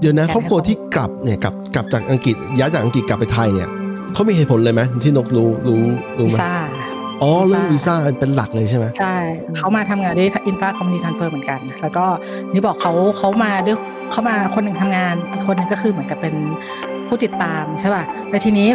เดี๋ยวนะครอบครัวที่กลับเนี่ยกลับกลับจากอังกฤษย้ายจากอังกฤษกลับไปไทยเนี่ยเขามีเหตุผลเลยไหมที่นกรู้รู้รู้วีไหมซ่าอ๋อเรื่องวีซ่าเป็นหลักเลยใช่ไหมใช่เขามาทำงานด้วยอินฟาคอมมิ t ทันเฟอร์เหมือนกัน แล้วก็นี่บอกเขาเขามาด้วยเขามาคนหนึ่งทำงานอีกคนหนึ่งก็คือเหมือนกับเป็นผู้ติดตามใช่ป่ะแต่ทีนี้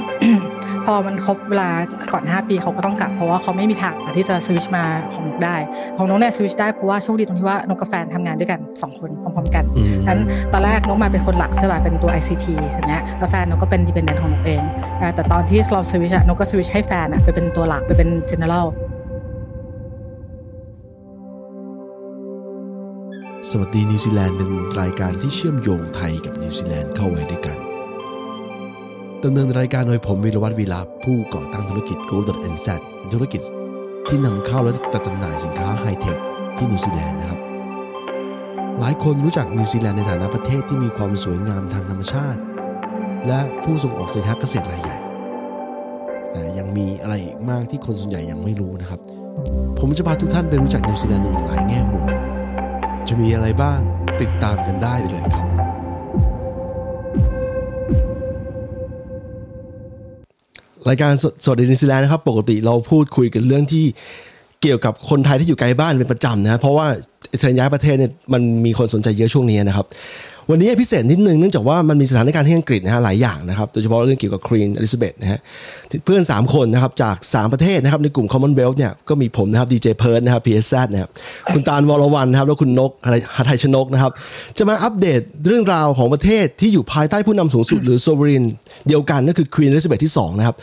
พอมันครบเวลาก่อน 5 ปีเขาก็ต้องกลับเพราะว่าเขาไม่มีทางที่จะสวิชมาของนกได้ ของน้องเนี่ยสวิชได้เพราะว่าโชคดีตรงที่ว่านกกับแฟนทำงานด้วยกัน 2 คนพร้อมๆกันอืมนั้นตอนแรกนกมาเป็นคนหลักใช่ป่ะเป็นตัว ICT อย่างเงี้ยแล้วแฟนนกก็เป็น dependent ของนกเองอ่าแต่ตอนที่เราสวิชอะนกก็สวิชให้แฟนอะไปเป็นตัวหลักไปเป็น general สวัสดีนิวซีแลนด์เป็นรายการที่เชื่อมโยงไทยกับนิวซีแลนด์เข้าไว้ด้วยกัน ดำเนินรายการโดยผมวิรวัตรวีลาผู้ก่อตั้งธุรกิจ Gold NZ ธุรกิจที่นำเข้าและจัดจำหน่ายสินค้าไฮเทคที่นิวซีแลนด์นะครับ หลายคนรู้จักนิวซีแลนด์ในฐานะประเทศที่มีความสวยงามทางธรรมชาติ และผู้ส่งออกสินค้าเกษตรรายใหญ่ แต่ยังมีอะไรอีกมากที่คนส่วนใหญ่ยังไม่รู้นะครับ ผมจะพาทุกท่านไปรู้จักนิวซีแลนด์ในอีกหลายแง่มุมจะมีอะไรบ้างติดตามกันได้เลยครับ รายการสดในนิวซีแลนด์นะครับ ปกติเราพูดคุยกันเรื่องที่เกี่ยวกับคนไทยที่อยู่ไกลบ้านเป็นประจำนะเพราะว่าเทรนด์ย้ายประเทศเนี่ยมันมีคนสนใจเยอะช่วงนี้นะครับ วันนี้พิเศษนิดนึงเนื่องจากว่ามันมีสถานการณ์ที่อังกฤษนะฮะหลายอย่างนะครับโดยเฉพาะเรื่องเกี่ยวกับควีนอลิซาเบธนะฮะเพื่อน 3 คนนะครับจาก 3 ประเทศนะครับในกลุ่ม Commonwealth เนี่ยก็มีผมนะครับดีเจเพิร์ดนะครับ PSZ นะครับคุณตาลวรวันนะครับแล้วคุณนกหัทไทยชนกนะครับจะมาอัปเดตเรื่องราวของประเทศที่อยู่ภายใต้ผู้นำสูงสุดหรือ sovereign เดียวกันก็คือควีนอลิซาเบธที่2นะครับ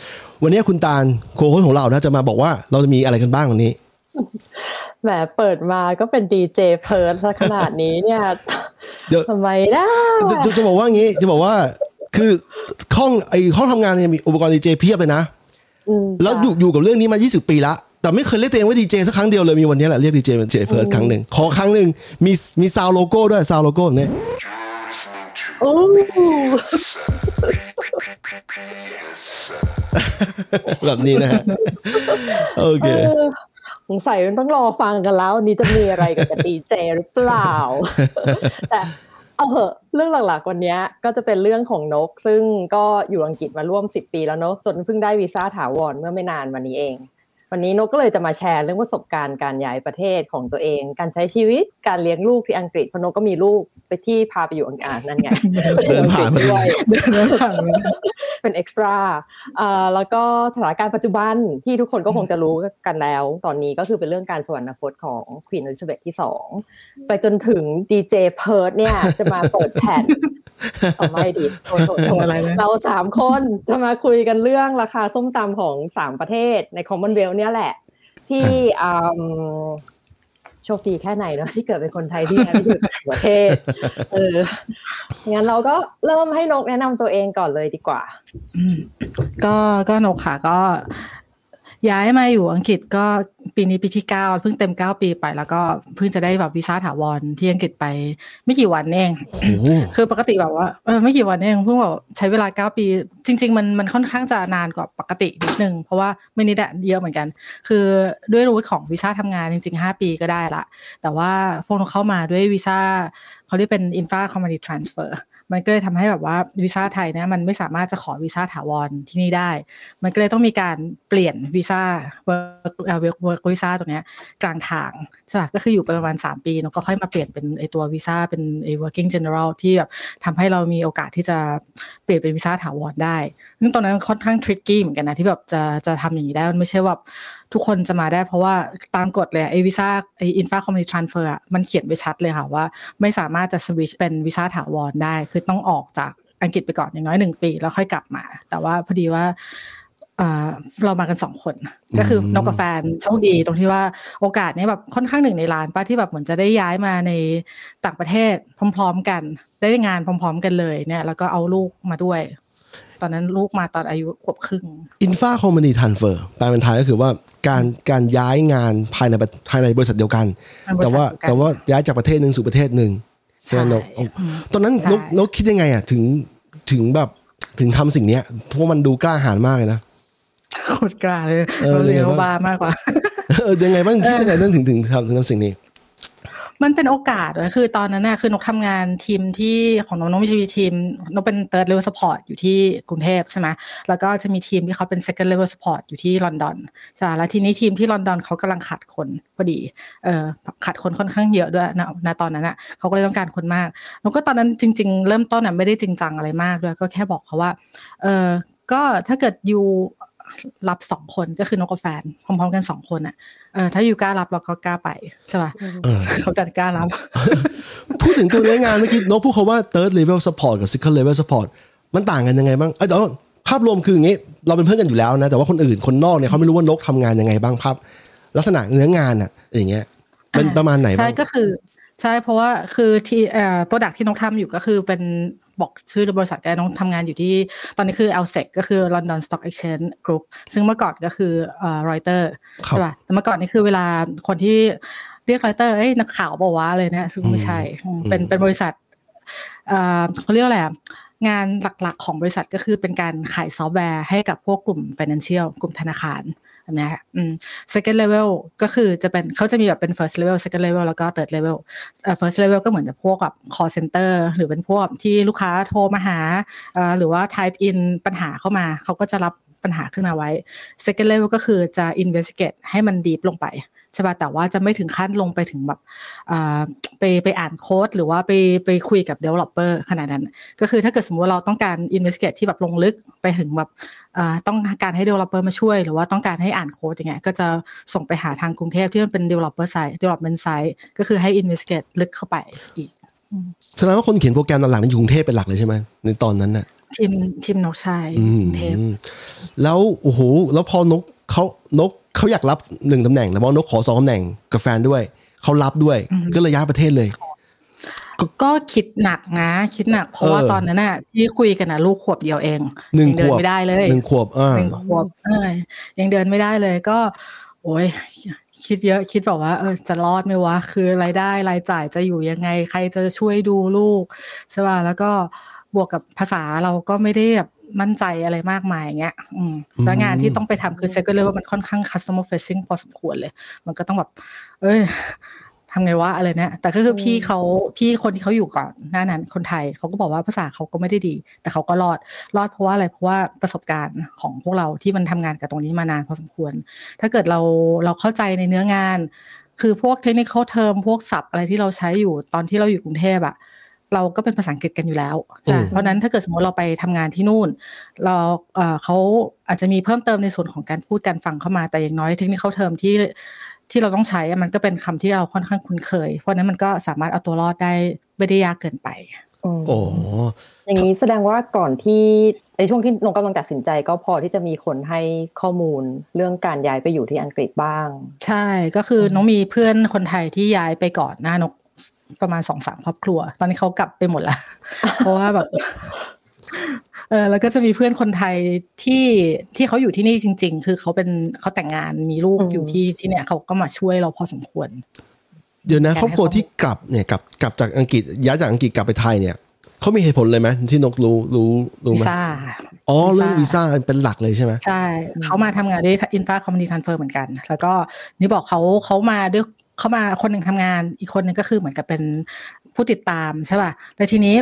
วันนี้คุณตาลโค้ชของเรานะจะมาบอกว่าเราจะมีอะไรกันบ้างวันนี้ แหมเปิดมาก็เป็นดีเจเพิร์ดซะขนาดนี้เนี่ยเดี๋ยวทำไมนะจะจะจะบอกว่างี้ จะบอกว่า คือห้องไอห้องทำงานเนี่ยมีอุปกรณ์ดีเจเพียบเลยนะอืมแล้วอยู่อยู่กับเรื่องนี้มา 20 ปีละแต่ไม่เคยเรียกตัวเองว่าดีเจสักครั้งเดียวเลยมีวันนี้แหละเรียกดีเจเป็นเจเฟิร์สครั้งหนึ่งขอครั้งหนึ่งมีมี sound logo ด้วย sound logo แบบนี้โอ้แบบนี้นะฮะโอเคเออ สงสัยมันต้องรอฟังกันแล้ววันนี้จะมีอะไรกับดีเจหรือเปล่า แต่เอาเหอะเรื่องหลักๆวันเนี้ยก็จะเป็นเรื่องของนก ซึ่งก็อยู่อังกฤษมาร่วม 10 ปีแล้วเนอะจนเพิ่งได้วีซ่าถาวรเมื่อไม่นานมานี้เอง วันนี้นกก็เลยจะมาแชร์เรื่องประสบการณ์การย้ายประเทศของตัวเอง การใช้ชีวิตการเลี้ยงลูกที่อังกฤษเพราะนกก็มีลูกไปที่พาไปอยู่อังกฤษนั่นไงเดินผ่านมาด้วยเรื่องฝั่งนี้เป็น extra แล้วก็สถานการณ์ปัจจุบันที่ทุกคนก็คงจะรู้กันแล้ว ตอนนี้ก็คือเป็นเรื่องการสวรรคตของควีนอลิซาเบธที่สองไปจนถึงดีเจเพิร์ดเนี่ยจะมาเปิดแผ่นเอาไม่ดิโทษโทษโทษอะไรนะเราสามคนจะมาคุยกันเรื่องราคาส้มตำของสามประเทศใน Commonwealth เนี่ยแหละ ที่อืมโชคดีแค่ไหนเนาะที่เกิดเป็นคนไทยที่ย้ายไปอยู่ต่างประเทศเอองั้นเราก็เริ่มให้นกแนะนำตัวเองก่อนเลยดีกว่าอืมก็ก็นกค่ะก็ย้ายมาอยู่อังกฤษก็ ปีนี้ปีที่เก้าเพิ่งเต็มเก้าปีไป แล้วก็เพิ่งจะได้แบบวีซ่าถาวรที่อังกฤษไป ไม่กี่วันเองโอ้โหคือปกติแบบว่าเออไม่กี่วันเองเพิ่งแบบใช้เวลาเก้าปี จริง ๆ มันมันค่อนข้างจะนานกว่าปกตินิดนึงเพราะว่าไม่นิดอะเยอะเหมือนกัน คือด้วยรูทของวีซ่าทำงานจริงๆห้าปีก็ได้ละแต่ว่าพวกเราเข้ามาด้วยวีซ่าเขาเรียกเป็น infra community transfer มันก็เลยทำให้แบบว่าวีซ่าไทยเนี่ยมันไม่สามารถจะขอวีซ่าถาวรที่นี่ได้ มันก็เลยต้องมีการเปลี่ยนวีซ่าเอ่อ work work วีซ่าตรงเนี้ยกลางทางใช่ป่ะก็คืออยู่ไปประมาณ 3 ปีแล้วก็ค่อยมาเปลี่ยนเป็นไอตัววีซ่าเป็นไอ working general ที่แบบทำให้เรามีโอกาสที่จะเปลี่ยนเป็นวีซ่าถาวรได้ซึ่งตอนนั้นค่อนข้าง tricky เหมือนกันนะที่แบบจะจะทำอย่างนี้ได้มันไม่ใช่ว่า ทุกคนจะมาได้เพราะว่าตามกฎเลยไอ้วีซ่าไอ้อินฟาคอมมิ t ทรานเฟอร์อะมันเขียนไว้ชัดเลยค่ะว่า ไม่สามารถจะสวิชเป็นวีซ่าถาวรได้ คือต้องออกจากอังกฤษไปก่อนอย่างน้อยหนึ่งปี แล้วค่อยกลับมา แต่ว่าพอดีว่าเอ่อเรามากันสองคน ก็คืออืมนกกับแฟนโชคดีตรงที่ว่าโอกาสเนี้ยแบบค่อนข้างหนึ่งในล้านป้าที่แบบเหมือนจะได้ย้ายมาในต่างประเทศพร้อม ๆ กัน ได้งานพร้อม ๆ กันเลยเนี่ย แล้วก็เอาลูกมาด้วย ตอนนั้นลูกมาตอนอายุขวบครึ่งอินฟาคอมมานีทันเฟอร์แปลเป็นไทยก็คือว่าการการย้ายงานภายในประภายในบริษัทเดียวกันในบริษัทแต่ว่าเดียวกันแต่ว่าย้ายจากประเทศหนึ่งสู่ประเทศหนึ่งใช่ไหมใช่นกอืมตอนนั้นใช่นกนกคิดยังไงอะถึงถึงแบบถึงทำสิ่งเนี้ยเพราะมันดูกล้าหาญมากเลยนะโคตรกล้าเลยเออเราเรียนยังไงบ้างบ้ามากกว่าเออยังไงบ้างคิดยังไงเรื่องถึงถึงทำถึงทำสิ่งนี้ มันเป็นโอกาสเลยคือตอนนั้นน่ะคือนกทำงานทีมที่ของนกนกมีชีทีมนกเป็น third level support อยู่ที่กรุงเทพใช่ไหมแล้วก็จะมีทีมที่เขาเป็น second level support อยู่ที่ลอนดอนใช่แล้วทีนี้ทีมที่ลอนดอนเขากำลังขาดคนพอดีเออขาดคนค่อนข้างเยอะด้วยนะณตอนนั้นอะเขาก็เลยต้องการคนมากแล้วก็ตอนนั้นจริง ๆ เริ่มต้นอะไม่ได้จริงจังอะไรมากด้วยก็แค่บอกเขาว่าเออก็ถ้าเกิดอยู่ รับสองคนก็คือนกกับแฟนพร้อมๆกันสองคนอะเออถ้าอยู่กล้ารับเราก็กล้าไปใช่ป่ะเออเขาดันกล้ารับ พูดถึงตัวเนื้องานเมื่อกี้นกพูดเขาว่า third level support กับ second level support มันต่างกันยังไงบ้างเอ้ยเดี๋ยวภาพรวมคืออย่างงี้ เราเป็นเพื่อนกันอยู่แล้วนะ แต่ว่าคนอื่นคนนอกเนี่ยเขาไม่รู้ว่านกทำงานยังไงบ้างภาพ ลักษณะเนื้องานอะอย่างเงี้ยเป็นประมาณไหนใช่บ้างก็คือใช่เพราะว่าคือที่เอ่อโปรดักที่น้องทำอยู่ก็คือเป็น บอกชื่อบริษัทแกน้องทำงานอยู่ที่ ตอนนี้คือ l s e c ก็คือ London Stock Exchange Group ซึ่งเมื่อก่อนก็คือเอ่อ Reuters ครับใช่ป่ะแต่เมื่อก่อนนี่คือเวลาคนที่เรียก Reuters เอ้ยนักข่าวบอกว่าเลยเนี่ยซึ่งไม่ใช่อืมเป็นเป็นบริษัทเอ่อเขาเรียกว่าอะไรอะงานหลักๆของบริษัทก็คือเป็นการขายซอฟต์แวร์ให้กับพวกกลุ่ม financial กลุ่มธนาคารอั นะฮะอืม second level ก็คือจะเป็นเขาจะมีแบบเป็น first level second level แล้วก็ third level อ่อ first level ก็เหมือนจะพวกแบบ call center หรือเป็นพวกที่ลูกค้าโทรมาหาอ่อหรือว่า type in ปัญหาเข้ามา เขาก็จะรับปัญหาขึ้นมาไว้ second level ก็คือจะ investigate ให้มัน deep ลงไป ใช่ป่ะแต่ว่าจะไม่ถึงขั้นลงไปถึงแบบอ่าไปไปอ่านโค้ดหรือว่าไปไปคุยกับ developer ขนาดนั้น ก็คือถ้าเกิดสมมติว่าเราต้องการ investigate ที่แบบลงลึกไปถึงแบบอ่าต้องการให้ developer มาช่วย หรือว่าต้องการให้อ่านโค้ดอย่างเงี้ยก็จะส่งไปหาทางกรุงเทพที่มันเป็น developer side development side ก็คือให้ investigate ลึกเข้าไปอีกแสดงว่าคนเขียนโปรแกรมหลักๆนี่อยู่กรุงเทพเป็นหลักเลยใช่ไหมในตอนนั้นน่ะทีมทีมนกชัยอืกมรุงเทพแล้วโอ้โหแล้วพอนกเขานก เขาอยากรับหนึ่งตำแหน่งแล้วนกขอสองตำแหน่งกับแฟนด้วย เขารับด้วย ก็เลยย้ายประเทศเลย ก็คิดหนักนะคิดหนักเพราะว่าเออตอนนั้นน่ะที่คุยกันนะลูกขวบเดียวเองหนึ่งยังเดิขนวบไม่ได้เลยหนึ่งขวบอ่าหนึ่งขวบเออยังเดินไม่ได้เลยก็ โอ้ยคิดเยอะคิดแบบว่าเออจะรอดไหมวะ คือรายได้รายจ่ายจะอยู่ยังไง ใครจะช่วยดูลูกใช่ป่ะแล้วก็บวกกับภาษาเราก็ไม่ได้แบบ มั่นใจอะไรมากมายอย่างเงี้ยอืมแล้วงานที่ต้องไปทำคือ second level มันค่อนข้าง customer facing พอสมควรเลย มันก็ต้องแบบ เอ้ยทำไงวะอะไรเนี่ยแต่ก็คือพี่เขาพี่คนที่เขาอยู่ก่อนหน้านั้นคนไทยเขาก็บอกว่าภาษาเขาก็ไม่ได้ดี แต่เขาก็รอดรอดเพราะว่าอะไรเพราะว่าประสบการณ์ของพวกเราที่มันทำงานกับตรงนี้มานานพอสมควร ถ้าเกิดเราเราเข้าใจในเนื้องาน คือพวกเทคนิคเทอมพวกศัพท์อะไรที่เราใช้อยู่ตอนที่เราอยู่กรุงเทพอะ เราก็เป็นภาษาอังกฤษกันอยู่แล้วใช่อืมเพราะฉะนั้นถ้าเกิดสมมติเราไปทำงานที่นู่น เราเอ่อเขาอาจจะมีเพิ่มเติมในส่วนของการพูดการฟังเข้ามาแต่อย่างน้อยเทคนิคเทอมที่ที่เราต้องใช้อะมันก็เป็นคำที่เราค่อนข้างคุ้นเคย เพราะฉะนั้นมันก็สามารถเอาตัวรอดได้ไม่ได้ยากเกินไปอืมโอ้อย่างนี้แสดงว่าก่อนที่ในช่วงที่นงกำลังตัดสินใจก็พอที่จะมีคนให้ข้อมูลเรื่องการย้ายไปอยู่ที่อังกฤษบ้าง ใช่ก็คือน้องมีเพื่อนคนไทยที่ย้ายไปก่อนหน้านก ประมาณสองสามครอบครัว ตอนนี้เขากลับไปหมดแล้วเพราะว่าแบบเออแล้วก็จะมีเพื่อนคนไทยที่ที่เขาอยู่ที่นี่จริง ๆ คือเขาเป็นเขาแต่งงานมีลูกอืมอยู่ที่ที่เนี่ยเขาก็มาช่วยเราพอสมควร เดี๋ยวนะการให้ครอบครัวข้อมูลที่กลับเนี่ยกลับกลับจากอังกฤษย้ายจากอังกฤษกลับไปไทยเนี่ยเขามีเหตุผลเลยไหมที่นกรู้รู้รู้วีไหมซ่าอ๋อวีซ่าเรื่องวีซ่าเป็นหลักเลยใช่ไหมใช่เขามาทำงานด้วยอินฟาคอมมิ t ทันเฟอร์เหมือนกัน แล้วก็นี่บอกเขาเขามาด้วย เขามาคนหนึ่งทำงานอีกคนหนึ่งก็คือเหมือนกับเป็น ผู้ติดตามใช่ป่ะแต่ทีนี้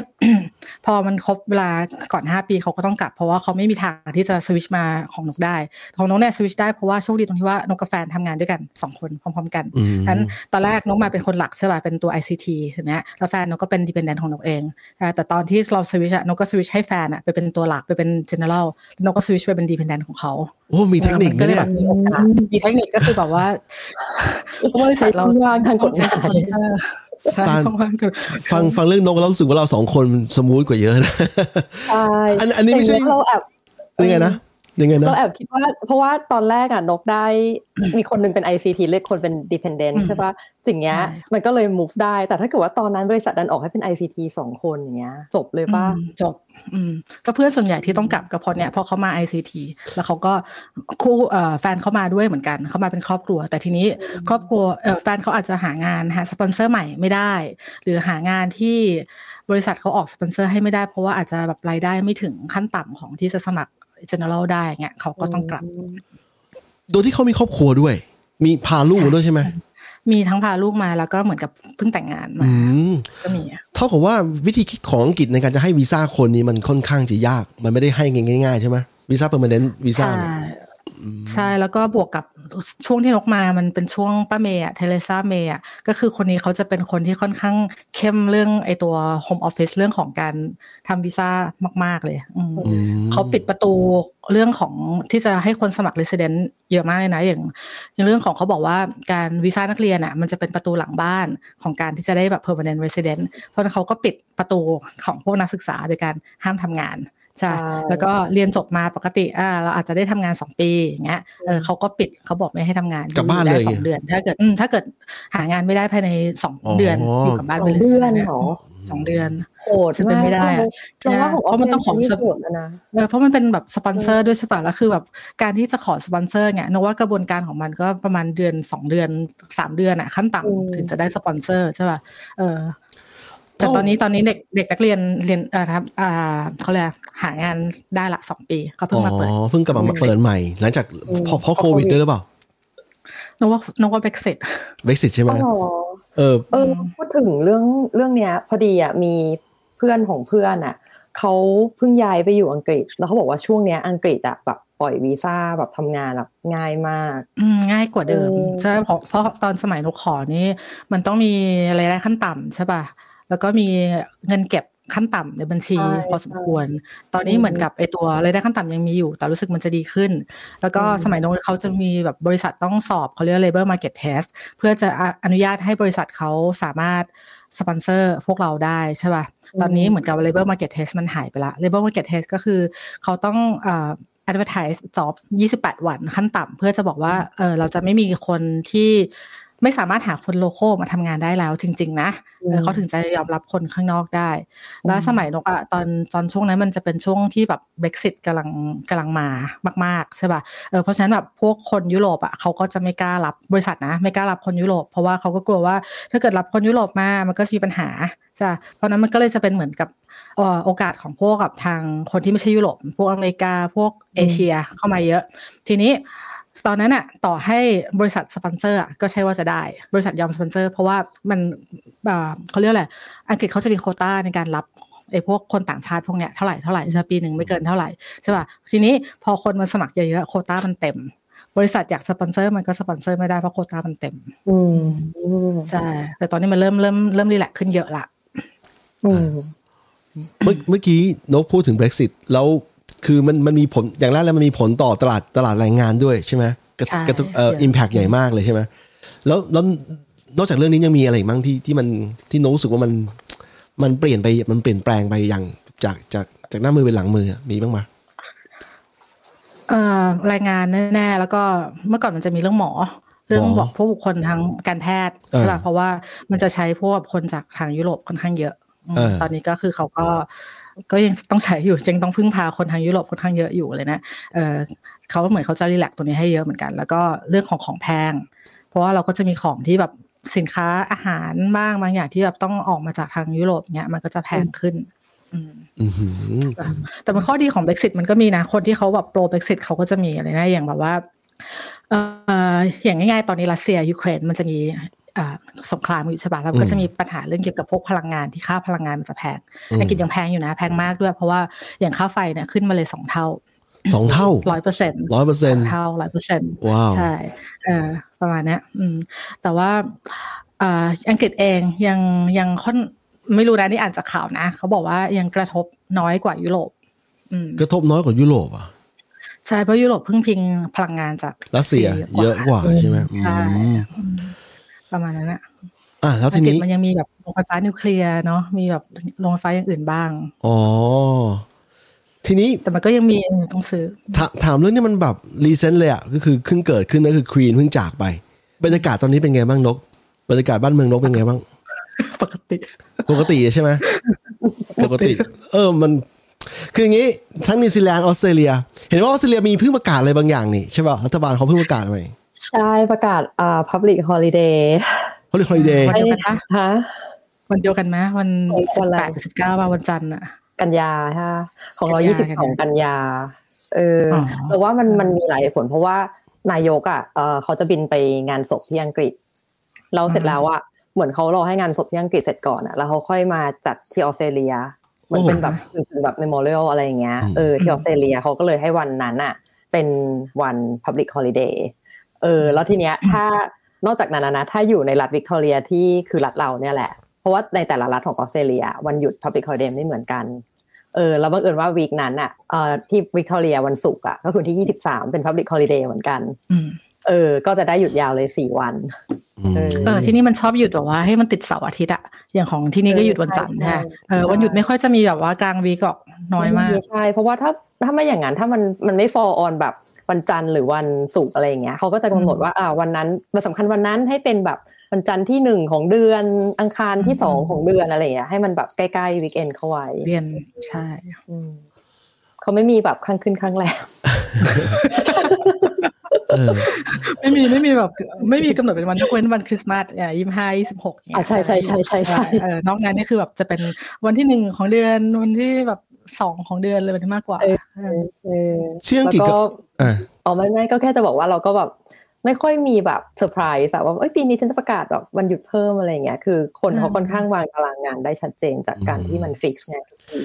พอมันครบเวลาก่อนห้าปีเขาก็ต้องกลับ เพราะว่าเขาไม่มีทางที่จะสวิชมาของนกได้ ของนกเนี่ยสวิชได้เพราะว่าโชคดีตรงที่ว่านกกับแฟนทำงานด้วยกันสองคนพร้อม ๆ กันอืมฉะนั้นตอนแรกนกมาเป็นคนหลักใช่ป่ะเป็นตัว ICT เห็นไหมแล้วแฟนนกก็เป็น dependent ของนกเองอ่าแต่ตอนที่เราสวิชอะนกก็สวิชให้แฟนอะไปเป็นตัวหลักไปเป็น general แล้วนกก็สวิชไปเป็น dependent ของเขาโอ้มีเทคนิคก็นะเลยเนี่แบยบมีโอกาสมีเทคนิคก็คือแบบว่าบริษัทเราใช้ช่องว่างทางกฎหมาย ใช่ช่องว่างกันฟังฟังเรื่องนกแล้วรู้สึกว่าเราสองคนสมูทกว่าเยอะนะใช่อันอันนี้ไม่ใช่ย่างเราแอบยังไงนะ ยังไงนะเราแอบคิดว่าเพราะว่าตอนแรกอะนกได้มีคนหนึงเป็น ICT เลือกคนเป็น dependent อืมใช่ปะสิ่งเนี้ยใช่มันก็เลย move ได้ แต่ถ้าเกิดว่าตอนนั้นบริษัทดันออกให้เป็น ICT สองคนอย่างเงี้ยจบเลยป่ะอืมจบอืมก็เพื่อนส่วนใหญ่ที่ต้องกลับก็เพราะเนี่ยพอเขามา ICT แล้วเขาก็คู่เอ่อแฟนเขามาด้วยเหมือนกันเขามาเป็นครอบครัว แต่ทีนี้ครอบครัวเอ่อแฟนเขาอาจจะหางานหาสปอนเซอร์ใหม่ไม่ได้ หรือหางานที่บริษัทเขาออกสปอนเซอร์ให้ไม่ได้เพราะว่าอาจจะแบบรายได้ไม่ถึงขั้นต่ำของที่จะสมัคร general ได้เงี้ยเขาก็ต้องกลับ โดยที่เขามีครอบครัวด้วย มีพาลูกมาด้วยใช่ไหมมีทั้งพาลูกมาแล้วก็เหมือนกับเพิ่งแต่งงานมาอืมก็มีเท่ากับว่าวิธีคิดของอังกฤษในการจะให้วีซ่าคนนี้มันค่อนข้างจะยาก มันไม่ได้ให้ง่ายๆใช่ไหมวีซ่า permanent วีซ่า ใช่เนี่ยใช่แล้วก็บวกกับช่วงที่นกมามันเป็นช่วงป้า May อะ Theresa May อะก็คือคนนี้เขาจะเป็นคนที่ค่อนข้างเข้มเรื่องไอตัวโฮมออฟฟิศเรื่องของการทำวีซ่ามาก ๆ เลยอืมอืมเขาปิดประตูเรื่องของที่จะให้คนสมัคร resident เยอะมากเลยนะอย่างอย่างเรื่องของเขาบอกว่าการวีซ่านักเรียนอะมันจะเป็นประตูหลังบ้านของการที่จะได้แบบ permanent resident เพราะฉะนั้นเขาก็ปิดประตูของพวกนักศึกษาโดยการห้ามทำงาน ใช่ใช่ แล้วก็เรียนจบมาปกติอ่าเราอาจจะได้ทำงานสองปีอย่างเงี้ยเออเขาก็ปิดเขาบอกไม่ให้ทำงานกลับบ้านได้เลยสองเดือน ถ้าเกิดอืมถ้าเกิดหางานไม่ได้ภายในสองอ๋อเดือนอยู่กับบ้านสไปองเลยเดือนยเหรอสองเดือนโหดจะเป็นไม่ได้อะเพราะว่าของเพราะมันต้องของสโหดแล้วนะเออเพราะมันเป็นแบบสปอนเซอร์ด้วยใช่ปะแล้วคือแบบการที่จะขอสปอนเซอร์เนี่ยนกว่ากระบวนการของมันก็ประมาณเดือนสองเดือนสามเดือนอะขั้นอืมต่ำถึงจะได้สปอนเซอร์ใช่ปะเออ แต่ตอนนี้ตอนนี้เด็กเด็กนักเรียนเรียนเอ่อครับอ่าเขาเรียกหางานได้ละสองปีเขาเพิ่งมาเปิดอ๋อเพิ่งกลับมาเปิดใหม่ หลังจากอืมเพราะเพราะโควิดด้วยหรือเปล่านกว่านกว่าเบกเซตเบสิตใช่ไหมอ๋อเออเออพูดถึงเรื่องเรื่องเนี้ย พอดีอะมีเพื่อนของเพื่อนอะเขาเพิ่งย้ายไปอยู่อังกฤษ แล้วเขาบอกว่าช่วงเนี้ยอังกฤษอะแบบปล่อยวีซ่าแบบทำงานแบบง่ายมากอืมง่ายกว่าเดิมอืมใช่เพราะเพราะตอนสมัยนกขอนี่มันต้องมีรายได้ขั้นต่ำใช่ป่ะ แล้วก็มีเงินเก็บขั้นต่ำในบัญชีใช่พอสมควร ตอนนี้อืมเหมือนกับไอตัวรายได้ขั้นต่ำยังมีอยู่ แต่รู้สึกมันจะดีขึ้น แล้วก็อืมสมัยโน้นเขาจะมีแบบบริษัทต้องสอบเขาเรียกว่า labor market test เพื่อจะอะอนุญาตให้บริษัทเขาสามารถสปอนเซอร์พวกเราได้ใช่ป่ะ ตอนนี้เหมือนกับ labor market test มันหายไปละ labor market test ก็คือเขาต้องเอ่อ advertise job 28 วันขั้นต่ำเพื่อจะบอกว่าเออเราจะไม่มีคนที่ ไม่สามารถหาคนโลโก้มาทำงานได้แล้วจริง ๆ นะเออเขาถึงจะยอมรับคนข้างนอกได้ แล้วสมัยนกอะตอนตอนช่วงนั้นมันจะเป็นช่วงที่แบบ Brexit กำลังกำลังมามาก ๆ ใช่ป่ะเออเพราะฉะนั้นแบบพวกคนยุโรปอะเขาก็จะไม่กล้ารับบริษัทนะ ไม่กล้ารับคนยุโรป เพราะว่าเขาก็กลัวว่าถ้าเกิดรับคนยุโรปมามันก็จะมีปัญหาใช่ปะเพราะฉะนั้นมันก็เลยจะเป็นเหมือนกับเอ่อโอกาสของพวกกับทางคนที่ไม่ใช่ยุโรปพวกอเมริกาพวกเอเชียเข้ามาเยอะ ทีนี้ ตอนนั้นอะต่อให้บริษัทสปอนเซอร์อะก็ใช่ว่าจะได้ บริษัทยอมสปอนเซอร์เพราะว่ามันเอ่อเขาเรียกอะไรอังกฤษเขาจะมีโควต้าในการรับไอ้พวกคนต่างชาติพวกเนี้ยเท่าไหร่เท่าไหร่ใช่ปะปีหนึ่งไม่เกินเท่าไหร่ใช่ป่ะทีนี้พอคนมาสมัครเยอะๆโควต้ามันเต็ม บริษัทอยากสปอนเซอร์มันก็สปอนเซอร์ไม่ได้เพราะโควต้ามันเต็มอืมอืมใช่แต่ตอนนี้มันเริ่มเริ่มเริ่ม relax ขึ้นเยอะละอืมเมื่อเมื่อกี้นกพูดถึง Brexit แล้ว คือมันมันมีผลอย่างแรกแล้วมันมีผลต่อตลาดตลาดแรงงานด้วยใช่ไหมกระใช่กระทบเอ่ออิมแพกใหญ่มากเลยใช่ไหมแล้วแล้วนอกจากเรื่องนี้ยังมีอะไรอีกบ้างที่ที่มันที่นกรู้สึกว่ามันมันเปลี่ยนไปมันเปลี่ยนแปลงไปอย่างจากจากจากหน้ามือเป็นหลังมือมีบ้างไหมเอ่อรายงานแน่ๆแล้วก็เมื่อก่อนมันจะมีเรื่องหมอ เรื่องหมอบอกพวกบุคคลทางการแพทย์เออใช่ป่ะเพราะว่ามันจะใช้พวกคนจากทางยุโรปค่อนข้างเยอะอืมเออตอนนี้ก็คือเขาก็ ก็ยังต้องใช้อยู่ยังต้องพึ่งพาคนทางยุโรปค่อนข้างเยอะอยู่เลยนะเออเขาเหมือนเขาจะรีแลกซ์ตัวนี้ให้เยอะเหมือนกัน แล้วก็เรื่องของของแพง เพราะว่าเราก็จะมีของที่แบบสินค้าอาหารบ้างบางอย่างที่แบบต้องออกมาจากทางยุโรปเนี้ยมันก็จะแพงขึ้นอืมอือหือแต่มันข้อดีของ Brexit มันก็มีนะ คนที่เขาแบบโปร Brexit เขาก็จะมีอะไรนะ อย่างแบบว่า เอ่ออย่างง่ายๆ ตอนนี้รัสเซียยูเครนมันจะมีอ่า สงครามอยู่ใช่ปะแล้วมันก็จะมีปัญหาเรื่องเกี่ยวกับพวกพลังงานที่ค่าพลังงานมันจะแพงอืมอังกฤษยังแพงอยู่นะแพงมากด้วย เพราะว่าอย่างค่าไฟเนี่ยขึ้นมาเลยสองเท่าสองเท่าร้อยเปอร์เซ็นต์ร้อยเปอร์เซ็นต์เท่าร้อยเปอร์เซ็นต์ว้าวใช่เออประมาณเนี้ยอืมแต่ว่าอ่าอังกฤษเองยังยังค่อนไม่รู้นะนี่อ่านจากข่าวนะ เขาบอกว่ายังกระทบน้อยกว่ายุโรปอืมกระทบน้อยกว่ายุโรปอะใช่เพราะยุโรปพึ่งพิงพลังงานจากรัสเซียเยอะกว่าใช่ไหมใช่อืมอืม ประมาณนั้นอะอะแล้วอัทีงกฤษนี้มันยังมีแบบโรงไฟฟ้านิวเคลียร์เนาะมีแบบโรงไฟฟ้าอย่างอื่นบ้างอ๋อทีนี้แต่มันก็ยังมีต้องซื้อถาถามเรื่องนี้มันแบบ recent เลยอะก็คือเพิ่งเกิดขึ้นนั่นคือควีนเพิ่งจากไปบรรยากาศตอนนี้เป็นไงบ้างนกบรรยากาศบ้านเมืองนกเป็นไงบ้าง ปกติ ปกติใช่ไหมปกติ เออมัน คืออย่างนี้ ทั้งนิวซีแลนด์ออสเตรเลีย เห็นว่าออสเตรเลียมีเพิ่งประกาศอะไรบางอย่างนี่ใช่ป่ะรัฐบาลเขาเพิ่งประกาศใหม่ ใช่ประกาศอ่า public holiday เขาเรียก holiday วันเดียวกันปะฮะวันเดียวกันไหมวันวันสิบอะไรแปดกับสิบเก้าป่ะวันจันทร์อะกันยาใช่ปะของเรากันยี่ยาสิบสองกันยาเออออแต่ว่ามันมันมีหลายเหตุผลเพราะว่านายกอะเออเขาจะบินไปงานศพที่อังกฤษเราเสร็จแล้วอะเหมือนเขารอให้งานศพที่อังกฤษเสร็จก่อนอะแล้วเขาค่อยมาจัดที่ออสเตรเลียเหมือนเป็นแบบถึงแบบ memorial อะไรอย่างเงี้ยเออที่ออสเตรเลียเขาก็เลยให้วันนั้นอะเป็นวัน Public Holiday เออแล้วทีเนี้ยถ้านอกจากนั้นนะถ้าอยู่ในรัฐวิกตอเรียที่คือรัฐเราเนี่ยแหละ เพราะว่าในแต่ละรัฐของออสเตรเลียวันหยุด Public Holiday ไม่เหมือนกันเออแล้วบังเอิญว่า week นั้นอะเอ่อที่วิกตอเรียวันศุกร์อะก็คือที่23เป็น Public Holiday เหมือนกันอืมเออ ก็จะได้หยุดยาวเลยสี่วันเออเออ ที่นี่มันชอบหยุดแบบว่าให้มันติดเสาร์อาทิตย์อะอย่างของที่นี่ก็หยุดวันจันทร์ใช่ฮะใช่เออวันหยุดไม่ค่อยจะมีแบบว่ากลางวีกออกน้อยมาก ใช่ เพราะว่าถ้าถ้าไม่อย่างนั้นถ้ามันมันไม่ fall on แบบ วันจันทร์หรือวันศุกร์อะไรอย่างเงี้ยเขาก็จะกำหนดว่าอ่าวันนั้นวันสำคัญวันนั้นให้เป็นแบบวันจันทร์ที่หนึ่งของเดือนอังคารที่สองของเดือนอะไรอย่างเงี้ยให้มันแบบใกล้ๆวีคเอนเข้าไว้เรียนใช่อืมเขาไม่มีแบบข้างขึ้นข้างแรมเออไม่มีไม่มีแบบไม่มีกำหนดเป็นวันยกเว้นวันคริสต์มาสอ่ายี่ห้ายี่สิบหกอ่าใช่ใช่ใช่ใช่ใช่เออนอกนั้นนี่คือแบบจะเป็นวันที่หนึ่งของเดือนวันที่แบบ สองของเดือนเลยมันมากกว่าเออเออเออชื่ออังกฤษแล้วก็ก็อ่าอ๋อไม่ไม่ก็แค่จะบอกว่าเราก็แบบไม่ค่อยมีแบบเซอร์ไพรส์อะว่าเอ้ยปีนี้ฉันจะประกาศแบบวันหยุดเพิ่มอะไรเงี้ยคือคนเขาค่อนข้างวางตารางงานได้ชัดเจนจากการที่มัน fix ไงทุกที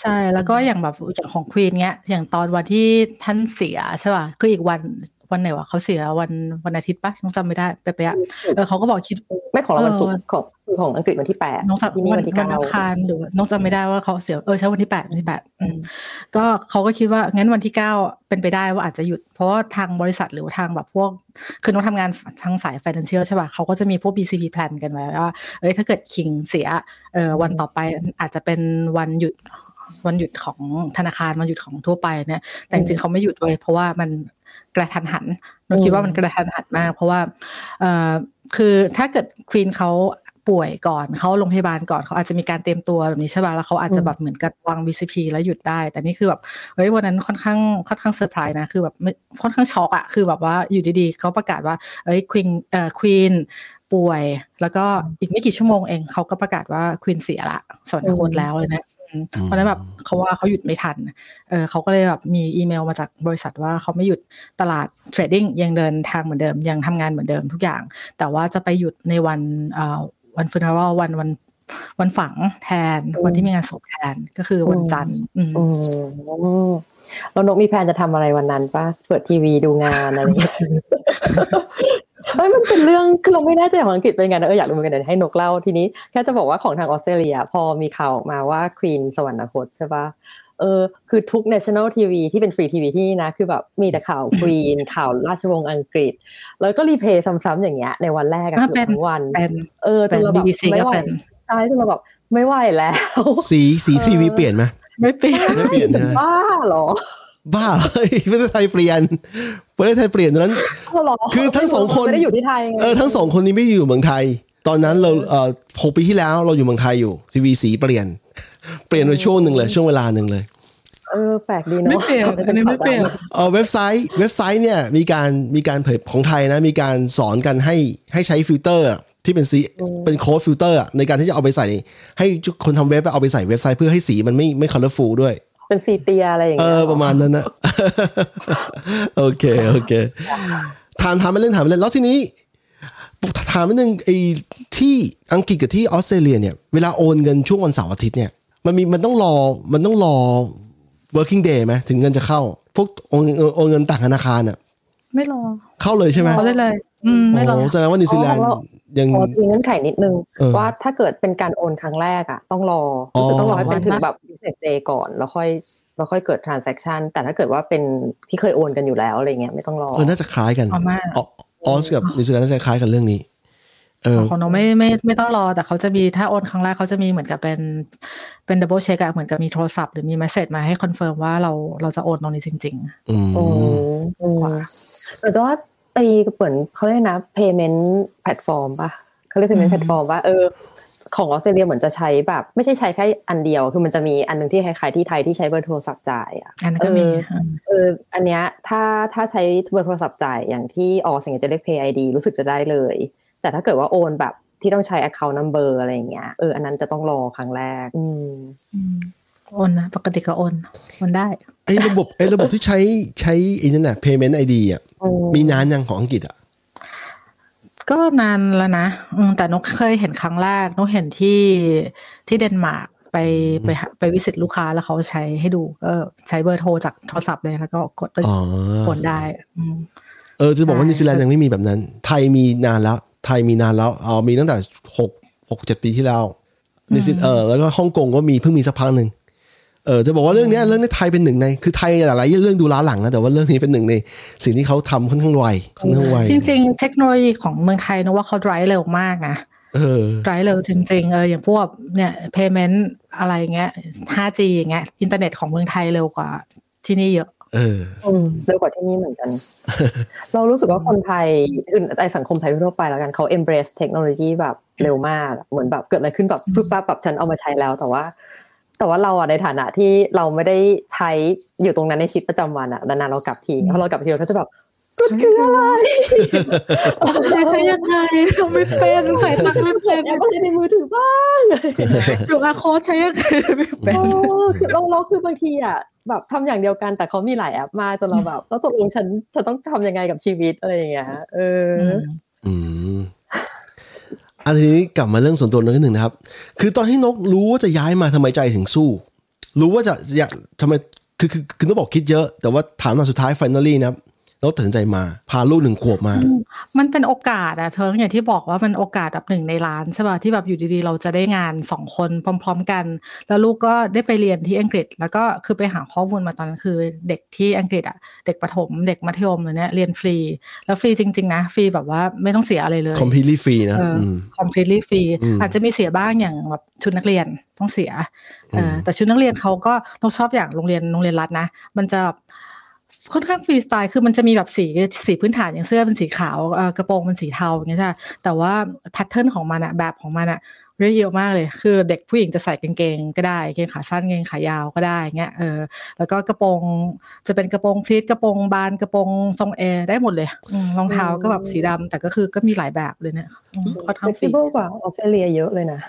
ใช่แล้วก็อย่างแบบอย่างของควีนเนี้ยอย่างตอนวันที่ท่านเสียใช่ป่ะคืออีกวัน วันไหนวะเขาเสียวันวันอาทิตย์ปะน้องจำไม่ได้เป๊ะๆอะเออเขาก็บอกคิดไม่ของเราวันศุกเอร์อของของอังกฤษวันที่แปดน้องจำที่นี่วันวันที่วันเก้าอังคารหรือว่าน้องจำไม่ได้ว่าเขาเสียเออใช่วันที่แปดวันที่แปดอืมก็เขาก็คิดว่างั้นวันที่เก้าเป็นไปได้ว่าอาจจะหยุด เพราะว่าทางบริษัทหรือว่าทางแบบพวก คือน้องทำงานทางสาย financial ใช่ป่ะเขาก็จะมีพวก BCP plan กันไว้ว่าเอ้ยถ้าเกิดคิงเสียเออวันต่อไปอาจจะเป็นวันหยุดวันหยุดของธนาคารวันหยุดของทั่วไปเนี่ยแต่จริงๆเขาไม่หยุดเลยเพราะว่ามัน กระทันหันเราคิดว่ามันกระทันหันมาก เพราะว่าเอ่อคือถ้าเกิดควีนเขาป่วยก่อนเขาโรงพยาบาลก่อนเขาอาจจะมีการเตรียมตัวแบบนี้ใช่ป่ะแล้วเขาอาจจะแบบเหมือนกับวาง BCP แล้วหยุดได้ แต่นี่คือแบบเฮ้ยวันนั้นค่อนข้างค่อนข้างเซอร์ไพรส์นะคือแบบไม่ค่อนข้างช็อกอะคือแบบว่าอยู่ดีๆเขาประกาศว่าเอ้ยควีนเอ่อควีนป่วย แล้วก็อีกไม่กี่ชั่วโมงเองเขาก็ประกาศว่าควีนเสียละสวรรคตแล้วเลยนะอืม เพราะฉะนั้นแบบเขาว่าเขาหยุดไม่ทัน เออเขาก็เลยแบบมีอีเมลมาจากบริษัทว่าเขาไม่หยุดตลาด trading ยังเดินทางเหมือนเดิม ยังทำงานเหมือนเดิมทุกอย่าง แต่ว่าจะไปหยุดในวันเอ่อวัน funeral วันวันวันฝังแทนวันที่มีงานศพแทนก็คือวันจันทร์อืมอืมแล้วนกมีแผนจะทำอะไรวันนั้นปะเปิดทีวีดูงานอะไรอย่างเงี้ย เฮ้ยมันเป็นเรื่องคือเราไม่แน่ใจของอังกฤษเป็นไงนะเอออยากรู้เหมือนกันเดี๋ยวให้นกเล่าทีนี้แค่จะบอกว่าของทางออสเตรเลีย พอมีข่าวออกมาว่าควีนสวรรคตใช่ปะเออคือทุก national TV ที่เป็นฟรีทีวีที่นี่นะ คือแบบมีแต่ข่าวควีนข่าวราชวงศ์อังกฤษ แล้วก็รีเพย์ซ้ำๆอย่างเงี้ยในวันแรกอะอะคือเป็นทั้งวันเป็นเออจเป็นนเราแบบ BBC ไม่ก็ไหวเป็นใช่จนเราแบบไม่ไหวแล้ว สีสีทีวีเปลี่ยนไหมไม่เปลี่ยนไม่เปลี่ยนนะบ้าเหรอ บ้าเลยประเทศไทยเปลี่ยนประเทศไทยเปลี่ยนตอนนั้นเอาเหรอคือทั้งสองคนไม่ได้อยู่ที่ไทยไงเออทั้งสองคนนี้ไม่ได้อยู่เมืองไทย ตอนนั้นเราเอ่อหกปีที่แล้วเราอยู่เมืองไทยอยู่ทีวีสีเปลี่ยน เปลี่ยนไปช่วงหนึ่งเลย ช่วงเวลาหนึ่งเลยเออแปลกดีเนาะไม่เปลี่ยนอันนี้ไม่เปลี่ยนเออเว็บไซต์เว็บไซต์เนี่ยมีการมีการเผยของไทยนะ มีการสอนกันให้ให้ใช้ฟิลเตอร์อะที่เป็นสีเป็นโค้ดฟิลเตอร์อะในการที่จะเอาไปใส่ ให้คนทำเว็บเอาไปใส่เว็บไซต์เพื่อให้สีมันไม่ไม่ colorful ด้วย เป็น sepia อะไรอย่างเอเงี้ยอประมาณนั้นนะโอเคโอเคถามถามไปเล่นถามไปเล่นแล้วทีนี้ถามนิดนึงไอ้ที่อังกฤษกับที่ออสเตรเลียเนี่ยเวลาโอนเงินช่วงวันเสาร์อาทิตย์เนี่ยมันมีมันต้องรอมันต้องรอ working day ไหมถึงเงินจะเข้าพวกโอนโอนเงินต่างธนาคารอะไม่รอเข้าเลยใช่ไหมเขาได้เลย อืมไม่รอโอ้แสดงว่านิวซีแลนด์ ยังพอมีเงื่อนไขนิดนึงเออว่าถ้าเกิดเป็นการโอนครั้งแรกอะต้องรออ๋อจะต้องรอให้สองวัเป็นนถึงปะแบบ business day ก่อน แล้วค่อยแล้วค่อยเกิด transaction แต่ถ้าเกิดว่าเป็นที่เคยโอนกันอยู่แล้วอะไรเงี้ยไม่ต้องรอเออน่าจะคล้ายกันเอามากออสกับนิวซีแลนด์น่าจะคล้ายกันเรื่องนี้เออของน้องไม่ไม่ไม่ต้องรอแต่เขาจะมีถ้าโอนครั้งแรกเขาจะมีเหมือนกับเป็นเป็น double check อะเหมือนกับมีโทรศัพท์หรือมี message มาให้ confirm ว่าเราเราจะโอนตรงนี้จริงอืมโอ้อืมแต่ว่า ตีเหมือนเขาเรียกนะ payment platform ป่ะเขาเรียก payment platform ว่าเออของออสเตรเลียเหมือนจะใช้แบบ ไม่ใช่ใช้แค่อันเดียว คือมันจะมีอันหนึงที่คล้ายๆที่ไทยที่ใช้เบอร์โทรศัพท์จ่ายอะๆอันนั้นก็มีเออเอออันเนี้ยถ้าถ้าใช้เบอร์โทรศัพท์จ่ายอย่างที่ออสิ่งจะเรียก Pay ID รู้สึกจะได้เลย แต่ถ้าเกิดว่าโอนแบบที่ต้องใช้ account number อะไรอย่างเงี้ยเอออันนั้นจะต้องรอครั้งแรก อืมอืม โอนนะ ปกติก็โอนโอนได้ ไอ้ระบบไอ้ระบบที่ใช้ใช้ไอ้นั่นน่ะ payment ID อะอืมมีนานยังของอังกฤษอะ ก็นานแล้วนะอืมแต่นกเคยเห็นครั้งแรกนกเห็นที่ที่เดนมาร์กไปไปหาไปวิสิตลูกค้าแล้วเขาใช้ให้ดูก็ใช้เบอร์โทรจากโทรศัพท์เลยแล้วก็กดตึ๊กอ๋อโอนได้อืมเออจะบอกว่าใช่นิวซีแลนด์ยังไม่มีแบบนั้น ไทยมีนานแล้ว ไทยมีนานแล้วอ๋อมีตั้งแต่หกหกเจ็ดปีที่แล้วนิวซีเออแล้วก็ฮ่องกงก็มีเพิ่งมีสักพักหนึ่ง เออจะบอกว่าเรื่องเนี้ยเรื่องนี้ไทยเป็นหนึ่งใน คือไทยหลายๆเรื่องดูล้าหลังนะแต่ว่าเรื่องนี้เป็นหนึ่งใน สิ่งที่เขาทำค่อนข้างไวค่อนข้างไวจริง ๆ เทคโนโลยีของเมืองไทยนะว่าเขา drive เร็วมากนะเออ drive เร็วจริง ๆ เอออย่างพวกเนี่ย payment อะไรเงี้ย 5G อย่างเงี้ยอินเทอร์เน็ตของเมืองไทยเร็วกว่าที่นี่เยอะเอออืมเร็วกว่าที่นี่เหมือนกัน เรารู้สึกว่าคนไทยอื่นในสังคมไทยทั่วไปแล้วกันเขา embrace เทคโนโลยีแบบเร็วมาก เหมือนแบบเกิดอะไรขึ้นแบบปึ๊บปั๊บแบบฉันเอามาใช้แล้วแต่ว่า แต่ว่าเราอะในฐานะที่เราไม่ได้ใช้อยู่ตรงนั้นในชีวิตประจำวันอะนานๆเรากลับทีพอเรากลับทีเราก็จะแบบมันคืออะไรใช้ยังไงทำไม่เป็นใส่ตังค์ไม่เป็นแอปอะไรในมือถือบ้างดูอาโค้ดใช้ยังไงไม่เป็นโอ้คือเราเราคือบางทีอะแบบทำอย่างเดียวกันแต่เขามีหลายแอปมากจนเราแบบแล้วตกลงฉันฉันต้องทำยังไงกับชีวิตอะไรอย่างเงี้ยเออออืม อันนี้กลับมาเรื่องส่วนตัวนิดหนึ่งนะครับ คือตอนที่นกรู้ว่าจะย้ายมาทำไมใจถึงสู้ รู้ว่าจะอยากทำไมคือคือคือต้องบอกคิดเยอะ แต่ว่าถามตอนสุดท้ายฟ i n a l ี่นะครับ นกตัดสินใจมา พาลูกหนึ่งขวบมา มันเป็นโอกาสอะเพิ่งอย่างที่บอกว่ามันโอกาสแบบหนึ่งในล้านใช่ป่ะที่แบบอยู่ดีๆ เราจะได้งานสองคนพร้อม ๆ กัน แล้วลูกก็ได้ไปเรียนที่อังกฤษ แล้วก็คือไปหาข้อมูลมาตอนนั้นคือเด็กที่อังกฤษอะเด็กประถมเด็กมัธยมอะไรเนี้ยเรียนฟรี แล้วฟรีจริง ๆ นะฟรีแบบว่าไม่ต้องเสียอะไรเลย completely free นะเออม completely free อืมอาจจะมีเสียบ้างอย่างแบบชุดนักเรียนต้องเสียเออแต่ชุดนักเรียนเขาก็เราชอบอย่างโรงเรียนโรงเรียนรัฐนะ มันจะ ค่อนข้างฟรีสไตล์คือมันจะมีแบบสีสีพื้นฐานอย่างเสื้อเป็นสีขาวเอ่อกระโปรงเป็นสีเทาอย่างเงี้ยใช่ปะแต่ว่าแพทเทิร์นของมันอะแบบของมันอะเยอะเยอะมากเลย คือเด็กผู้หญิงจะใส่กางเกงก็ได้กางเกงขาสั้นกางเกงขายาวก็ได้เงี้ยเออแล้วก็กระโปรงจะเป็นกระโปรงพลีทกระโปรงบานกระโปรงทรงแอร์ได้หมดเลยอืมรองเท้าก็แบบสีดำแต่ก็คือก็มีหลายแบบเลยเนี่ยอืมค่อนข้างฟรี flexible กว่าออสเตรเลียเยอะเลยนะ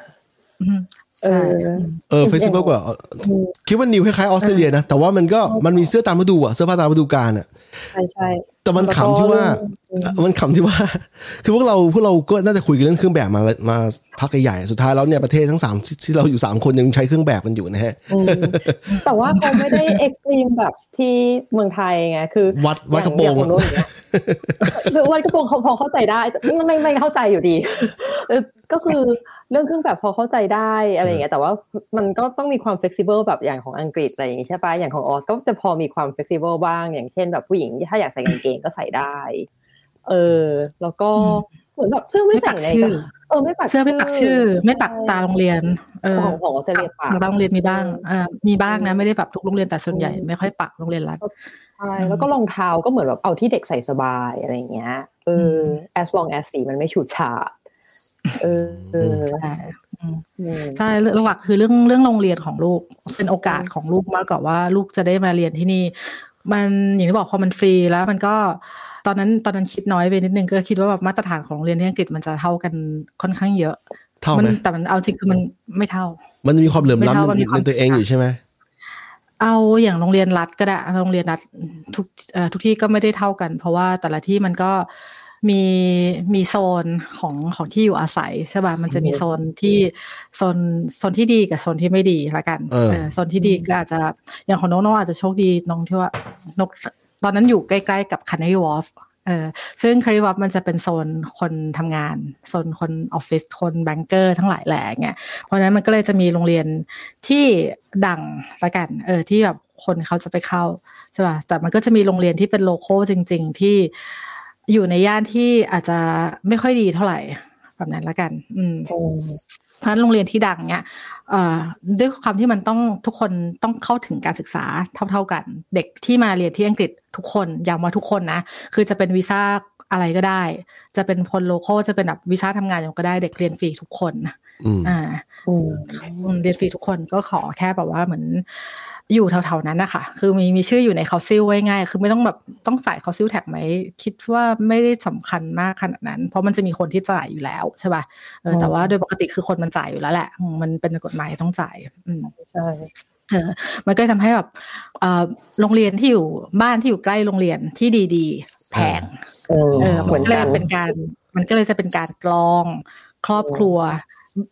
อืมเอใช่อเออ flexible กว่าคิดว่านิวคล้ายๆออสเตรเลียนะ แต่ว่ามันก็มันมีเสื้อตามฤดูอะเสื้อผ้าตามฤดูกาลอะใช่ใช่ แต่มันขำที่ว่า มันขำที่ว่า คือพวกเราพวกเราก็น่าจะคุยกันเรื่องเครื่องแบบมามาพักใหญ่ๆสุดท้ายแล้วเนี่ยประเทศทั้งสามที่ที่เราอยู่สามคนยังใช้เครื่องแบบกันอยู่นะฮะอืมแต่ว่าเขาไม่ได้เอ็กซ์ตรีมแบบที่เมืองไทยไงคือ วัดวัดกระโปรงอย่างอย่างของนู้นอย่างเงี้ยคือวัดกระโปรงเขาพอเข้าใจได้แต่ไม่ไม่ไม่เข้าใจอยู่ดีเออก็คือเรื่องเครื่องแบบพอเข้าใจได้อะไรอย่างเงี้ยแต่ว่ามันก็ต้องมีความ flexible แบบอย่างของอังกฤษอะไรอย่างงี้ใช่ปะอย่างของออสก็จะพอมีความ flexible บ้างอย่างเช่นแบบผู้หญิงถ้าอยากใส่กางเกงก็ใส่ได้ เออ แล้วก็เหมือนแบบเสื้อไม่ไม่ใส่ปักในชื่อเออไม่ปักเสื้อไม่ปักชื่อ ไม่ปักตาโรงเรียน เออของของออสเตรเลียปักบางโรงเรียนมีบ้างอ่ามีบ้างนะไม่ได้แบบทุกโรงเรียนแต่ส่วนใหญ่ไม่ค่อยปักโรงเรียนรัฐใช่แล้วก็รองเท้าก็เหมือนแบบเอาที่เด็กใส่สบายอะไรอย่างเงี้ยเออ as long as สีมันไม่ฉูดฉาดเออเออใช่อืมอืมใช่เรื่องหลักคือเรื่องเรื่องโรงเรียนของลูกเป็นโอกาสของลูกมากกว่าว่าลูกจะได้มาเรียนที่นี่ มันอย่างที่บอกพอมันฟรีแล้วมันก็ตอนนั้นตอนนั้นคิดน้อยไปนิดนึงก็คิดว่าแบบมาตรฐานของโรงเรียนที่อังกฤษมันจะเท่ากันค่อนข้างเยอะ เท่ามัไหมแต่มันเอาจริงคือมันไม่เท่า มันจะมีความเหลื่อมไม่เท่าล้ำมันในมีความในตัวเองอยู่ใช่ไหมเอาอย่างโรงเรียนรัฐก็ได้โรงเรียนรัฐทุกเอ่อทุกที่ก็ไม่ได้เท่ากัน เพราะว่าแต่ละที่มันก็ มีมีโซนของของที่อยู่อาศัยใช่ป่ะมันจะมีโซนที่โซนโซนที่ดีกับโซนที่ไม่ดีละกันเออเออโซนที่ดีก็อาจจะอย่างของน้องน้องอาจจะโชคดีน้องที่ว่านกตอนนั้นอยู่ใกล้ๆกับ Canary Wharf เออซึ่ง Canary Wharf มันจะเป็นโซนคนทำงาน โซนคนออฟฟิศคน banker ทั้งหลายแหล่เงี้ยเพราะฉะนั้นมันก็เลยจะมีโรงเรียนที่ดังละกัน เออที่แบบคนเขาจะไปเข้าใช่ป่ะแต่มันก็จะมีโรงเรียนที่เป็น local จริง ๆ ที่ อยู่ในย่านที่อาจจะไม่ค่อยดีเท่าไหร่แบบนั้นละกัน อืมอืมเพราะฉะนั้นโรงเรียนที่ดังเนี่ยเอ่อด้วยความที่มันต้องทุกคนต้องเข้าถึงการศึกษาเท่า ๆกัน เด็กที่มาเรียนที่อังกฤษทุกคนย้ำว่าทุกคนนะคือจะเป็นวีซ่าอะไรก็ได้ จะเป็นคน local จะเป็นแบบวีซ่าทำงานอย่างก็ได้ เด็กเรียนฟรีทุกคนอืมอ่าอืมอืมเรียนฟรีทุกคนก็ขอแค่แบบว่าเหมือน อยู่แถวๆนั้นนะคะคือมีมีชื่ออยู่ใน council ไว้ง่าย คือไม่ต้องแบบต้องจ่าย council tax ไหม คิดว่าไม่ได้สำคัญมากขนาดนั้น เพราะมันจะมีคนที่จ่ายอยู่แล้วใช่ป่ะเออแต่ว่าโดยปกติคือคนมันจ่ายอยู่แล้วแหละอืมมันเป็นกฎหมายต้องจ่าย อืมใช่เออมันก็ทำให้แบบเอ่อโรงเรียนที่อยู่บ้านที่อยู่ใกล้โรงเรียนที่ดีแพงเออเออเหมัมือนนก็เลกัยนเป็นการ มันก็เลยจะเป็นการกรองครอบครัว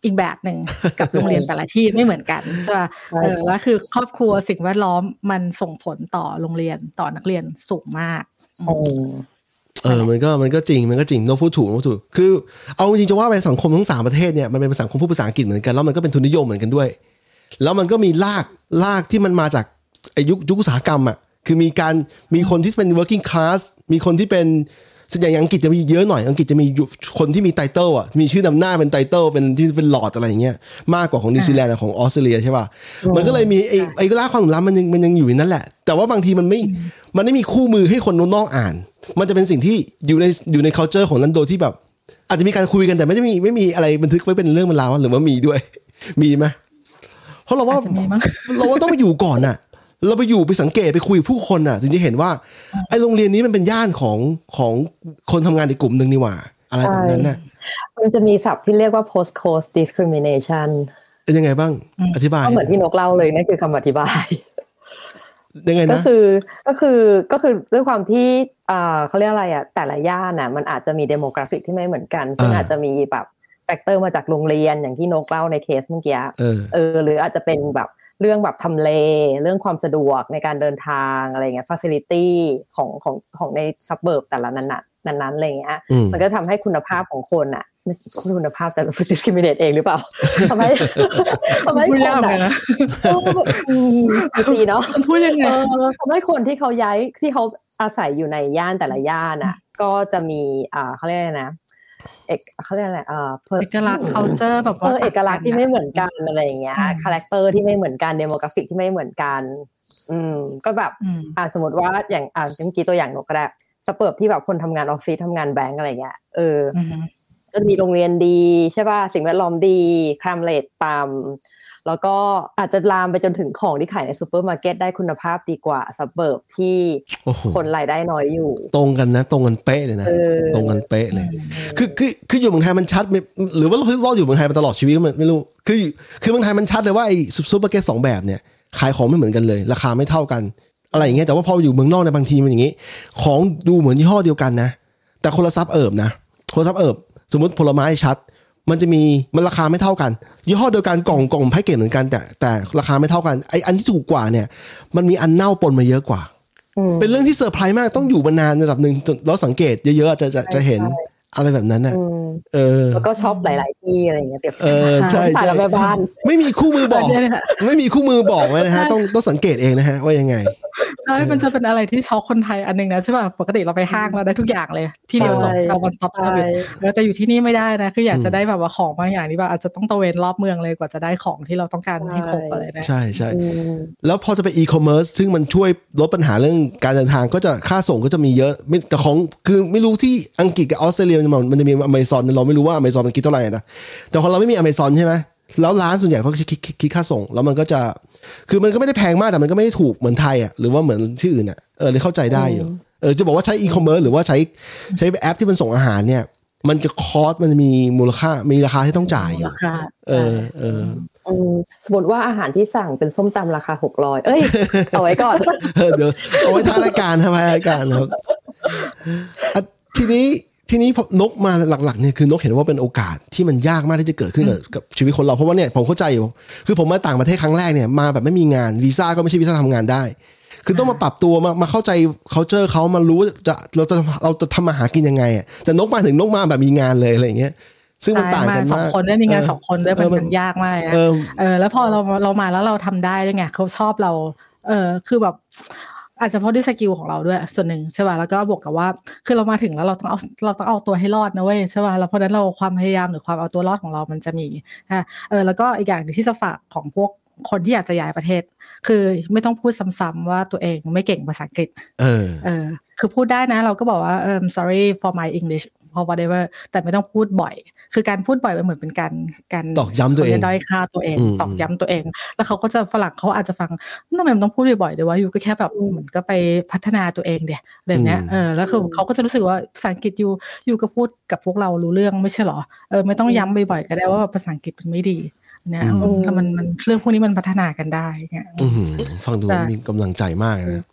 อีกแบบหนึ่งกับโรงเรียนแต่ละที่ไม่เหมือนกันใช่ป่ะใช่เออแล้วคือครอบครัวสิ่งแวดล้อมมันส่งผลต่อโรงเรียนต่อนักเรียนสูงมากอืมเออ มันก็มันก็จริง มันก็จริงนกพูดถูกนกพูดถูก คือ เอาจริงๆจะว่าไปสังคมทั้งสามประเทศเนี่ยมันเป็นสังคมพูดภาษาอังกฤษเหมือนกัน แล้วมันก็เป็นทุนนิยมเหมือนกันด้วย แล้วมันก็มีรากรากที่มันมาจากไอ้ยุคยุคอุตสาหกรรมอะ คือมีการมีคนที่เป็น working class มีคนที่เป็น อย่างอังกฤษจะมีเยอะหน่อย อังกฤษจะมีคนที่มี title อะ มีชื่อนำหน้าเป็น title เป็นที่เป็นหลอดอะไรอย่างเงี้ย มากกว่าของนิวซีแลนด์ของออสเตรเลียใช่ป่ะ มันก็เลยมีไอ้ไอ้รากความเหลื่อมล้ำมันยังมันยังอยู่ในนั้นแหละ แต่ว่าบางทีมันไม่ มันไม่มีคู่มือให้คนนอกอ่าน มันจะเป็นสิ่งที่อยู่ในอยู่ใน culture ของนั้นโดยที่แบบ อาจจะมีการคุยกันแต่ไม่ได้มีไม่มีอะไรบันทึกไว้เป็นเรื่องเป็นราวหรือว่ามีด้วย มีไหมเพราะเราว่าอาจจะมีมั้งเราว่าต้องไปอยู่ก่อนน่ะ เราไปอยู่ไปสังเกตไปคุยกับผู้คนน่ะ ถึงจะเห็นว่าไอ้โรงเรียนนี้มันเป็นย่านของของคนทำงานในกลุ่มหนึ่งนี่หว่า อะไรแบบนั้นน่ะมันจะมีศัพท์ที่เรียกว่า post course discrimination เป็นยังไงบ้าง อธิบายก็เหมือนที่นกเล่าเลยนั่นคือคำอธิบายยังไงก็นะคือก็คือก็คือด้วยความที่อ่าเขาเรียกอะไรอะแต่ละย่านน่ะมันอาจจะมี demographic ที่ไม่เหมือนกัน ซึ่งอ่าอาจจะมีแบบ factor มาจากโรงเรียนอย่างที่นกเล่าในเคสเมื่อกี้เออเออหรืออาจจะเป็นแบบ เรื่องแบบทำเล เรื่องความสะดวกในการเดินทางอะไรเงี้ยฟ a ซิลิตี้ของของของใน suburb แต่ละนั้นน่ะนั้นๆอะไรเงี้ยอืมมันก็ทำให้คุณภาพของคนอะไม่คุณภาพแต่รู้สึก discriminate เองหรือเปล่าทำให้ทำให้พูดคนยากเหมือนกันอะนะเอออืมดีเนาะมันพูดยังไงเออทำให้คนที่เขาย้ายที่เขาอาศัยอยู่ในย่านแต่ละย่านอะ ก็จะมีอ่าเขาเรียกอะไรนะ เอกเขาเรียกอะไรอ่า per- เอกลักษณ์ culture แบบเอว่าอเอกลักษณ์ที่ไม่เหมือนกันอะไรอย่างเงี้ยอืม character ที่ไม่เหมือนกัน demographic ที่ไม่เหมือนกัน อืมก็แบบอืมอ่าสมมติว่าอย่างอ่าเมื่อกี้ตัวอย่างนกก็ได้ suburb ที่แบบคนทำงานออฟฟิศทำงานแบงก์อะไรเงี้ยเออออืม ก็จะมีโรงเรียนดีใช่ป่ะสิ่งแวดล้อมดี crime rate ต่ำแล้วก็อาจจะลามไปจนถึงของที่ขายในซูเปอร์มาร์เก็ตได้คุณภาพดีกว่า suburb ที่โอ้โหคนรายได้น้อยอยู่ ตรงกันนะ ตรงกันเป๊ะเลยนะเออตรงกันเป๊ะเลย คือคือคืออยู่เมืองไทยมันชัดไม่หรือว่าเราเราอยู่เมืองไทยมาตลอดชีวิตก็ไม่ไม่รู้คือคือเมืองไทยมันชัดเลยว่าไอ้ซูเปอร์มาร์เก็ตสองแบบเนี่ยขายของไม่เหมือนกันเลย ราคาไม่เท่ากัน อะไรอย่างเงี้ยแต่ว่าพออยู่เมืองนอกในยบางทีมันอย่างงี้ ของดูเหมือนยี่ห้อเดียวกันนะ แต่คนละ suburb นะคนละ suburb สมมติผลไม้ชัด มันจะมีมันราคาไม่เท่ากัน ยี่ห้อเดียวกันกล่องกล่องแพ็กเกจเหมือนกัน แต่แต่ราคาไม่เท่ากันไออันที่ถูกกว่าเนี่ย มันมีอันเน่าปนมาเยอะกว่าอืมเป็นเรื่องที่เซอร์ไพรส์มากต้องอยู่มานานระดับหนึ่งจนเราสังเกตเยอะๆจะจะจะเห็น อะไรแบบนั้นน่ะอืมเออ แล้วก็ชอบหลาย ๆ ที่อะไรอย่างเงี้ยเปรียบเออใช่สายใช่แม่บ้าน ไม่มีคู่มือบอกเดี๋ยวนะคะไม่มีคู่มือบอกไว้นะฮะ ต้องต้องสังเกตเองนะฮะ ว่ายังไง ใช่ มันจะเป็นอะไรที่ช็อกคนไทยอันหนึงนะใช่ป่ะ ปกติเราไปห้างเราได้ทุกอย่างเลย ที่เดียวจบใช่เรา one stop ใช่เซอร์วิสเราจะอยู่ที่นี่ไม่ได้นะ คืออยากจะได้แบบว่าของบางอย่างนี่แบบอาจจะต้องตระเวนรอบเมืองเลยกว่าจะได้ของที่เราต้องการให้ครบอะไรนะใช่ใช่อืมแล้วพอจะไปอีคอมเมิร์ซซึ่งมันช่วยลดปัญหาเรื่องการเดินทางก็จะค่าส่งก็จะมีเยอะไม่แต่ของคือไม่รู้ที่อังกฤษกับออสเตรเลียมันมันจะมีอเมซอนเราไม่รู้ว่าอเมซอนมันคิดเท่าไหร่นะแต่ของเราไม่มีอเมซอนใช่ไหมแล้วร้านส่วนใหญ่เขาคิดคิดคิดคิดค่าส่ง แล้วมันก็จะ คือมันก็ไม่ได้แพงมากแต่มันก็ไม่ได้ถูกเหมือนไทยอะหรือว่าเหมือนที่อื่นอะเออเลยเข้าใจได้อยู่เออจะบอกว่าใช้อีคอมเมิร์ซหรือว่าใช้ใช้แอปที่มันส่งอาหารเนี่ย มันจะคอสมันจะมีมูลค่ามีราคาที่ต้องจ่ายอยู่ราคาเออเอออืมสมมติว่าอาหารที่สั่งเป็นส้มตำราคาหกร้อยเอ้ยเอาไว้ก่อนเออเดี๋ยวเอาไว้ท้ายรายการทำไมรายการครับอะทีนี้ ทีนี้พอนกมาหลักๆเนี่ยคือนกเห็นว่าเป็นโอกาสที่มันยากมากที่จะเกิดขึ้นกับกับชีวิตคนเราเพราะว่าเนี่ยผมเข้าใจอยู่คือผมมาต่างประเทศครั้งแรกเนี่ยมาแบบไม่มีงานวีซ่าก็ไม่ใช่วีซ่าทำงานได้ คือต้องมาปรับตัวมามาเข้าใจ culture เขามารู้ว่าจะเราจะเราจะทำมาหากินยังไงอะแต่นกมาถึงนกมาแบบมีงานเลยอะไรอย่างเงี้ยซึ่งมันใช่ต่างกันสองมากคนด้วยมีงานเสองคนด้วยเอมันอมันมันยากมากเลยนะเออเออแล้วพอเราเรามาแล้วเราทำได้ด้วยไงเขาชอบเรา เออคือแบบ อาจจะเพราะด้วยสกิลของเราด้วยส่วนหนึ่งใช่ป่ะแล้วก็บวกกับว่า คือเรามาถึงแล้วเราต้องเอาเราต้องเอาตัวให้รอดนะเว้ยใช่ป่ะแล้วเพราะฉะนั้นเราความพยายามหรือความเอาตัวรอดของเรามันจะมีนะเออแล้วก็อีกอย่างหนึ่งที่จะฝากของพวกคนที่อยากจะย้ายประเทศ คือไม่ต้องพูดซ้ำๆว่าตัวเองไม่เก่งภาษาอังกฤษ เออ เออ คือพูดได้นะ เราก็บอกว่าเออ sorry for my English for whatever แต่ไม่ต้องพูดบ่อย คือการพูดบ่อยมันเหมือนเป็นการการตอกย้ำตัวเองขารีกด้อยค่าตัวเองอืมตอกย้ำตัวเอง แล้วเขาก็จะฝรั่งเขาอาจจะฟังทำไมมันต้องพูดบ่อยๆเดี๋ยวว่าอยู่ก็แค่แบบเหมือนก็ไปพัฒนาตัวเองเดียแบบเนี้ยเออแล้วคือเขาก็จะรู้สึกว่าภาษาอังกฤษอยู่อยู่ก็พูดกับพวกเรารู้เรื่องไม่ใช่เหรอเออไม่ต้องย้ำบ่อยๆก็ได้ว่าภาษาอังกฤษมันไม่ดีเนี่ยอืมถ้ามันมันเรื่องพวกนี้มันพัฒนากันได้เงี้ยอื้อหือฟังดูใช่มีกำลังใจมากเลยนะ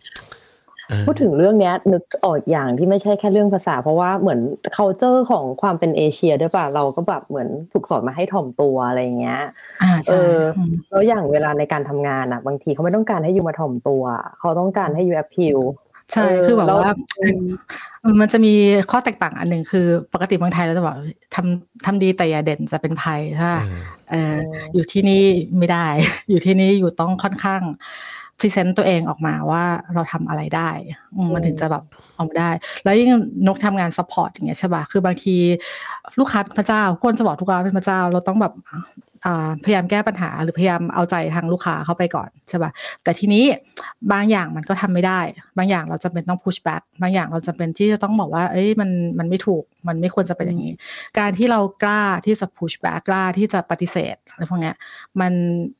พูดถึงเรื่องเนี้ยนึกออกอย่างที่ไม่ใช่แค่เรื่องภาษา เพราะว่าเหมือน culture ของความเป็นเอเชียด้วยป่ะเราก็แบบเหมือนถูกสอนมาให้ถ่อมตัวอะไรเงี้ยอ่าเอใช่อแล้วอย่างเวลาในการทำงานอะ บางทีเขาไม่ต้องการให้ยูมาถ่อมตัว เขาต้องการให้ยูแอปพิวใช่เออคือแบบแล้วว่าอืมมันจะมีข้อแตกต่างอันหนึ่งคือปกติเมืองไทยเราจะบอกทำทำดีแต่อย่าเด่นจะเป็นภัยใช่ปะเอออยู่ที่นี่ไม่ได้ อยู่ที่นี่อยู่ต้องค่อนข้าง present ตัวเองออกมาว่าเราทำอะไรได้อืมมันถึงจะแบบออกมาได้ แล้วยิ่งนกทำงาน support อย่างเงี้ยใช่ป่ะคือบางทีลูกค้าเป็นพระเจ้าคนจะบอกลูกค้าเป็นพระเจ้า เราต้องแบบอ่า พยายามแก้ปัญหาหรือพยายามเอาใจทางลูกค้าเข้าไปก่อนใช่ป่ะแต่ทีนี้บางอย่างมันก็ทำไม่ได้ บางอย่างเราจำเป็นต้อง push back บางอย่างเราจำเป็นที่จะต้องบอกว่า เอ้ยมันมันไม่ถูกมันไม่ควรจะเป็นอย่างนี้ การที่เรากล้าที่จะ push back กล้าที่จะปฏิเสธอะไรพวกเนี้ยมัน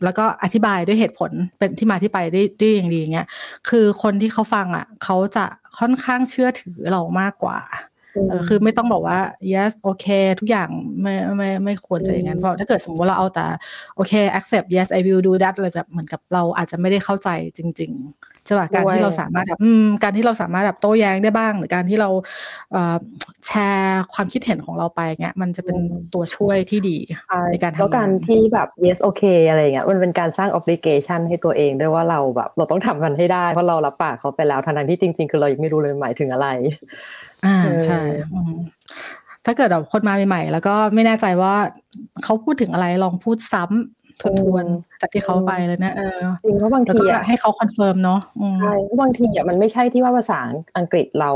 แล้วก็อธิบายด้วยเหตุผลเป็นที่มาที่ไปได้ได้อย่างดีเงี้ยคือคนที่เขาฟังอะเขาจะค่อนข้างเชื่อถือเรามากกว่า คือไม่ต้องบอกว่า yes โอเค ทุกอย่างไม่ไม่ไม่ควรจะอย่างนั้น เพราะถ้าเกิดสมมติว่าเราเอาแต่โอเค accept yes I will do that อะไรแบบเหมือนกับเราอาจจะไม่ได้เข้าใจจริง ๆ ใช่ป่ะการที่เราสามารถแบบอืมการที่เราสามารถแบบโต้แย้งได้บ้าง หรือการที่เราเอ่อแชร์ความคิดเห็นของเราไปเงี้ยมันจะเป็นตัวช่วยที่ดีใช่ในการทำแล้วการงานที่แบบ yes okay อะไรเงี้ยมันเป็นการสร้าง obligation ให้ตัวเองด้วยว่าเราแบบเราต้องทำมันให้ได้เพราะเรารับปากเขาไปแล้วทั้งๆที่จริง ๆ คือเรายังไม่รู้เลยหมายถึงอะไร อ่าเออใช่อืมถ้าเกิดแบบคนมาใหม่ๆ แล้วก็ไม่แน่ใจว่าเขาพูดถึงอะไรลองพูดซ้ำ ทวนๆจากที่เขาไปเลยนะเออจริงเพราะบางแล้วทีก็อะให้เขา confirmร์มเนาะอืมใช่เพราะบางทีอะมันไม่ใช่ที่ว่าภาษาอังกฤษเรา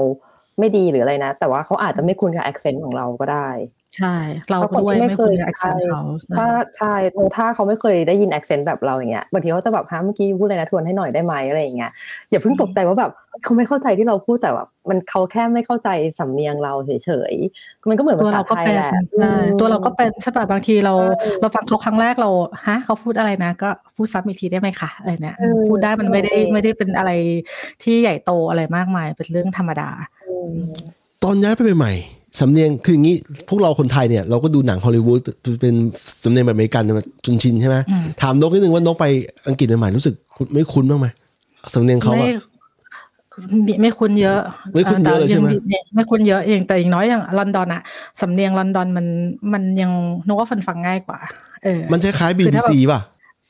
ไม่ดีหรืออะไรนะ แต่ว่าเขาอาจจะไม่คุ้นกับ accent ของเราก็ได้ใช่ เราเพราะคนด้วยที่ไม่ไม่เคควรยจะ accent ใช่เขาใช่ถ้าใช่เพราะถ้าเขาไม่เคยได้ยิน accent แบบเราอย่างเงี้ยบางทีเขาจะแบบฮะเมื่อกี้พูดอะไรนะทวนให้หน่อยได้ไหมอะไรอย่างเงี้ยอย่าเพิ่งตกใจว่าแบบเขาไม่เข้าใจที่เราพูดแต่แบบมันเขาแค่ไม่เข้าใจสำเนียงเราเฉยๆมันก็เหมือนตัวภาษาเราก็ไทยเป็นแหละใช่ตัวเราก็เป็นใช่ป่ะบางทีเราใช่เราฟังเขาครั้งแรกเราฮะเขาพูดอะไรนะ ก็พูดซ้ำอีกทีได้ไหมคะอะไรเนี่ยเออพูดได้มันไม่ได้เออไม่ได้เป็นอะไรที่ใหญ่โตอะไรมากมายเป็นเรื่องธรรมดาอืมตอนย้ายไปใหม่ๆ สำเนียงคืออย่างนี้พวกเราคนไทยเนี่ยเราก็ดูหนังฮอลลีวูดเป็นสำเนียงแบบอเมริกันมาจนชินใช่ไหมอืมถามนกนิดนึงว่านกไปอังกฤษใหม่ๆรู้สึกไม่คุ้นบ้างไหมสำเนียงเขาไม่อะไม่ไม่คุ้นเยอะไม่คุ้นเยอะเลยใช่ไหมแต่งไม่คุ้นเยอะเองแต่อย่างน้อยอย่างลอนดอนอะสำเนียงลอนดอนมันมันยังนึกว่าฟันฟังง่ายกว่าเออมันคล้ายๆคือถ้า BBC ป่ะ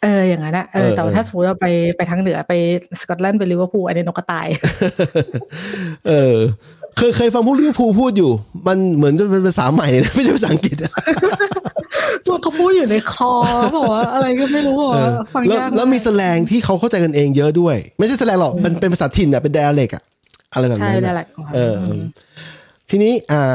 เอออย่างนั้นอะเอเอออแต่ว่าเออถ้าสมมติเราไปไปทางเหนือไปสกอตแลนด์ไปลิเวอร์พูลอันนี้นกกระต่าย เออ เคยเคยฟังพวกลิเวอร์พูลพูดอยู่ มันเหมือนจะเป็นภาษาใหม่เลยนะไม่ใช่ภาษาอังกฤษอะตัวเขาพูดอยู่ในคอบอกว่าอะไรก็ไม่รู้บอกเอว่าอฟังแล้วยากแล้วมีแสแลงที่เขาเข้าใจกันเองเยอะด้วย ไม่ใช่แสแลงหรอกมันเป็นภาษาถิ่นอะเป็น dialect อะอะไรแบบใช่นั้นได้อะแหละของเขาเออเออ ทีนี้อ่า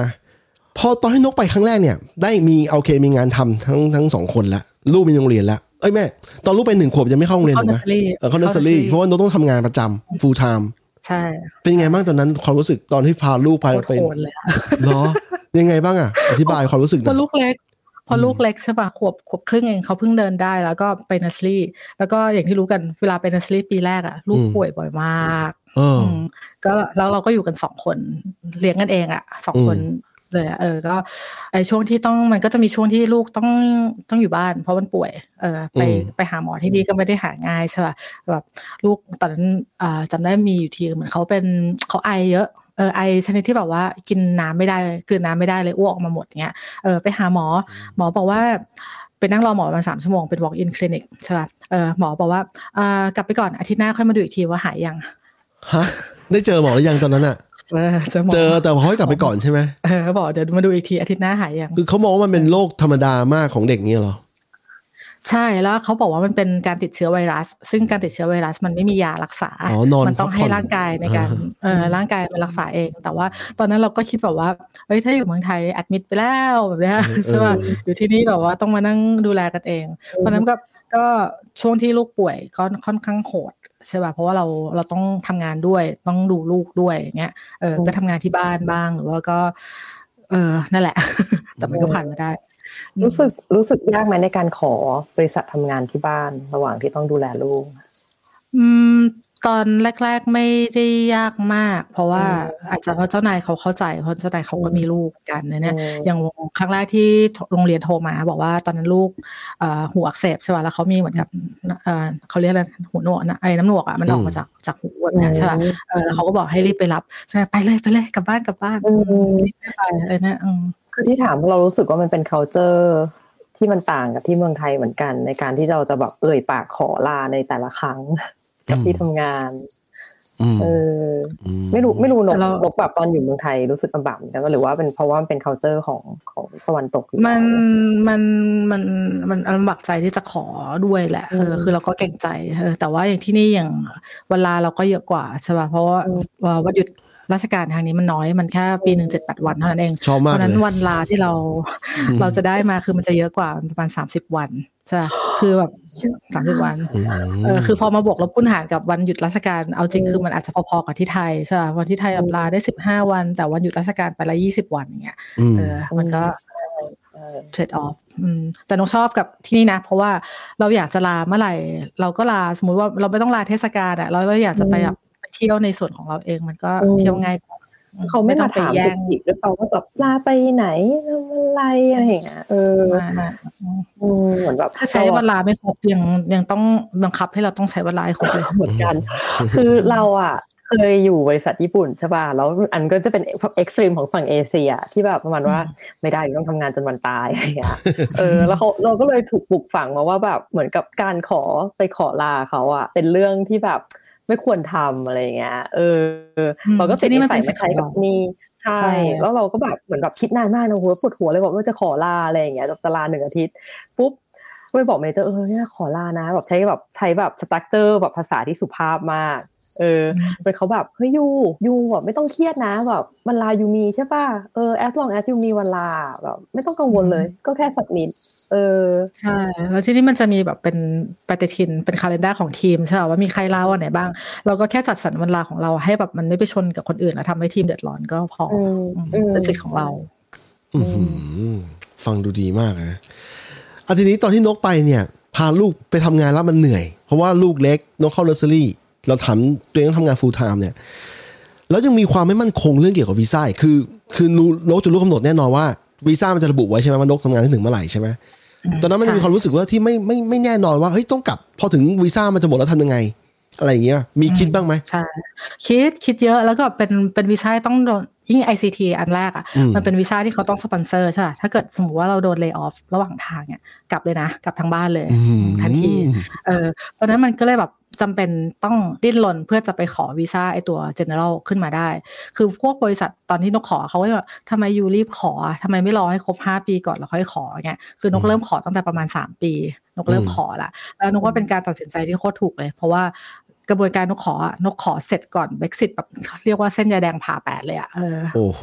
พอตอนที่นกไปครั้งแรกเนี่ย ได้มีโอเคมีงานทำทั้งทั้งสองคนละลูกมีโรงเรียนละเอ้ยแม่ ตอนลูกไปหนึ่งขวบยังไม่เข้าโรงเรียนเข้าถูกไหม nursery เออเข้าเนอร์เซอรี่เพราะว่านกต้องทำงานประจำ full time ใช่ เป็นยังไงบ้างตอนนั้นความรู้สึกตอนที่พาลูกพาโคตรไปโหดเลยอะเหรอยังไงบ้างอะ อธิบายความรู้สึกหพน่ออยลูกเล็ก พอลูกเล็กใช่ป่ะขวบขวบครึ่งเองเขาเพิ่งเดินได้แล้วก็ไปนัสซี่ แล้วก็อย่างที่รู้กันเวลาไปนัสซี่ปีแรกอะลูกป่วยบ่อยมากเอออืมก็แล้วเราก็อยู่กันสองคนเลี้ยงกันเองอะสองคน เลยอะเออก็ไอช่วงที่ต้องมันก็จะมีช่วงที่ลูกต้องต้องอยู่บ้าน เพราะมันป่วย เออไปอืมไปหาหมอที่นี่ก็ไม่ได้หาง่ายใช่ป่ะแบบลูกตอนนั้นอ่าจำได้มีอยู่ทีเหมือนเขาเป็นเขาไอเยอะเออไอชนิดที่แบบว่ากินน้ำไม่ได้กลืนน้ำไม่ได้เลยอ้วกออกมาหมดเงี้ยเออไปหาหมอ หมอบอกว่าไปนั่งรอหมอประมาณสามชั่วโมงเป็น walk in clinic ใช่ป่ะเออหมอบอกว่าอ่ากลับไปก่อนอาทิตย์หน้าค่อยมาดูอีกทีว่าหายยังฮะได้เจอหมอหรือยังตอนนั้นอะ เออเจอหมอเจอแต่เขาให้กลับไปก่อนใช่ไหมเออบอกเดี๋ยวมาดูอีกทีอาทิตย์หน้าหายยังคือเขามองว่ามันเป็นโรคธรรมดามากของเด็กเนี่ยเหรอใช่แล้วเขาบอกว่ามันเป็นการติดเชื้อไวรัส ซึ่งการติดเชื้อไวรัสมันไม่มียารักษาอ๋อนอนมันต้องให้พักผ่อนร่างกายในการอ่าเออร่างกายมันรักษาเอง แต่ว่าตอนนั้นเราก็คิดแบบว่าเฮ้ยถ้าอยู่เมืองไทยแอดมิดไปแล้วแบบเนี้ยใช่ป่ะอยู่ที่นี่แบบว่าต้องมานั่งดูแลกันเองเพราะฉะนั้นก็ ก็ช่วงที่ลูกป่วยก็ค่อนข้างโหดใช่ป่ะเพราะว่าเราเราต้องทำงานด้วยต้องดูลูกด้วยอย่างเงี้ยเออก็ทำงานที่บ้านบ้างหรือว่าก็ เออนั่นแหละ แต่มันก็ผ่านมาได้ รู้สึกรู้สึกยากไหมในการขอบริษัททำงานที่บ้านระหว่างที่ต้องดูแลลูก อืม ตอนแรก ๆไม่ได้ยากมาก เพราะว่าอาจจะเพราะเจ้านายเขาเข้าใจเพราะเจ้านายเขาก็มีลูกกันเนี่ยอย่างครั้งแรกที่โรงเรียนโทรมา บอกว่าตอนนั้นลูกหูอักเสบใช่ป่ะแล้วเขามีเหมือนกับเขาเรียกอะไรหูหนวกนะไอ้น้ำหนวกอะมันออกมาจากจากหูแบบนี้ใช่ป่ะแล้วเขาก็บอกให้รีบไปรับใช่ไหมไปเลยไปเลยกลับบ้านกลับบ้านไปอะไรนะคือที่ถามเรารู้สึกว่ามันเป็น culture ที่มันต่างกับที่เมืองไทยเหมือนกัน ในการที่เราจะแบบเอ่ยปากขอลาในแต่ละครั้ง กับที่ทำงานเออ ไม่รู้ไม่รู้นกนกแบบตอนอยู่เมืองไทยรู้สึกลำบากเหมือนกันหรือว่าเป็นเพราะว่ามันเป็น culture ของของตะวันตก มันมันมันมันลำบากใจที่จะขอด้วยแหละเออคือเราก็เก่งใจเออแต่ว่าอย่างที่นี่อย่างเวลาเราก็เยอะกว่าใช่ป่ะเพราะว่าวันหยุด ราชการทางนี้มันน้อยมันแค่ปีหนึ่งเจ็ดแปดวันเท่านั้นเองเพราะนั้นวันลาที่เราเราจะได้มาคือมันจะเยอะกว่าประมาณสามสิบวันใช่คือแบบสามสิบวันเออคือพอมาบวกลบคูณหารกับวันหยุดราชการเอาจริงคือมันอาจจะพอๆกับที่ไทยใช่วันที่ไทยลาได้สิบห้าวัน แต่วันหยุดราชการไปละยี่สิบวันอย่างเงี้ยเออมันก็เทรดออฟแต่น้องชอบกับที่นี่นะ เพราะว่าเราอยากจะลาเมื่อไหร่ เราก็ลาสมมติว่าเราไม่ต้องลาเทศกาลอะเราเราอยากจะไปแบบ เที่ยวในส่วนของเราเองมันก็เที่ยวง่ายกว่าเขาไม่ต้องถามจุกจิกหรือเปล่าว่าแบบลาไปไหนทำอะไรอะไรอย่างเงี้ยเออเหมือนแบบถ้าใช้เวลาไม่ครบยังยังต้องบังคับให้เราต้องใช้เวลาครบเลยเหมือนกัน คือเราอะเคยอยู่บริษัทญี่ปุ่นใช่ป่ะแล้วอันก็จะเป็น extreme ของฝั่งเอเชียที่แบบประมาณว่าไม่ได้ต้องทำงานจนวันตายอะไรอย่างเงี้ยเออแล้วเขาเราก็เลยถูกปลูกฝังมาว่าแบบเหมือนกับการขอไปขอลาเขาอะเป็นเรื่องที่แบบ ไม่ควรทำอะไรเงี้ย เออ เราก็ติดนิสัยมาใช้กับนี่ใช่ แล้วเราก็แบบเหมือนแบบคิดนานมากนะหัวปวดหัวเลยบอกว่าจะขอลาอะไรอย่างเงี้ยจะลาหนึ่งอาทิตย์ปุ๊บไปบอก manager เออเนี่ยขอลานะ แบบใช้แบบใช้แบบ structure แบบภาษาที่สุภาพมาก เออเป็นเขาแบบเฮ้ย you you แบบไม่ต้องเครียดนะแบบวันลา you มีใช่ป่ะเออ as long as ยูมีวันลาแบบไม่ต้องกังวลเลย ก็แค่สักนิดเออใช่แล้วที่นี่มันจะมีแบบเป็นปฏิทินเป็นคาล endar ของทีมใช่ป่ะว่ามีใครลาวันไหนบ้าง เราก็แค่จัดสรรวันลาของเราให้แบบมันไม่ไปชนกับคนอื่นแล้วทำให้ทีมเดือดร้อนก็พอเป็นสิทธิ์ของเราฟังดูดีมากนะอาทีนี้ตอนที่นกไปเนี่ย พาลูกไปทำงานแล้วมันเหนื่อย เพราะว่าลูกเล็กนกเข้าเนอร์เซอรี่ เราทำตัวเองต้องทำงาน full time เนี่ยแล้วยังมีความไม่มั่นคงเรื่องเกี่ยวกับวีซ่าคือ คือนกจะรู้กำหนดแน่นอนว่าวีซ่ามันจะระบุไว้ใช่ไหมว่านกทำงานที่ถึงเมื่อไหร่ใช่ไหมตอนนั้นมันจะมีความรู้สึกว่าที่ไม่ไม่ไม่แน่นอนว่าเฮ้ยต้องกลับ พอถึงวีซ่ามันจะหมดแล้วทำยังไง อะไรอย่างเงี้ยมีคิดบ้างไหมใช่คิดคิดเยอะแล้วก็เป็นเป็นวีซ่าต้องโดนยิ่ง ICT อันแรกอะมันเป็นวีซ่าที่เขาต้องสปอนเซอร์ใช่ถ้าเกิดสมมติว่าเราโดน lay off ระหว่างทางเนี่ยกลับเลยนะ กลับทางบ้านเลย ทันทีเออเพราะนั้นมันก็เลยแบบ จำเป็นต้องดิ้นรนเพื่อจะไปขอวีซ่าไอตัว general ขึ้นมาได้ คือพวกบริษัทตอนที่นกขอเขาก็แบบทำไมยูรีบขอทำไมไม่รอให้ครบ 5 ปีก่อนแล้วค่อยขอเงี้ยคือนกเริ่มขอตั้งแต่ประมาณ 3 ปี นกเริ่มขอละแล้วนกว่าเป็นการตัดสินใจที่โคตรถูกเลย เพราะว่ากระบวนการนกขอนกขอเสร็จก่อนเบ็กซิตแบบเรียกว่าเส้นยาแดงผ่าแปดเลยอะเออโอ้โห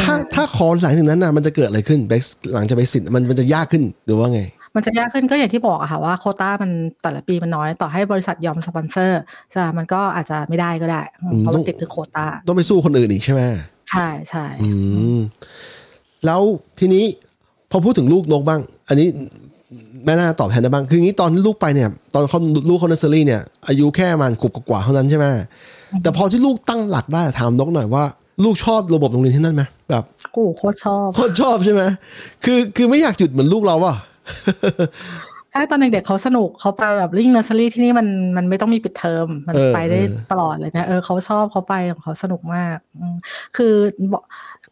ถ้าถ้าขอหลังจากนั้นนะมันจะเกิดอะไรขึ้นเบ็กหลังจาก Brexit มันมันจะยากขึ้นหรือว่าไง มันจะยากขึ้นก็อย่างที่บอกอะค่ะว่าโควต้ามันแต่ละปีมันน้อยต่อให้บริษัทยอมสปอนเซอร์จะมันก็อาจจะไม่ได้ก็ได้เพราะมันติดถึงโควต้าต้องไปสู้คนอื่นอีกใช่ไหมใช่ใช่อืมแล้วทีนี้พอพูดถึงลูกนกบ้าง อันนี้แม่น่าตอบแทนได้บ้าง คืองี้ตอนลูกไปเนี่ย ตอนเขาลูกเขาเนสเซอรี่เนี่ย อายุแค่มันขวบกว่าเท่านั้นใช่ไหมแต่พอที่ลูกตั้งหลักได้ถามนกหน่อยว่า ลูกชอบระบบโรงเรียนที่นั่นไหมแบบโอ้โคตรชอบโคตรชอบใช่ไหมคือคือไม่อยากหยุดเหมือนลูกเราอะ ใช่ตอนเด็กๆเขาสนุกเขาไปแบบลิงเนอร์เซอรี่ที่นี่มันมันไม่ต้องมีปิดเทอมมันไปได้ตลอดเลยนะเออเขาชอบเขาไปของเขาสนุกมากคือ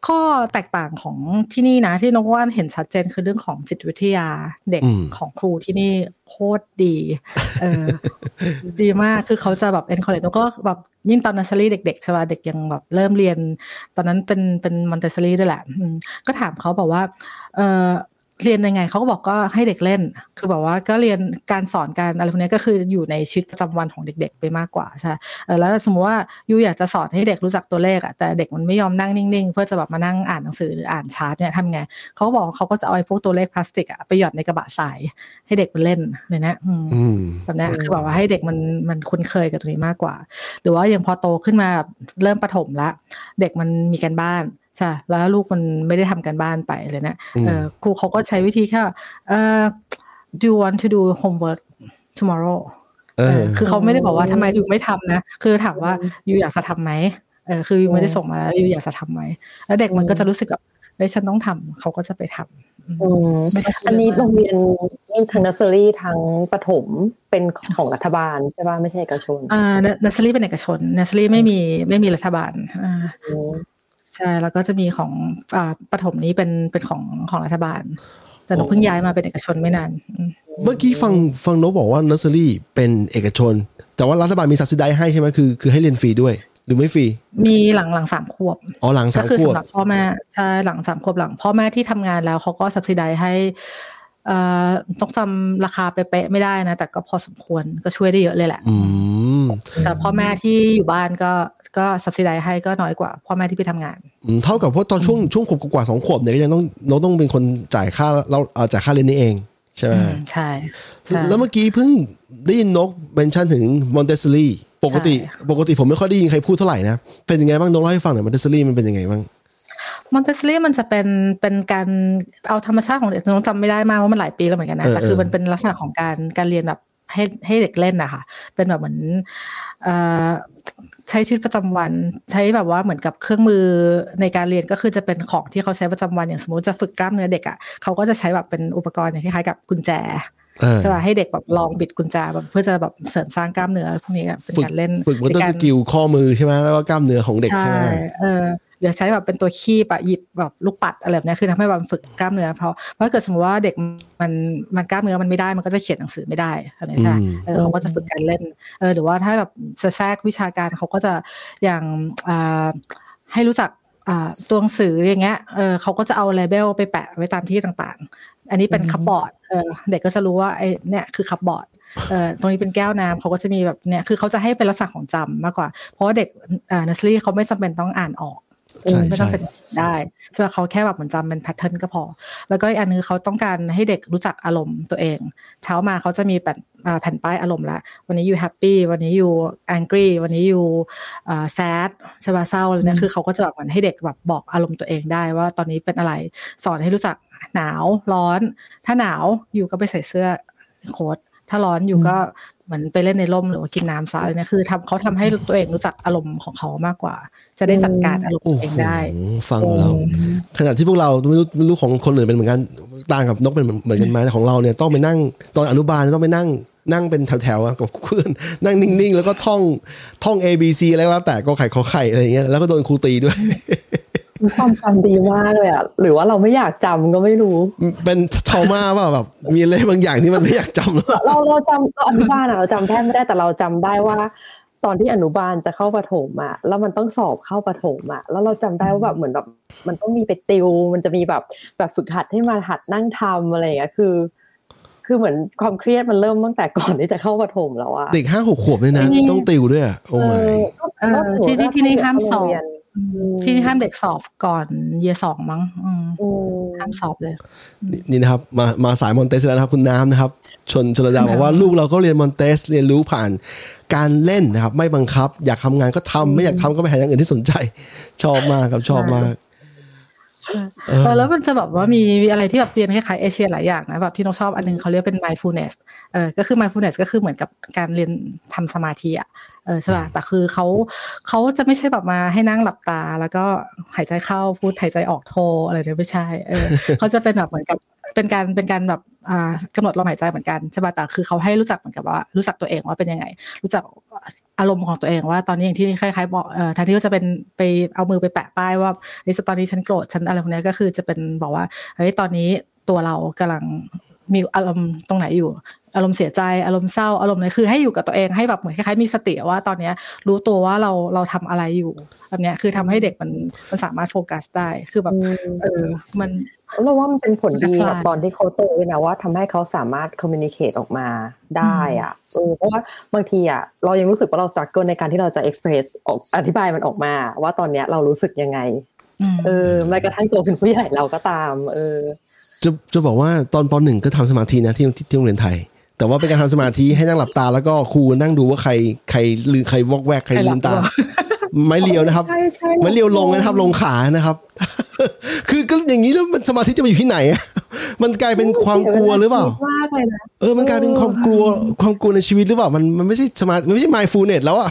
ข้อแตกต่างของที่นี่นะ ที่นกว่านเห็นชัดเจนคือเรื่องของจิตวิทยาเด็กของครูที่นี่โคตรดี เออ ดีมากคือเขาจะแบบ encourage ก็แบบยิ่งตอนนัสซรีเด็กๆใช่ป่ะเด็กยังแบบเริ่มเรียน ตอนนั้นเป็นเป็น Montessori ด้วยแหละก็ถามเขาบอกว่า เออ เรียนยังไงเขาก็บอกก็ให้เด็กเล่น คือบอกว่าก็เรียนการสอนการอะไรพวกนี้ก็คืออยู่ในชีวิตประจำวันของเด็ก ๆ ไปมากกว่าใช่แล้วสมมติว่า you อยากจะสอนให้เด็กรู้จักตัวเลขอะแต่เด็กมันไม่ยอมนั่งนิ่งๆ เพื่อจะแบบมานั่งอ่านหนังสือหรืออ่านชาร์ตเนี่ยทำไงเขาบอกเขาก็จะเอาไอ้พวกตัวเลขพลาสติกอะไปหยอดในกระบะทรายให้เด็กมันเล่นเลยนะแบบนี้คือแบบว่าให้เด็กมันมันคุ้นเคยกับตรงนี้มากกว่า หรือว่าอย่างพอโตขึ้นมาเริ่มประถมละเด็กมันมีการบ้าน ใช่แล้วลูกมันไม่ได้ทำกันบ้านไปเลยนะครูเขาก็ใช้วิธีแค่เอ่อ do you want to do homework tomorrow เออเออคือเขาไม่ได้บอกว่าทำไมอยู่ไม่ทำนะ คือถามว่าอยู่อยากจะทำไหมเออคืออยู่ไม่ได้ส่งมาแล้วอยู่อยากจะทำไหมแล้วเด็กมันก็จะรู้สึกแบบเฮ้ยฉันต้องทำเขาก็จะไปทำอืมไม่ได้อันนี้โรงเรียนนี่ทั้งนัสเซอรี่ทั้งประถมเป็นของรัฐบาลใช่ป่ะไม่ใช่เอกชน อ่าเนสซอรี่เป็นเอกชนเนสซอรี่ไม่มีไม่มีรัฐบาลอ่าอืม ใช่แล้วก็จะมีของอ่าประถมนี้เป็นเป็นของของรัฐบาล แต่หนูเพิ่งย้ายมาเป็นเอกชนไม่นานอืมเมื่อกี้ฟังฟังนกบอกว่าเนอร์เซอรี่เป็นเอกชน แต่ว่ารัฐบาลมี subsidize ให้ใช่ไหมคือคือให้เรียนฟรีด้วยหรือไม่ฟรี มีหลังหลังสามขวบ อ๋อหลังก็สามคือขวบสำหรับพ่อแม่ใช่หลังสามขวบหลังพ่อแม่ที่ทำงานแล้วเขาก็สับซิได้ให้เอ่อ ต้องจำราคาเป๊ะๆไม่ได้นะ แต่ก็พอสมควรก็ช่วยได้เยอะเลยแหละอืมแต่พ่อแม่ที่อยู่บ้านก็ก็สับซิได้ให้ก็น้อยกว่า พ่อแม่ที่ไปทำงานอืมเท่ากับว่าตอนช่วงช่วงขวบกว่าสองขวบเนี่ยก็ยังต้องโนตต้องเป็นคนจ่ายค่าเราเอ่อจ่ายค่าเรียนนี่เอง ใช่ไหมอืมใช่ใช่ แล้วเมื่อกี้เพิ่งได้ยินนก mention ถึง Montessori ปกติใช่ปกติผมไม่ค่อยได้ยินใครพูดเท่าไหร่นะ เป็นยังไงบ้างนกเล่าให้ฟังหน่อย Montessori มันเป็นยังไงบ้าง Montessori มันจะเป็นเป็นการเอาธรรมชาติของเด็กน้องจำไม่ได้มากว่ามันหลายปีแล้วเหมือนกันนะเออแต่คือเออมันเป็นลักษณะของการการเรียนแบบให้ให้เด็กเล่นนะคะเป็นแบบเหมือนเอ่อใช้ชีวิตประจำวันใช้แบบว่าเหมือนกับเครื่องมือในการเรียนก็คือจะเป็นของที่เขาใช้ประจำวันอย่างสมมติจะฝึกกล้ามเนื้อเด็กอะเขาก็จะใช้แบบเป็นอุปกรณ์อย่างคล้ายๆกับกุญแจเออใช่ป่ะให้เด็กแบบลองบิดกุญแจแบบเพื่อจะแบบเสริมสร้างกล้ามเนื้อพวกนี้อะเป็นฝึกการเล่นฝึกมอเตอร์ในสการกิลข้อมือใช่ไหมแล้วก็กล้ามเนื้อของเด็กใช่ใช่ไหมเออ เดี๋ยวใช้แบบเป็นตัวคีบอะหยิบแบบลูกปัดอะไรแบบเนี้ยคือทำให้แบบฝึกกล้ามเนื้อเพราะเพราะถ้าเกิดสมมติว่าเด็กมันมันกล้ามเนื้อมันไม่ได้มันก็จะเขียนหนังสือไม่ได้อะไรใช่ไหมอืมเออเขาก็จะฝึกการเล่นเออหรือว่าถ้าแบบจะแทรกวิชาการเขาก็จะอย่างอ่าให้รู้จักอ่าตัวหนังสืออย่างเงี้ย เออเขาก็จะเอา label ไปแปะไว้ตามที่ต่างๆ อันนี้เป็น cupboard เออเด็กก็จะรู้ว่าไอ้เนี่ยคือ cupboard เอ่อตรงนี้เป็นแก้วน้ำเขาก็จะมีแบบเนี่ย คือเขาจะให้เป็นลักษณะของจำมากกว่า เพราะว่าเด็กอ่าเนสซี่เขาไม่จำเป็นต้องอ่านออก ใช่ไม่ต้อใช่งเป็นได้ใช่ไหมเขาแค่แบบเหมือนจำเป็น pattern ก็พอ แล้วก็อีกอันนึงเขาต้องการให้เด็กรู้จักอารมณ์ตัวเอง เช้ามาเขาจะมีแผ่นอ่าแผ่นป้ายอารมณ์ละวันนี้ you happy วันนี้ youแองกี้วันนี้อยู่แซดใช่ป่ะเศร้าอะไรเนี่ยคือเขาก็จะแบบเหมือนให้เด็กแบบบอกอารมณ์ตัวเองได้ว่าตอนนี้เป็นอะไรสอนให้รู้จักหนาวร้อน ถ้าหนาวอยู่ก็ไปใส่เสื้อโค้ทถ้าร้อนอยู่ก็เห มือนไปเล่นในร่มหรือว่ากินน้ำซะอะไรเนี่ยคือทำเขาทำให้ตัวเองรู้จักอารมณ์ของเขามากกว่า จะได้จัดการอารมณ์โอ้ตัวโหเองได้ ฟังแล้วขณะที่พวกเราไม่รู้ไม่รู้ของคนอื่นเป็นเหมือนกันต่างกับนกเป็นเหมือนกันไหมแต่ของเราเนี่ยต้องไปนั่งตอนอนุบาลต้องไปนั่งนั่งเป็นแถวๆอะกับเพื่อนนั่งนิ่งๆ แล้วก็ท่องท่อง A B C อะไรก็แล้วแต่ก็ไข่ขอไข่อะไรอย่างเงี้ยแล้วก็โดนครูตีด้วยมี ความจำดีมากเลยอะหรือว่าเราไม่อยากจำก็ไม่รู้ เป็นทอมาว่าแบบ มีอะไรบางอย่างที่มันไม่อยากจำแล้วเราเราจำตอนอนุบาลอะเราจำแทบไม่ได้แต่เราจำได้ว่า ตอนที่อนุบาลจะเข้าประถมอะแล้วมันต้องสอบเข้าประถมอะแล้วเราจำได้ว่าแบบเหมือนแบบมันต้องมีไปติว มันจะมีแบบแบบฝึกหัดให้มาหัดนั่งทำอะไรอย่างเงี้ยคือ คือเหมือนความเครียดมันเริ่มตั้งแต่ก่อนที่จะเข้าประถมแล้วอะเด็กห้าหกขวบเลยนะจริงต้องติวด้วยอะโอ้เอ my อก็เออก็ถือที่ที่ว่ที่นี่ห้ามสอบโรงเรียน ที่นี่ห้ามเด็กสอบก่อนเยสองมั้งอืมอืมห้ามสอบเลยนี่นี่นะครับ มามาสายมอนเตสแล้วนะครับ คุณน้ำนะครับ ชนชนระดาบอกว่าลูกเราก็เรียนมอนเตสเรียนรู้ผ่านการเล่นนะครับ ไม่บังคับ อยากทำงานก็ทำไม่อยากทำก็ไปหาอย่างอื่นที่สนใจ ชอบมากครับชอบมากเออแล้วมันจะแบบว่ามีมีอะไรที่แบบเรียนคล้ายๆเอเชียหลายอย่างนะแบบที่น้องชอบอันหนึงเขาเรียกเป็น mindfulness เออก็คือ mindfulness ก็คือเหมือนกับการเรียนทำสมาธิอะ เออใช่ป่ะแต่คือเขาเขาจะไม่ใช่แบบมาให้นั่งหลับตา แล้วก็หายใจเข้าพูดหายใจออกโทอะไรเนี่ยไม่ใช่เออเขาจะเป็นแบบเหมือนกับเป็นการเป็นการแบบอ่ากำหนดลมหายใจเหมือนกันใช่ป่ะแต่คือเขาให้รู้จักเหมือนกับว่ารู้จักตัวเองว่าเป็นยังไง รู้จักอารมณ์ของตัวเองว่าตอนนี้อย่างที่คล้ายๆบอกเอ่อแทนที่จะเป็นไปเอามือไปแปะป้ายว่าเฮ้ยตอนนี้ฉันโกรธฉันอะไรพวกเนี้ยก็คือจะเป็นบอกว่าเฮ้ยตอนนี้ตัวเรากำลัง มีอารมณ์ตรงไหนอยู่ อารมณ์เสียใจอารมณ์เศร้าอารมณ์อะไรคือให้อยู่กับตัวเองให้แบบเหมือนคล้ายๆมีสติว่าตอนเนี้ย รู้ตัวว่าเราเราทำอะไรอยู่แบบเนี้ยคือทำให้เด็กมันมันสามารถโฟกัสได้คือแบบเออมันเราว่ามันเป็นผลดีมันจะกับคลายตอนที่เขาโตด้วยนะว่าทำให้เขาสามารถ communicate ออกมาได้อะเออเพราะว่าบางทีอะเรายังรู้สึกว่าเรา struggle ในการที่เราจะ express ออกอธิบายมันออกมา ว่าตอนเนี้ยเรารู้สึกยังไงอืมเออแม้กระทั่งตัวเป็นผู้ใหญ่เราก็ตาม เออ จะจะบอกว่าตอนปหนึ่งก็ทำสมาธินะที่ที่ที่โรงเรียนไทย แต่ว่าเป็นการทำสมาธิให้นั่งหลับตา แล้วก็ครูนั่งดูว่าใครใครลืมใครวอกแวกใครลืมตา ไม้เลียวนะครับใช่ใช่ไม้เลียวลงนะครับ ลงขานะครับ คือก็อย่างนี้แล้วมันสมาธิจะมาอยู่ที่ไหนอะมันกลายเป็นความกลัวหรือเปล่ามากเลยนะเออ มันกลายเป็นความกลัวความกลัวในชีวิตหรือเปล่ามันมันไม่ใช่สมามันไม่ใช่ mindfulness แล้วอะ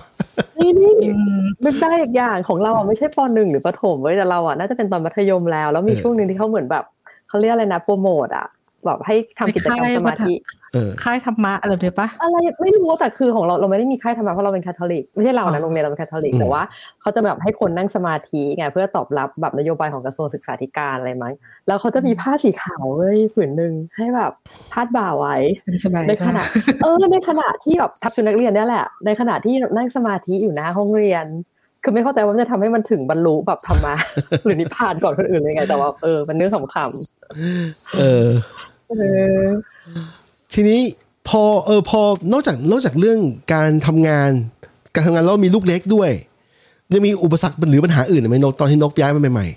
นี่นี่อืมไม่ได้อีกอย่างของเราอะไม่ใช่ปหนึ่งหรือประถมเว้ยแต่เราอะน่าจะเป็นตอนมัธยมแล้ว แล้วมีเออช่วงหนึ่งที่เขาเหมือนแบบ เขาเรียกอะไรนะโปรโมทอะแบบให้ทำกิจกรรมสมาธิเออค่ายธรรมะอะไรแบบนี้ปะอะไรไม่รู้แต่คือของเราเราไม่ได้มีค่ายธรรมะเพราะเราเป็นคาทอลิกไม่ใช่เราอ๋นะอโรงเรียนเราเป็นคาทอลิกอืมแต่ว่าเขาจะแบบให้คนนั่งสมาธิไงเพื่อตอบรับแบบนโยบายของกระทรวงศึกษาธิการอะไรมั้งแล้วเขาจะมีผ้าสีขาวเว้ยผืนหนึ่งให้แบบพาดบ่าไว้เป็นสบายในขณะเออในขณะที่แบบทับชุดนักเรียนเนี่ยแหละ ในขณะที่นั่งสมาธิอยู่หน้าห้องเรียน คือไม่เข้าใจว่ามันจะทำให้มันถึงบรรลุแบบธรรมะหรือนิพพานก่อนคนอื่นเลยไง แต่ว่าเออมันเรื่องขำเออๆเออ ทีนี้พอเออพอนอกจากนอกจากเรื่องการทำงาน การทำงานแล้วมีลูกเล็กด้วยยังมีอุปสรรคหรือปัญหาอื่นไหมนกตอนที่นกย้ายมาใหม่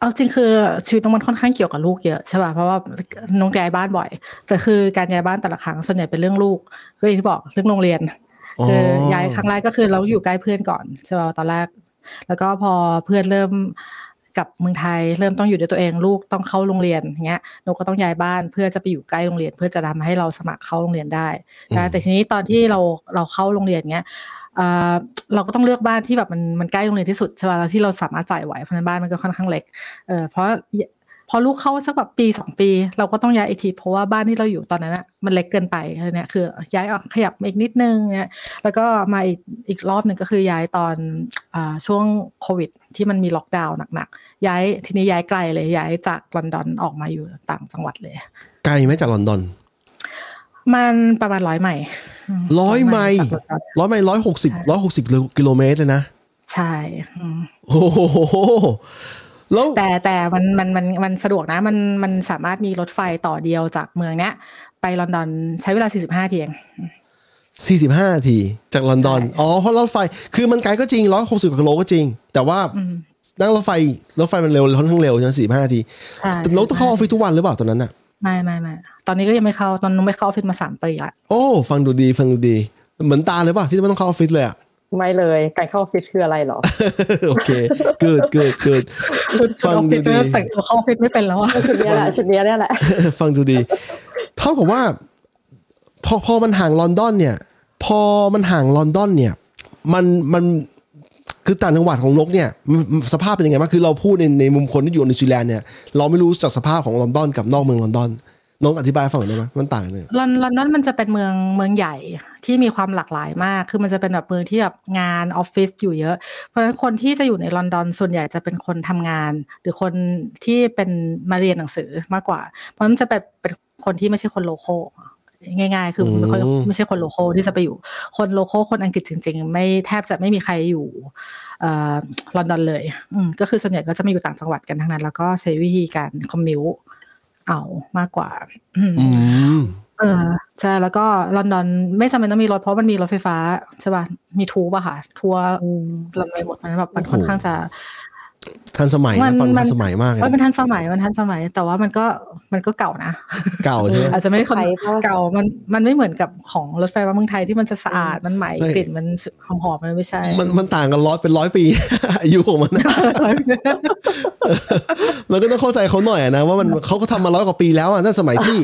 เอาจริงคือชีวิตน้องมันค่อนข้างเกี่ยวกับลูกเยอะใช่ป่ะเพราะว่าน้องย้ายบ้านบ่อยแต่คือการย้ายบ้านแต่ละครั้งส่วนใหญ่เป็นเรื่องลูกก็อย่างที่บอกเรื่องโรงเรียนอ๋อ คือย้ายครั้งแรกก็คือเราอยู่ใกล้เพื่อนก่อนใช่ป่ะตอนแรก แล้วก็พอเพื่อนเริ่มกลับเมืองไทย เริ่มต้องอยู่ด้วยตัวเองลูกต้องเข้าโรงเรียนอย่างเงี้ยนกก็ต้องย้ายบ้านเพื่อจะไปอยู่ใกล้โรงเรียน เพื่อจะทำให้เราสมัครเข้าโรงเรียนได้นะแต่ทีนี้ตอนที่เราเราเข้าโรงเรียนเงี้ยเราก็ต้องเลือกบ้านที่แบบมันมันใกล้โรงเรียนที่สุดใช่ป่ะแล้วที่เราสามารถจ่ายไหวเพราะฉะนั้นบ้านมันก็ค่อนข้างเล็กเออเพราะ พอลูกเข้าสักแบบปีสองปี เราก็ต้องย้ายอีกทีเพราะว่าบ้านที่เราอยู่ตอนนั้นอะมันเล็กเกินไปอะไรเนี่ยคือ ย้ายออกขยับมาอีกนิดนึงเนี่ยแล้วก็มาอีกอีกรอบหนึ่งก็คือย้ายตอนอาช่วงโควิด ที่มันมีล็อกดาวน์หนักๆย้ายทีนี้ย้ายไกลเลยย้ายจากลอนดอนออกมาอยู่ต่างจังหวัดเลยๆไกลไหมจากลอนดอน มันประมาณร้อยไมล์มร้อยไมล์จากลอนดอนร้อยไมล์ร้อยหกสิบร้อยหกสิบกิโลเมตรเลยนะใช่อืมโอ้โห แล้วแต่แต่มันมันมันมันสะดวกนะ มันมันสามารถมีรถไฟต่อเดียวจากเมืองเนี้ย ไปลอนดอนใช้เวลา 45ทีเองสี่สิบห้านาทีจากลอนดอนใช่อ๋อเพราะรถไฟ คือมันไกลก็จริงร้อยหกสิบกิโลก็จริง แต่ว่าอืมนั่งรถไฟ รถไฟมันเร็วค่อนข้างเร็วใช่ไหมสี่ห้านาทีใช่แต่เราต้องเข้าออฟฟิศทุกวันหรือเปล่าตอนนั้นอะไม่ไม่ไม่ตอนนี้ก็ยังไม่เข้า ตอนนู้นไม่เข้าออฟฟิศมาสามปีละ โอ้ ฟังดูดี ฟังดูดี เหมือนตาเลยป่ะที่ไม่ต้องเข้าออฟฟิศเลยอะ ไม่เลย การเข้าออฟฟิศคืออะไรหรอ โอเค เกิดเกิดเกิดชุดชุดฟัองอฟดูฟิศดีแต่งตัวเข้าออฟฟิศไม่เป็นแล้วอะชุดเนี้ยแหละชุดเนี้ยเนี่ยแหละ ฟังดูดี เท่ากับว่า พอพอมันห่างลอนดอนเนี่ย พอมันห่างลอนดอนเนี่ย มันมันคือต่างจังหวัดของนกเนี่ยมันสภาพเป็นยังไงบ้างคือเราพูดในในมุมคนที่อยู่นิวซีแลนด์เนี่ยเราไม่รู้จักสภาพของลอนดอนกับนอกเมืองลอนดอน น้องอธิบายให้ฟังหน่อยได้ไหมมันต่างกันยังไงลอนลอนดอนมันจะเป็นเมืองเมืองใหญ่ที่มีความหลากหลายมาก คือมันจะเป็นแบบเมืองที่แบบงานออฟฟิศอยู่เยอะ เพราะฉะนั้นคนที่จะอยู่ในลอนดอนส่วนใหญ่จะเป็นคนทำงาน หรือคนที่เป็นมาเรียนหนังสือมากกว่า เพราะฉะนั้นมันจะเป็นเป็นคนที่ไม่ใช่คน localง่ายๆ คือไม่ค่อยไม่ใช่คนโลโก้ที่จะไปอยู่ คนโลโก้คนอังกฤษจริง ๆ ไม่แทบจะไม่มีใครอยู่เอ่อลอนดอนเลยอืมก็คือส่วนใหญ่ก็จะมาอยู่ต่างจังหวัดกันทั้งนั้น แล้วก็ใช้วิธีการคอมมิว เอามากกว่าอืมอืมเออใช่แล้วก็ลอนดอนไม่จำเป็นต้องมีรถเพราะมันมีรถไฟฟ้าใช่ป่ะมีทูบอะค่ะ ทัวร์ลอนไปหมดมันแบบมันค่อนข้างจะ ทันสมัยมันะนฟังมัทันนสมัยมากเลยเออมันนะทันสมัยมันทันสมัย แต่ว่ามันก็มันก็เก่านะเก่าใช่ไหมอาจจะไม่คนไทยปะเก่ามันมันไม่เหมือนกับของรถไฟฟ้าเมืองไทยที่มันจะสะอาดมันใหม่ไม่กลิ่นมันหอมหอมๆมันไม่ใช่ มันมันต่างกันร้อยเป็นร้อยปีอายุของมันนะเราก็ต้องเข้าใจเขาหน่อยอะนะว่ามันเขาก็ทำมาร้อยกว่าปีแล้วอะนั่นสมัยที่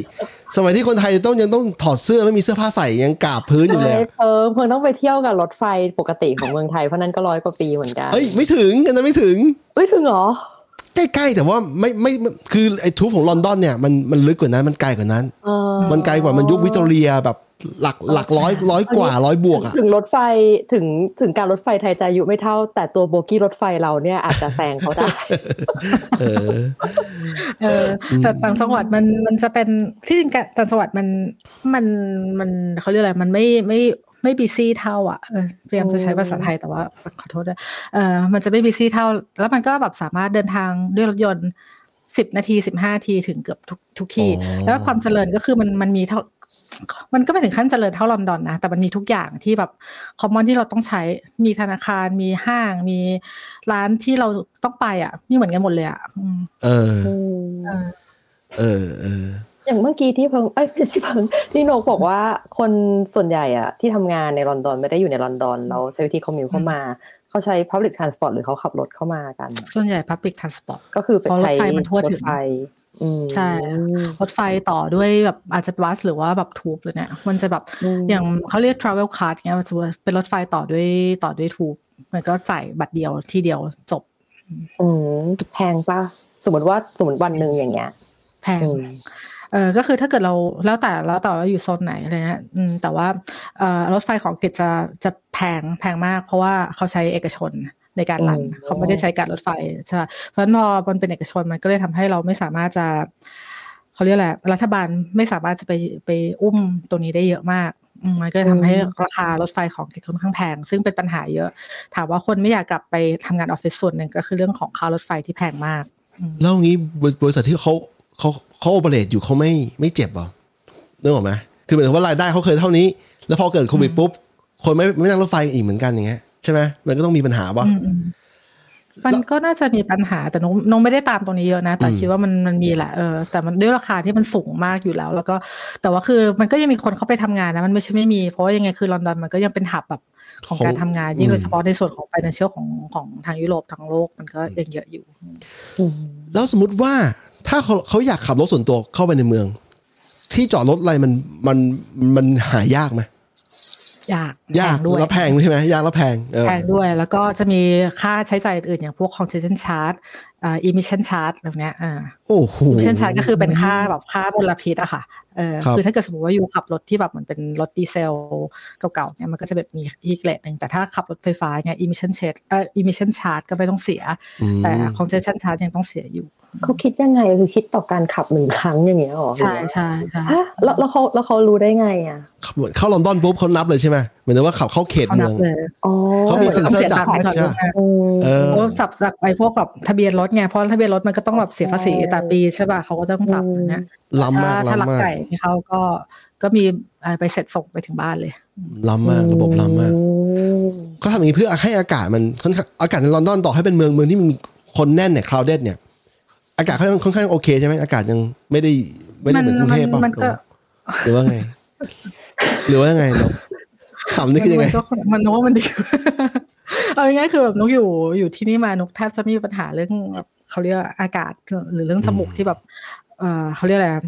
สมัยที่คนไทยต้องยังต้องถอดเสื้อไม่มีเสื้อผ้าใส่ยังกราบพื้นอยู่เลยไม่อะเพิ่มเพิ่งต้องไปเที่ยวกับรถไฟปกติของเมืองไทยเพราะนั้นก็ร้อยกว่าปีเหมือนกันเฮ้ยไม่ถึงอันนั้นไม่ถึงเอ้ยถึงเหรอใกล้ๆแต่ว่าไม่ไม่ไม่คือไอ้ tube ของลอนดอนเนี่ยมันมันลึกกว่านั้นมันไกลกว่านั้นเออมันไกลกว่ามันยุควิกตอเรียแบบ หลักหลักร้อยร้อยกว่าร้อยบวกอะถึงรถไฟถึงถึงการรถไฟไทยจะอายุไม่เท่า แต่ตัวโบกี้รถไฟเราเนี่ยอาจจะแซงเขาได้เออเออแต่ต่างจังหวัดมันมันจะเป็นที่จริงต่างจังหวัดมันมันมันเขาเรียกอะไรมันไม่ไม่ไม่ busy เท่าอะเออพยายามจะใช้ภาษาไทยแต่ว่าขอโทษด้วยเออมันจะไม่บีซี่เท่า แล้วมันก็แบบสามารถเดินทางด้วยรถยนต์สิบนาทีสิบห้าทีถึงเกือบทุกทุกที่อ๋อแล้วความเจริญก็คือมันมันมีเท่า มันก็ไม่ถึงขั้นเจริญเท่าลอนดอนนะ แต่มันมีทุกอย่างที่แบบคอมมอนที่เราต้องใช้ มีธนาคาร มีห้าง มีร้านที่เราต้องไปอะ มีเหมือนกันหมดเลยอะอืมเออเออ เออ เออ อย่างเมื่อกี้ที่เพิ่ง เอ้ยไม่ใช่เพิ่งที่โนกบอกว่าคนส่วนใหญ่อะที่ทำงานในลอนดอนไม่ได้อยู่ในลอนดอน เราใช้วิธีคอมมิวเข้ามา เขาใช้ Public Transport หรือเขาขับรถเข้ามากัน ส่วนใหญ่ Public Transport ก็คือไปเพราะรถใช้ไฟมันทั่วถึงรถไฟอืม ใช่รถไฟต่อด้วยแบบอาจจะบัสหรือว่าแบบทูบเลยเนี่ยมันจะแบบอืมอย่างเขาเรียก travel card เงี้ยมันจะเป็นรถไฟต่อด้วยต่อด้วยทูบมันก็จ่ายบัตรเดียวที่เดียวจบ อืมแพงปะสมมติว่าสมมติวันหนึ่งอย่างเงี้ย แพงอืมเออก็คือถ้าเกิดเราแล้วแต่แล้วแต่ว่าอยู่โซนไหนอะไรเงี้ยอืมแต่ว่าเอ่อรถไฟของอังกฤษจะจะแพงแพงมาก เพราะว่าเขาใช้เอกชน ในการรันอืมเขาไม่ได้ใช้การรถไฟใช่ปะเพราะฉะนั้นพอมันเป็นเอกชนมันก็เลยทำให้เราไม่สามารถจะเขาเรียกอะไรรัฐบาลไม่สามารถจะไปไปอุ้มตัวนี้ได้เยอะมากอืมมันก็เลยทำให้ราคารถไฟของอังกฤษค่อนข้างแพง ซึ่งเป็นปัญหาเยอะ ถามว่าคนไม่อยากกลับไปทำงานออฟฟิศส่วนหนึ่งก็คือเรื่องของค่ารถไฟที่แพงมากแล้วอย่างนี้บริษัทที่เขาเขาเขาโอเปเรตอยู่เขาไม่ไม่เจ็บเหรอนึกออกไหมคือเหมือนกับว่ารายได้เขาเคยเท่านี้ แล้วพอเกิดโควิดปุ๊บคนไม่ไม่นั่งรถไฟอีกเหมือนกันอย่างเงี้ย ใช่ไหมมันก็ต้องมีปัญหาป่ะอืมอืมมันก็น่าจะมีปัญหาแต่น้องน้องไม่ได้ตามตรงนี้เยอะนะ แต่อืมคิดว่ามันมันมีแหละเออแต่มันด้วยราคาที่มันสูงมากอยู่แล้ว แล้วก็แต่ว่าคือมันก็ยังมีคนเข้าไปทำงานนะ มันไม่ใช่ไม่มี เพราะว่ายังไงคือลอนดอนมันก็ยังเป็นหับแบบของการทำงานยิ่งโดยเฉพาะในส่วนของ financial ของของทางยุโรปทางโลกมันก็ยังเยอะอยู่อืมแล้วสมมติว่าถ้าเขาเขาอยากขับรถส่วนตัวเข้าไปในเมือง ที่จอดรถอะไรมันมันมันหายากไหม ยากยากแพงด้วยแล้วแพงใช่ไหมยากแล้วแพงเออแพงด้วย แล้วก็จะมีค่าใช้จ่ายอื่นๆอย่างพวก congestion charge อ่า emission charge แบบเนี้ยอ่าโอ้โห emission charge ก็คือเป็นค่าแบบค่ามลพิษอะค่ะเออครับคือถ้าเกิดสมมติว่าอยู่ขับรถที่แบบเหมือนเป็นรถดีเซลเก่าๆเนี่ยมันก็จะแบบมีอีกเกรดหนึ่งแต่ถ้าขับรถไฟฟ้าเนี่ย emission charge เอ่อ emission charge ก็ไม่ต้องเสียอืมแต่ congestion charge ยังต้องเสียอยู่เขาคิดยังไงคือคิดต่อการขับหนึ่งครั้งอย่างเงี้ยหรอใช่ใช่ใช่ฮะแล้วแล้วเขาแล้วเขารู้ได้ไงอะขับเข้าลอนดอนปุ๊บเขานับเลยใช่ไหมเหมือนว่าขับเข้าเขตเขาเมืนัอบงเลยอ๋อเขามีเซ็นเซอร์จับต้องเสียตังค์ใช่ก่อนอืมเออเขาจับจากไอ้พวกแบบทะเบียนรถไงเพราะทะเบียนรถมันก็ต้องแบบเสียภาษีอ๋อแต่ปีใช่ป่ะเขาก็ต้องจับอย่างเนี้ยล้ำมากถ้าถ้ารัล้ำมากไก่เขาก็ก็มีเอ่อไปเสร็จส่งไปถึงบ้านเลยล้ำมากระบบล้ำมากอืมเขาทำอย่างนี้เพื่อให้อากาศมันค่อนข้างอากาศในลอนดอนต่อให้เป็นเมืองเมืองที่มีคนแน่นเนี่ยคราวเดดเนี่ย อากาศเขายังค่อนข้างโอเคใช่ไหมอากาศยังไม่ได้ไม่ได้เหมือนกรุงเทพป่ะมันก็หรือว่าไง หรือว่ายังไงเนาะขำนี่คือยังไงมันก็มันนกว่ามันดีเอาง่ายๆคือแบบนกอยู่อยู่ที่นี่มานกแทบจะไม่มีปัญหาเรื่องแบบ เขาเรียกว่าอากาศหรือเรื่องจมูกที่แบบเออเขาเรียกอะไรอะ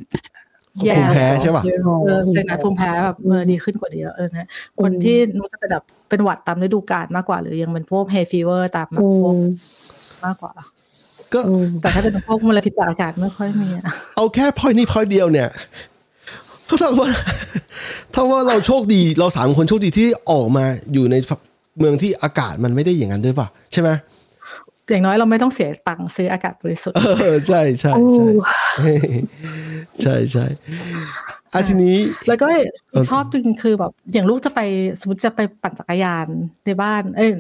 แย่ภูมิแพ้ใช่ปะเออ sinus ภูมิแพ้แบบเออดีขึ้นกว่าเยอะเออนะคนที่นกจะเป็นแบบเป็นหวัดตามฤดูกาลมากกว่า หรือยังเป็นพวก hay fever ตามแบบอืพวกมมากกว่าก็อืมแต่ถ้าเป็นพวกมลพิษจากอากาศไม่ค่อยมีอะเอาแค่พอยนี้พอยเดียวเนี่ยเขาถามว่าถ้าว่าเราโชคดีเราสามคนโชคดีที่ออกมาอยู่ในเมืองที่อากาศมันไม่ได้อย่างนั้นด้วยป่ะใช่ไหม อย่างน้อยเราไม่ต้องเสียตังค์ซื้ออากาศบริสุทธิ์เออใช่ใช่ใช่ใช่ใช่อะทีนี้ แล้วก็เออชอบจริงๆคือแบบ อย่างลูกจะไปสมมติจะไปปั่นจักรยานในบ้าน เอ้ย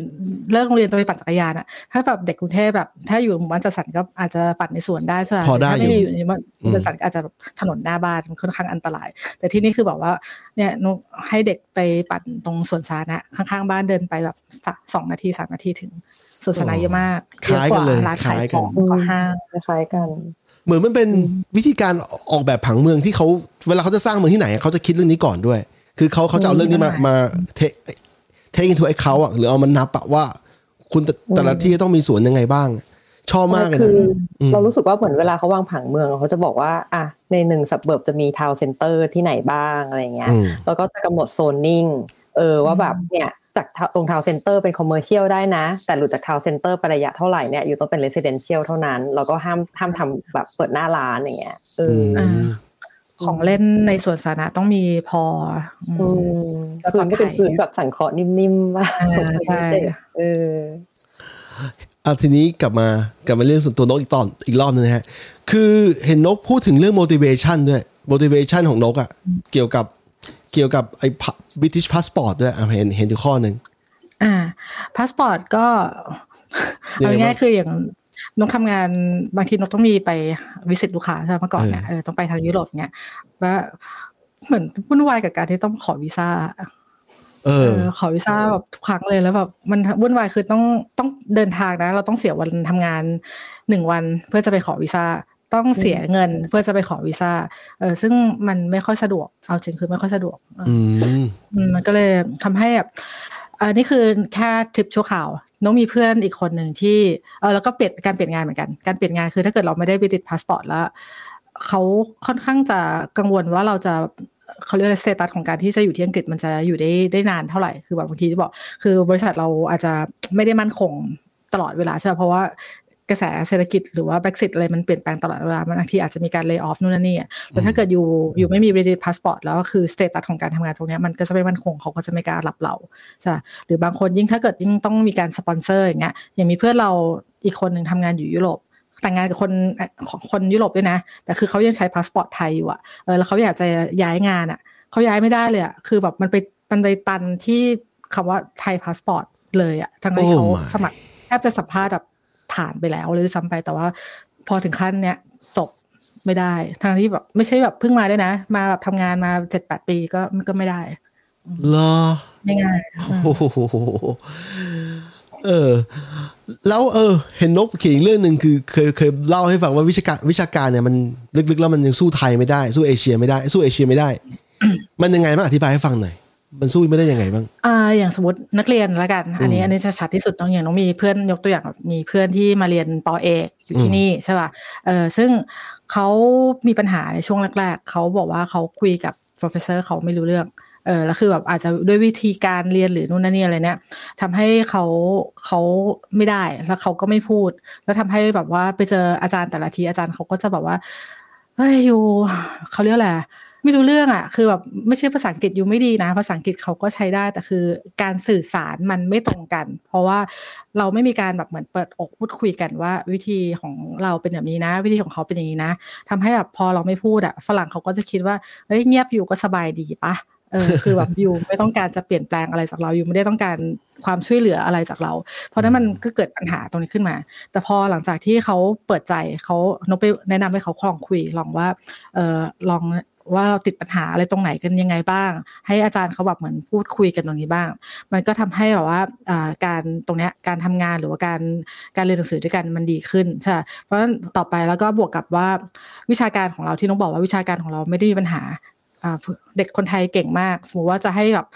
เลิกโรงเรียนจะไปปั่นจักรยานอะถ้าแบบเด็กกรุงเทพแบบ ถ้าอยู่หมู่บ้านจัดสรรก็อาจจะปั่นในสวนได้ใช่ไหมพอได้ถ้าไม่มีออยู่ยู่ในหมู่บ้านจัดสรรก็อาจจะแบบถนนหน้าบ้านมันค่อนข้างอันตราย แต่ที่นี่คือแบบว่า เนี่ยนุกให้เด็กไปปั่นตรงสวนสาธารณะข้างๆบ้านเดินไปแบบสะสองนาทีสามนาทีถึงสวนสาธารณะเยอะมากคล้ายกันเลยอะว่ร้านขายคล้ายขกันองก็ห้างคล้ายๆกัน เหมือนมันเป็นวิธีการออกแบบผังเมืองที่เขาเวลาเขาจะสร้างเมืองที่ไหนเขาจะคิดเรื่องนี้ก่อนด้วย คือเขาเขาจะเอาเรื่องนี้มามาเทเทกินทูไอ้เขาอะหรือเอามันนับอะว่า คุณแต่แต่ละที่ต้องมีสวนยังไงบ้างชอบมากเลยคืนะออเรารู้สึกว่าเหมือนเวลาเขาวางผังเมืองเขาจะบอกว่า อะในหนึ่ง suburb จะมี town centre ที่ไหนบ้างอะไรเงี้ยอืมแล้วก็จะกำหนดโซนนิ่ง เออว่าแบบเนี่ย จากตรง town centre เป็น commercial ได้นะ แต่หลุดจาก town centre ไประยะเท่าไหร่เนี่ยอยู่ต้องเป็น residential เท่านั้น แล้วก็ห้ามห้ามทำแบบเปิดหน้าร้านอย่างเงี้ยเออออ่าของเล่นในสวนสาธารณะต้องมีพออืมอืมแล้วพื้นก็เป็นปลอดภัยพื้นแบบสังเคราะห์นิ่มๆว่าอ่าใช่เอออะทีนี้กลับมากลับมาเรื่องส่วนตัวนกอีกตอนอีกรอบนึงนะฮะ คือเห็นนกพูดถึงเรื่อง motivation ด้วย motivation ของนกอะ่ะ เกี่ยวกับ เกี่ยวกับไอ้ British passport ด้วยอะเห็นเห็นอยู่ข้อหนึ่งอ่าพาสปอร์ตก็ยังไงเอาง่ายบ้างๆคืออย่างนกทำงานบางทีนกต้องมีไป visit ลูกค้าใช่ไหมเมื่อก่อนเนี่ยเออเออต้องไปทางยุโรปเนี่ยว่าเหมือนวุ่นวายกับการที่ต้องขอวีซ่าเอเอออขอวีซ่าแบบทุกครั้งเลยแล้วแบบมันวุ่นวายคือต้องต้องเดินทางนะ เราต้องเสียวันทำงานหนึ่งวันเพื่อจะไปขอวีซ่า ต้องเสียเงินเพื่อจะไปขอวีซ่า เออซึ่งมันไม่ค่อยสะดวก เอาจริงคือไม่ค่อยสะดวกอืมอืมมันก็เลยทำให้แบบอันนี้คือแค่ทริปชั่วข่าวน้องมีเพื่อนอีกคนหนึ่งที่เออแล้วก็เปลี่ยนการเปลี่ยนงานเหมือนกัน การเปลี่ยนงานคือถ้าเกิดเราไม่ได้ British passport แล้วเขาค่อนข้างจะกังวลว่าเราจะเขาเรียกอะไร status ของการที่จะอยู่ที่อังกฤษมันจะอยู่ได้ได้นานเท่าไหร่ คือแบบบางทีที่บอก คือบริษัทเราอาจจะไม่ได้มั่นคงตลอดเวลาใช่ไหมเพราะว่า กระแสเศรษฐกิจหรือว่า Brexit อะไรมันเปลี่ยนแปลงตลอดเวลามันบางทีอาจจะมีการ lay off นู่นนั่นนี่แล้วถ้าเกิดอยู่อยู่ไม่มี British passport แล้วคือ status ของการทำงานตรงนี้มันก็จะไม่มั่นคงเขาก็จะไม่กล้ารับเราใช่หรือบางคนยิ่งถ้าเกิดยิ่งต้องมีการสปอนเซอร์อย่างเงี้ยอย่างมีเพื่อนเราอีกคนหนึ่งทำงานอยู่ยุโรปแต่งงานกับคนคนยุโรปด้วยนะ แต่คือเขายังใช้พาสปอร์ตไทยอยู่อะเออแล้วเขาอยากจะย้ายงานอะเขาย้ายไม่ได้เลยอะคือแบบมันไปมันไปตันที่คำว่า Thai passport เลยอะทั้งที่เขาสมัครแทบจะสัมภาษณ์แบบ ผ่านไปแล้วเลยซ้ำไปแต่ว่า พอถึงขั้นเนี้ยจบไม่ได้ทั้งที่แบบไม่ใช่แบบเพิ่งมาด้วยนะ มาแบบทำงานมาเจ็ดแปดปีก็ก็ไม่ได้เหรอไม่ง่ายโอ้โหเออ แล้วเออ เห็นนกเขียนเรื่องหนึ่งคือเคยเคยเล่าให้ฟังว่าวิชาการวิชาการเนี่ยมันลึกๆแล้วมันยังสู้ไทยไม่ได้ สู้เอเชียไม่ได้ สู้เอเชียไม่ได้ มันยังไงบ้างอธิบายให้ฟังหน่อย มันสู้ไม่ได้ยังไงบ้าง อ่า อย่างสมมตินักเรียนละกัน อันนี้อันนี้จะชัดที่สุดน้องอย่างน้องมีเพื่อนยกตัวอย่างมีเพื่อนที่มาเรียนปอเอกอยู่ที่นี่ใช่ป่ะ เออซึ่งเขามีปัญหาในช่วงแรก ๆ เขาบอกว่าเขาคุยกับ professor เขาไม่รู้เรื่อง เออแล้วคือแบบอาจจะด้วยวิธีการเรียนหรือนู่นนั่นนี่อะไรเนี่ยทำให้เขาเขาไม่ได้ แล้วเขาก็ไม่พูด แล้วทำให้แบบว่าไปเจออาจารย์แต่ละทีอาจารย์เขาก็จะแบบว่า เฮ้ยอยู่เขาเรียกอะไร ไม่รู้เรื่องอะ คือแบบไม่ใช่ภาษาอังกฤษอยู่ไม่ดีนะ ภาษาอังกฤษเขาก็ใช้ได้ แต่คือการสื่อสารมันไม่ตรงกัน เพราะว่าเราไม่มีการแบบเหมือนเปิดอกพูดคุยกันว่า วิธีของเราเป็นแบบนี้นะ วิธีของเขาเป็นอย่างนี้นะทำให้แบบพอเราไม่พูดอะฝรั่งเขาก็จะคิดว่าเฮ้ยเงียบอยู่ก็สบายดีปะเออคือแบบอยู่ไม่ต้องการจะเปลี่ยนแปลงอะไรจากเราอยู่ไม่ได้ต้องการความช่วยเหลืออะไรจากเรา เพราะนั้นมันก็เกิดปัญหาตรงนี้ขึ้นมา แต่พอหลังจากที่เขาเปิดใจเขานกไปแนะนำให้เขาคลองคุยลองว่าเออลอง ว่าเราติดปัญหาอะไรตรงไหนกันยังไงบ้าง ให้อาจารย์เขาแบบเหมือนพูดคุยกันตรงนี้บ้าง มันก็ทำให้แบบว่าการตรงเนี้ยการทำงานหรือว่าการการเรียนหนังสือด้วยกันมันดีขึ้นใช่เพราะฉะนั้นต่อไปแล้วก็บวกกับว่าวิชาการของเราที่น้องบอกว่าวิชาการของเราไม่ได้มีปัญหา เด็กคนไทยเก่งมาก สมมติว่าจะให้แบบ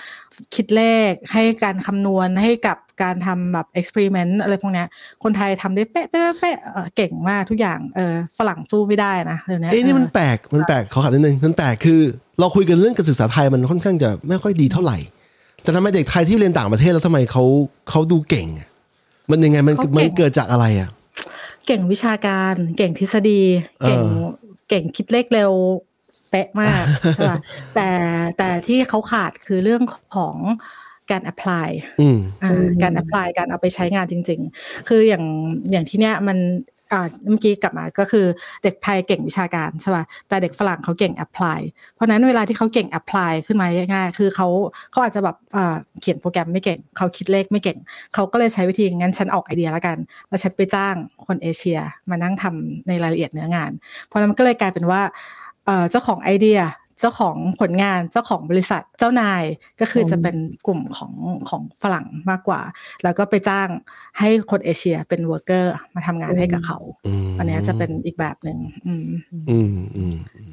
คิดเลข ให้การคำนวณให้กับการทำแบบเอ็กซ์เพร์เมนต์อะไรพวกนี้คนไทยทำได้เป๊ะเป๊ะเป๊ะเก่งมากทุกอย่างเออฝรั่งสู้ไม่ได้นะเดี๋ยวนี้เอ้นี่มันแปลกมันแปลกขอขัดนิดนึงมันแปลกคือ เราคุยกันเรื่องการศึกษาไทยมันค่อนข้างจะไม่ค่อยดีเท่าไหร่ แต่ทำไมเด็กไทยที่เรียนต่างประเทศแล้วทำไมเขาเขาดูเก่ง มันยังไงมันมันเกิดจากอะไรอะเก่งวิชาการเก่งทฤษฎี เก่งเก่งคิดเลขเร็ว เป๊ะมากใช่ป่ะแต่แต่ที่เขาขาดคือเรื่องของการ apply การ apply การเอาไปใช้งานจริง ๆ คืออย่างอย่างที่เนี้ยมันอ่าเมื่อกี้กลับมาก็คือเด็กไทยเก่งวิชาการใช่ป่ะแต่เด็กฝรั่งเขาเก่ง apply เพราะนั้นเวลาที่เขาเก่ง apply ขึ้นมาง่ายๆคือเขาเขาอาจจะแบบเขียนโปรแกรมไม่เก่งเขาคิดเลขไม่เก่ง เขาก็เลยใช้วิธีงั้นฉันออกไอเดียแล้วกัน แล้วฉันไปจ้างคนเอเชียมานั่งทำในรายละเอียดเนื้องาน เพราะนั้นมันก็เลยกลายเป็นว่า เจ้าของไอเดีย เจ้าของผลงานเจ้าของบริษัทเจ้านายก็คือจะเป็นกลุ่มของของฝรั่งมากกว่า แล้วก็ไปจ้างให้คนเอเชียเป็น worker มาทำงานให้กับเขา อันนี้จะเป็นอีกแบบหนึ่ง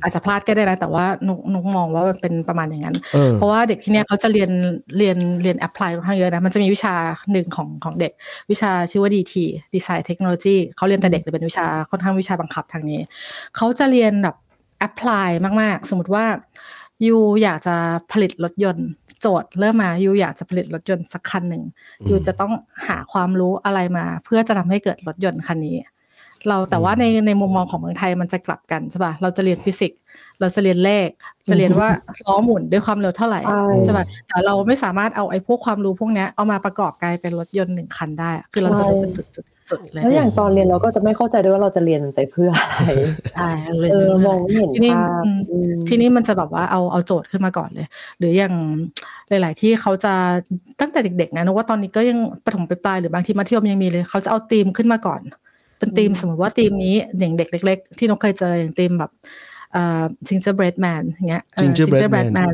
อาจจะพลาดก็ได้นะแต่ว่านุกนุกมองว่ามันเป็นประมาณอย่างนั้น เพราะว่าเด็กที่เนี้ยเขาจะเรียนเรียนเรียน apply ค่อนข้างเยอะนะมันจะมีวิชาหนึ่งของของเด็ก วิชาชื่อว่า DT Design Technology เขาเรียนแต่เด็กเลยเป็นวิชาค่อนข้างวิชาบังคับทางนี้เขาจะเรียนแบบ apply มาก ๆ สมมติว่า you อยากจะผลิตรถยนต์ โจทย์เริ่มมา you อยากจะผลิตรถยนต์สักคันหนึ่ง you จะต้องหาความรู้อะไรมา เพื่อจะทำให้เกิดรถยนต์คันนี้ เราแต่ว่าในในมุมมองของเมืองไทยมันจะกลับกันใช่ป่ะเราจะเรียนฟิสิกส์เราจะเรียนเลข จะเรียนว่าล้อหมุนด้วยความเร็วเท่าไหร่ใช่ป่ะแต่เราไม่สามารถเอาไอ้พวกความรู้พวกนี้เอามาประกอบกลายเป็นรถยนต์หนึ่งคันได้ คือเราจะเป็นจุดจุดแล้วอย่างตอนเรียนเราก็จะไม่เข้าใจด้วยว่าเราจะเรียนไปเพื่ออะไรใช่เออมองไม่เห็นภาพทีนี้มันจะแบบว่าเอาเอาโจทย์ขึ้นมาก่อนเลย หรืออย่างหลาย ๆ ที่เขาจะตั้งแต่เด็ก ๆ นะนึกว่าตอนนี้ก็ยังประถมไปปลายหรือบางทีมัธยมยังมีเลย เขาจะเอาธีมขึ้นมาก่อน เป็นธีมสมมติว่าธีมนี้อย่างเด็กเล็ก ๆ ที่นกเคยเจออย่างธีมแบบ gingerbread man อย่างเงี้ย gingerbread man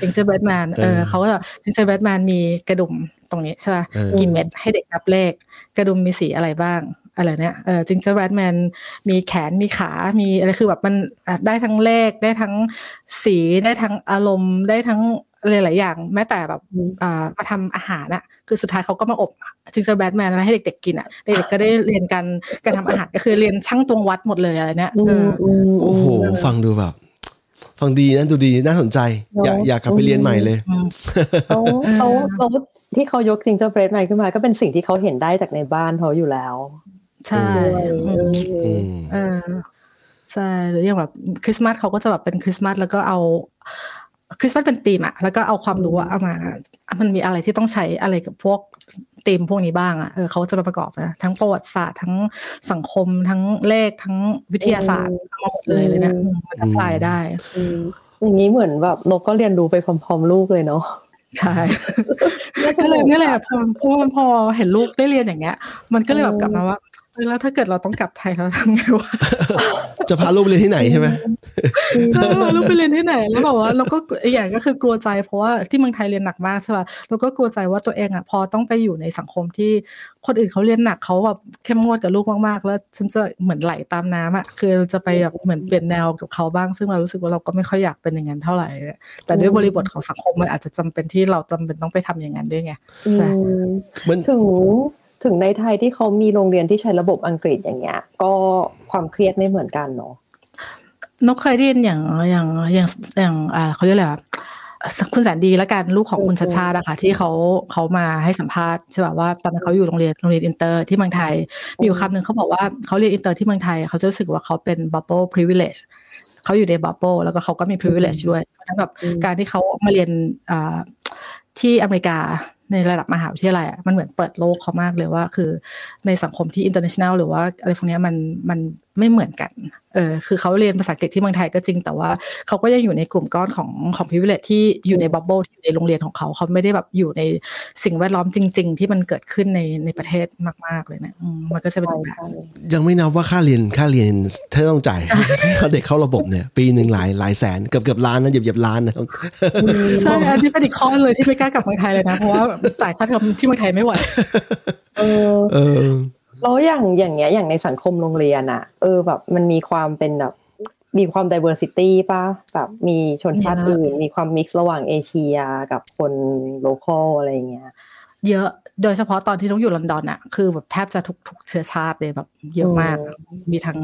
gingerbread man เออเขาก็ gingerbread man มีกระดุมตรงนี้ใช่ป่ะกี่เม็ดให้เด็กนับเลข กระดุมมีสีอะไรบ้างอะไรเนี่ยเออจิงเจอร์แรดแมนมีแขนมีขามีอะไรคือแบบมันได้ทั้งเลขได้ทั้งสีได้ทั้งอารมณ์ได้ทั้ง หลายๆอย่าง แม้แต่แบบอ่ามาทำอาหารอะคือสุดท้ายเขาก็มาอบ gingerbread man มาให้เด็กๆกินอะเด็กๆก็ได้เรียนการการทำอาหารก็คือเรียนชั่งตวงวัดหมดเลยอะไรเนี้ยเออโอ้โห ฟังดูแบบ ฟังดีนะดูดีน่าสนใจ อยากอยากกลับไปเรียนใหม่เลยเขาเขาเขาที่เขายก gingerbread ใหม่ขึ้นมา ก็เป็นสิ่งที่เขาเห็นได้จากในบ้านเขาอยู่แล้ว ใช่อืมเออใช่หรืออย่างแบบคริสต์มาสเขาก็จะแบบเป็นคริสต์มาสแล้วก็เอา คริสต์มาสเป็นธีมอะแล้วก็เอาความรู้อะเอามา มันมีอะไรที่ต้องใช้อะไรกับพวกธีมพวกนี้บ้างอะเออเขาจะมาประกอบนะทั้งประวัติศาสตร์ทั้งสังคมทั้งเลขทั้งวิทยาศาสตร์ทั้งหมดเลยเลยเนี่ยอืมมันอพพลายได้อย่างนี้เหมือนแบบนกก็เรียนรู้ไปพร้อมๆลูกเลยเนาะใช่ก็เลยนี่แหละพอพอพอเห็นลูกได้เรียนอย่างเงี้ย มันก็เลยแบบกลับมาว่าเออ แล้วถ้าเกิดเราต้องกลับไทยเราทำไงวะ จะพาลูกไปเรียนที่ไหนใช่ไหมใช่ลูกไปเรียนที่ไหน แล้วแบบว่าเราก็อีกอย่างก็คือกลัวใจเพราะว่าที่เมืองไทยเรียนหนักมากใช่ป่ะเราก็กลัวใจว่าตัวเองอะพอต้องไปอยู่ในสังคมที่คนอื่นเขาเรียนหนักเขาแบบเข้มงวดกับลูกมากๆ แล้วฉันจะเหมือนไหลตามน้ำอะคือจะไปแบบเหมือนเปลี่ยนแนวกับเขาบ้าง ซึ่งเรารู้สึกว่าเราก็ไม่ค่อยอยากเป็นอย่างนั้นเท่าไหร่ แต่ด้วยบริบทของสังคมมันอาจจะจำเป็นที่เราจำเป็นต้องไปทำอย่างนั้นด้วยไงใช่มันถึง ถึงในไทยที่เขามีโรงเรียนที่ใช้ระบบอังกฤษอย่างเงี้ย ก็ความเครียดไม่เหมือนกันเนาะนกเคยได้ยินอย่างอย่างอย่างอย่างอ่าเขาเรียกอะไรอะคุณแสนดีแล้วกันลูกของคุณชัชชาติอะค่ะที่เขาเขามาให้สัมภาษณ์ใช่ป่ะว่าตอนนั้นเขาอยู่โรงเรียนโรงเรียนอินเตอร์ที่เมืองไทย มีอยู่คำหนึ่งเขาบอกว่าเขาเรียนอินเตอร์ที่เมืองไทยเขาจะรู้สึกว่าเขาเป็น bubble privilege เขาอยู่ใน bubble แล้วก็เขาก็มี privilege ด้วยเพราะฉะนั้นแบบการที่เขามาเรียนอ่าที่อเมริกา ในระดับมหาวิทยาลัยอะมันเหมือนเปิดโลกเขามากเลยว่า คือในสังคมที่ international หรือว่าอะไรพวกนี้มันมันไม่เหมือนกัน เออ คือเขาเรียนภาษาอังกฤษที่เมืองไทยก็จริง แต่ว่าเขาก็ยังอยู่ในกลุ่มก้อนของของ privilege ที่อยู่ในบับเบิลที่อยู่ในโรงเรียนของเขา เขาไม่ได้แบบอยู่ในสิ่งแวดล้อมจริง ๆ ที่มันเกิดขึ้นในในประเทศมาก ๆ เลยนะอืมมันก็จะเป็นแบบนั้นยังไม่นับว่าค่าเรียนค่าเรียนถ้าต้องจ่ายให้เขาเด็กเข้าระบบเนี่ย ปีหนึ่งหลายหลายแสนเกือบเกือบล้านนะเหยียบเหยียบล้านนะครับใช่อันนี้เป็นอีกข้อเลยที่ไม่กล้ากลับเมืองไทยเลยนะ เพราะว่าจ่ายค่าเทอมที่เมืองไทยไม่ไหว เออเออ แล้วอย่างอย่างเงี้ยอย่างในสังคมโรงเรียนอะเออแบบมันมีความเป็นแบบมีความ diversity ป่ะแบบมีชนชาติเยอะอื่นมีความ mix ระหว่างเอเชียกับคนโลคอลอะไรเงี้ย เยอะ โดยเฉพาะตอนที่ต้องอยู่ลอนดอนอะคือแบบแทบจะทุกทุกเชื้อชาติเลยแบบเยอะมาก มีทั้ง